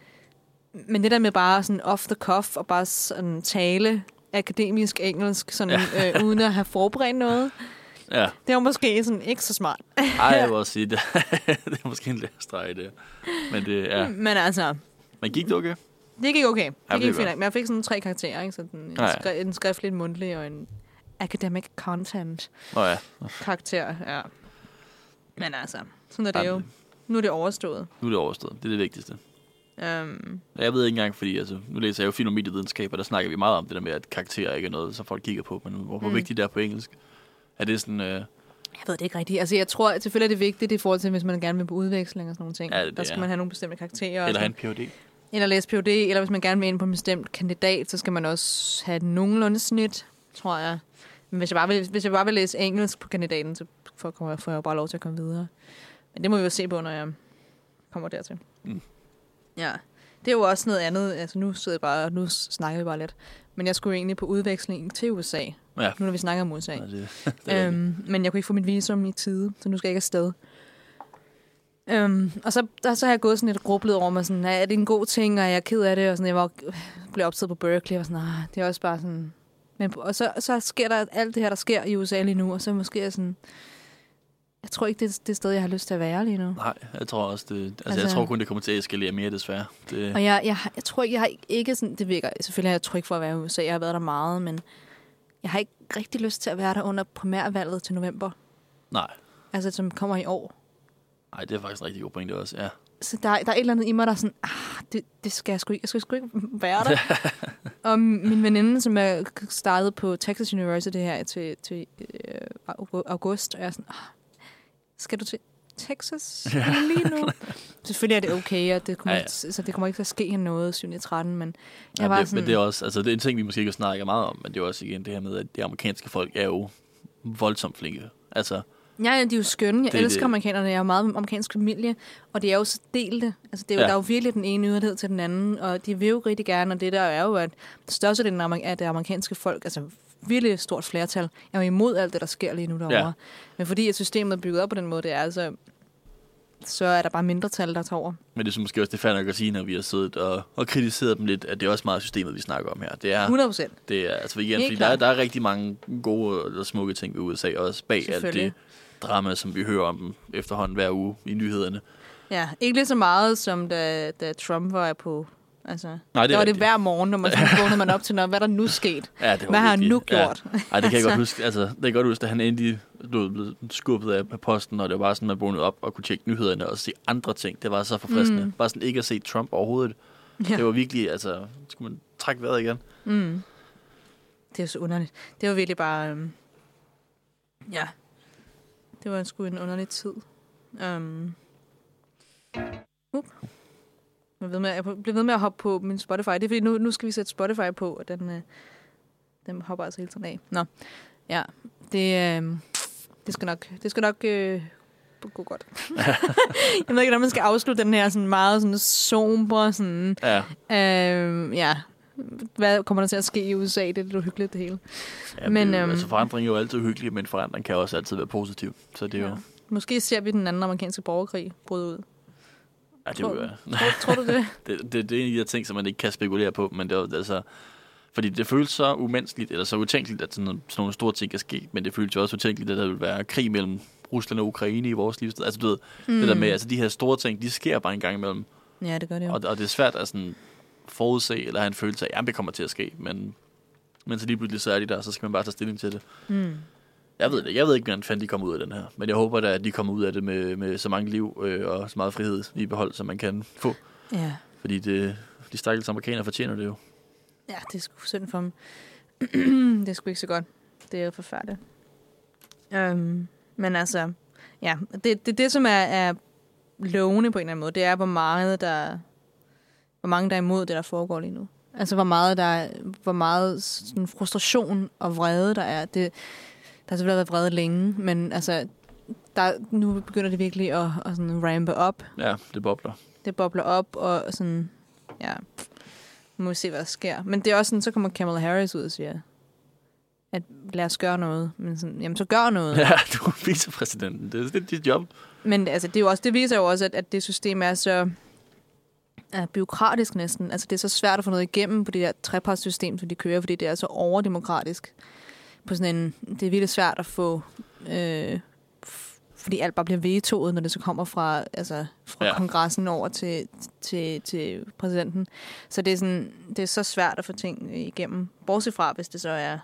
men det der med bare sådan off the cuff og bare sådan tale akademisk engelsk, sådan, ja. øh, uden at have forberedt noget,
ja.
det var måske sådan ikke så smart.
Ej, jeg vil også sige, det, det er måske en lærestreg, det. Men det, ja.
Men altså,
Men gik det okay?
det gik okay. Det
Ja, det er
gik fint.
godt.
Men jeg fik sådan tre karakterer, ikke? Sådan en,
Ja, ja.
skri- en skriftlig, en mundtlig og en academic content.
Nå ja.
karakter, ja. Men altså, sådan er det
Ej,
jo. Nu er det overstået.
Nu er det overstået. Det er det vigtigste.
Um,
Jeg ved ikke engang, fordi altså, nu læser jeg jo film og medievidenskab, og der snakker vi meget om det der med, at karakterer ikke er noget, som folk kigger på, men hvor, hvor
Mm.
vigtigt det er på engelsk. Er det sådan... Øh,
jeg ved det ikke rigtigt. Altså, jeg tror, at selvfølgelig er det vigtigt i forhold til, hvis man gerne vil på udveksling og sådan nogle ting.
Ja, det
der skal
er.
man have nogle bestemte karakterer.
eller have en Ph.D.
eller læse PhD, eller hvis man gerne vil ind på en bestemt kandidat, så skal man også have nogenlunde snit, tror jeg. Men hvis jeg bare vil, hvis jeg bare vil læse engelsk på kandidaten, så får, jeg, får jeg jo bare lov til at komme videre. Men det må vi jo se på, når jeg kommer dertil.
Mm.
Ja. Det er jo også noget andet. Altså, nu sidder jeg bare, nu snakker vi bare lidt. Men jeg skulle egentlig på udveksling til USA.
Ja.
Nu når vi snakker om USA.
Ja, det, det.
Øhm, men jeg kunne ikke få mit visum i tide, så nu skal jeg ikke afsted. Øhm, og så, der, så har jeg gået sådan lidt grublet over mig, sådan, er det en god ting, og jeg er ked af det, og sådan, jeg var, blev optaget på Berkeley, og sådan, ah, det er også bare sådan... Men, og så, så sker der alt det her, der sker i USA lige nu, og så måske er sådan... Jeg tror ikke, det er det sted, jeg har lyst til at være lige nu.
Nej, jeg tror også, det, altså, altså, jeg tror kun, det kommer til at eskalere mere, desværre. Det,
Og jeg, jeg, jeg tror ikke, jeg har ikke sådan... Det virker, selvfølgelig har jeg tryg for at være i USA, jeg har været der meget, men jeg har ikke rigtig lyst til at være der under primærvalget til november.
nej,
Altså, som kommer i år.
nej, det er faktisk en rigtig god pointe også, ja.
Så der, der er et eller andet i mig, der er sådan, ah, det, det skal jeg sgu ikke, jeg skal sgu ikke være der. og min veninde, som er startet på Texas University her til, til øh, au- august, og jeg er sådan, ah, skal du til Texas lige nu? Selvfølgelig er det okay, og det kommer,
Ja,
ja,
ja.
ja. Så det kommer ikke til at ske noget 7. 13, men jeg
ja
var
det,
sådan,
Men det er også, altså det er en ting, vi måske ikke snakker meget om, men det er også igen det her med, at de amerikanske folk er jo voldsomt flinke. Altså,
Ja, ja, de er jo skønne. Jeg
Det er
elsker
det.
amerikanerne. Jeg er jo meget amerikansk familie, og det er jo så delte. Altså, det er jo,
Ja.
ja. Der er jo virkelig den ene yderlighed til den anden, og de vil jo rigtig gerne, og det der er jo, at størstedelen af det amerikanske folk, altså virkelig stort flertal, er jo imod alt det, der sker lige nu derovre.
Ja.
Men fordi at systemet er bygget op på den måde, det er, altså, så er der bare mindretal, der tager over.
men det er måske også det nok at sige, når vi har siddet og, og kritiseret dem lidt, at det er også meget systemet, vi snakker om her. Det er,
100 procent.
det er altså igen,
Helt
fordi der er, der er rigtig mange gode og smukke ting ved USA, også bag alt det drama, som vi hører om efterhånden hver uge i nyhederne.
Ja, ikke lige så meget, som da, da Trump var på... Altså,
Nej, det
der
er
var det hver morgen, når man vågnede man op til, noget, hvad er der nu sket?
Ja, det
Hvad har han nu gjort?
Ja. Ej, det kan jeg godt
Altså.
huske. Altså, det kan jeg godt huske, da han endelig blev skubbet af posten, og det var bare sådan, at man vågnede op og kunne tjekke nyhederne og se andre ting. Det var så forfriskende. Mm. Bare sådan ikke at se Trump overhovedet. Ja. Det var virkelig, altså, skulle man trække vejret igen.
Mm. Det er så underligt. Det var virkelig bare... Um, ja. Det var sgu en underlig tid. Um, uh. Jeg, ved med, jeg bliver ved med at hoppe på min Spotify. Det er fordi, nu, nu skal vi sætte Spotify på, og den, øh, den hopper altså hele tiden af. Nå, ja. Det, øh, det skal nok, det skal nok øh, gå godt. jeg ved ikke, hvordan man skal afslutte den her sådan meget sådan somber, sådan,
Ja,
øh, ja, hvad kommer der til at ske i USA? Det er lidt uhyggeligt, det hele.
Ja,
Men,
men,
øhm,
altså, forandring er jo altid hyggelig, men forandring kan også altid være positiv. Så det er jo...
Ja. Måske ser vi den anden amerikanske borgerkrig bryde ud.
Ja, det,
Tror,
er jo,
tror, tror du det?
det, det, det er en af de her ting, som man ikke kan spekulere på, men det er altså... Fordi det føles så umenneskeligt, eller så utænkeligt, at sådan, sådan nogle store ting kan ske, men det føles jo også utænkeligt, at der vil være krig mellem Rusland og Ukraine i vores livssted. Altså, du ved, mm. det der med, altså de her store ting, de sker bare en gang imellem.
Ja, det gør det jo.
Og, og det er svært at sådan forudse, eller have en følelse af, at det kommer til at ske, men, men så lige pludselig så er de der, så skal man bare tage stilling til det.
Mm.
Jeg ved det. Jeg ved ikke, hvordan fanden de kommer ud af den her. Men jeg håber da, at de kommer ud af det med, med så mange liv øh, og så meget frihed i behold, som man kan få.
Ja.
Fordi det, de stakkels amerikanere fortjener det jo.
ja, det er sgu synd for dem. det er sgu ikke så godt. Det er jo forfærdeligt. Um, men altså, ja, det, det, det som er, er lovende på en eller anden måde, det er, hvor meget der, hvor mange der er imod det, der foregår lige nu. Altså, hvor meget, der er, hvor meget sådan, frustration og vrede der er. Det, har selvfølgelig været vrede længe, men altså, der, nu begynder det virkelig at, at sådan rampe op.
Ja, det bobler.
Det bobler op, og sådan, ja, må vi se, hvad der sker. Men det er også sådan, så kommer Kamala Harris ud og siger, at lad os gøre noget. Men sådan, jamen, så gør noget.
Ja, du er vicepræsidenten. Det er, det er dit job.
Men altså, det, er jo også, det viser jo også, at, at det system er så er byråkratisk næsten. Altså, det er så svært at få noget igennem på det der trepartssystem, som de kører, fordi det er så overdemokratisk. På sådan en, det er virkelig svært at få... Øh, fordi alt bare bliver vetoet, når det så kommer fra, altså, fra
Ja.
ja. kongressen over til, til, til præsidenten. Så det er, sådan, det er så svært at få ting igennem. Bortset fra, hvis det så er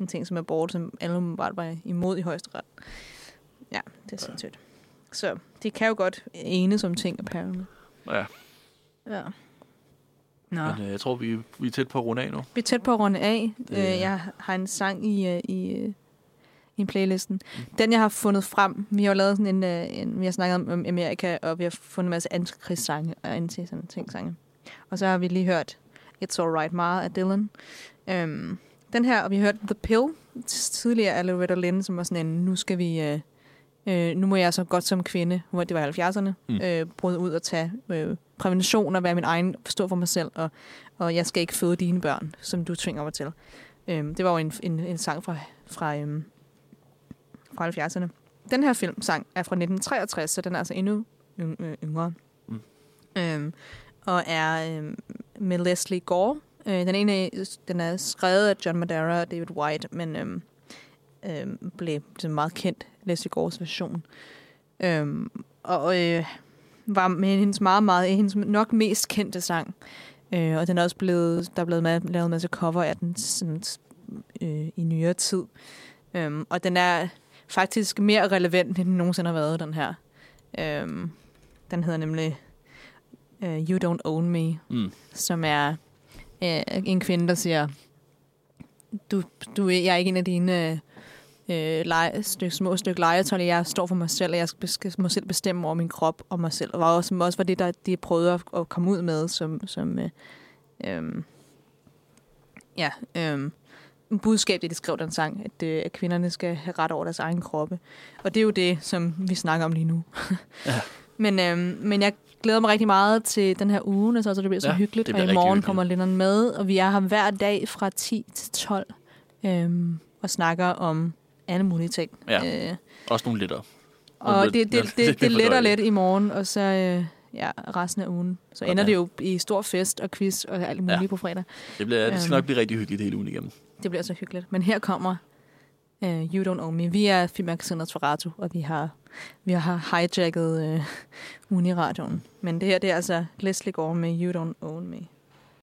en ting, som er bort, som alle bare var imod i højesteret. Ja, det er sindssygt. Så de kan jo godt enes om ting, apparently.
Ja,
Ja. Nå.
men øh, jeg tror, vi, vi er tæt på at runde af nu.
Vi er tæt på at runde af. Øh, jeg har en sang i, øh, i, øh, i playlisten. Den, jeg har fundet frem, vi har jo lavet sådan en, øh, en vi har snakket om, om Amerika, og vi har fundet en masse antikrigssange og anti sådan ting sange. Og så har vi lige hørt It's Alright Ma af Dylan. Øhm, den her, og vi har hørt The Pill tidligere af Loretta Lynn, som var sådan en, nu skal vi... Øh, øh, nu må jeg så godt som kvinde, hvor det var i 70'erne,
Mm.
øh, bryde ud og tage øh, prævention og være min egen, stå for mig selv, og, og jeg skal ikke føde dine børn, som du tvinger mig til. Øhm, det var jo en, en, en sang fra, fra, øhm, fra 70'erne. Den her filmsang er fra 1963, så den er altså endnu øh, yngre.
Mm.
Øhm, og er øhm, med Leslie Gore. Øh, den ene af- den er skrevet af John Madara og David White, men øhm, øhm, blev meget kendt, Leslie Gores version. Øhm, og øh, var med hendes meget, meget, hendes nok mest kendte sang. Øh, og den er også blevet, der er blevet ma- lavet en masse cover af den sådan, øh, i nyere tid. Øhm, og den er faktisk mere relevant, end den nogensinde har været, den her. Øhm, den hedder nemlig øh, You Don't Own Me,
Mm.
som er øh, en kvinde, der siger, du, du, jeg er ikke en af dine øh, lege, styk, små stykke legetøj, jeg står for mig selv, og jeg skal, må selv bestemme over min krop og mig selv. Og var også, som også var det, der de prøvede at, at komme ud med, som, som øh, øh, ja, øh, budskab, det de skrev den sang, at, øh, at kvinderne skal have ret over deres egen kroppe. Og det er jo det, som vi snakker om lige nu.
Ja.
men, øh, men jeg glæder mig rigtig meget til den her uge, så det bliver så
Ja,
hyggeligt.
det
og
bliver
i morgen
hyggeligt.
kommer Lennon med, og vi er her hver dag fra 10 til 12 øh, og snakker om alle mulige ting.
Ja.
Øh,
Også nogle litter.
og
lidt-
det, det, det,
lidt
det letter lidt i morgen, og så øh, ja, resten af ugen. Så ender
Okay.
det jo i stor fest og quiz og alt muligt Ja. på fredag.
Det, bliver, det skal
Øhm.
nok blive rigtig hyggeligt hele ugen igennem.
Det bliver så hyggeligt. Men her kommer uh, You Don't Own Me. Vi er filmmagasinet Torato, og vi har, vi har hijacket uh, Uniradioen. Men det her, det er altså Leslie Gore med You Don't Own Me.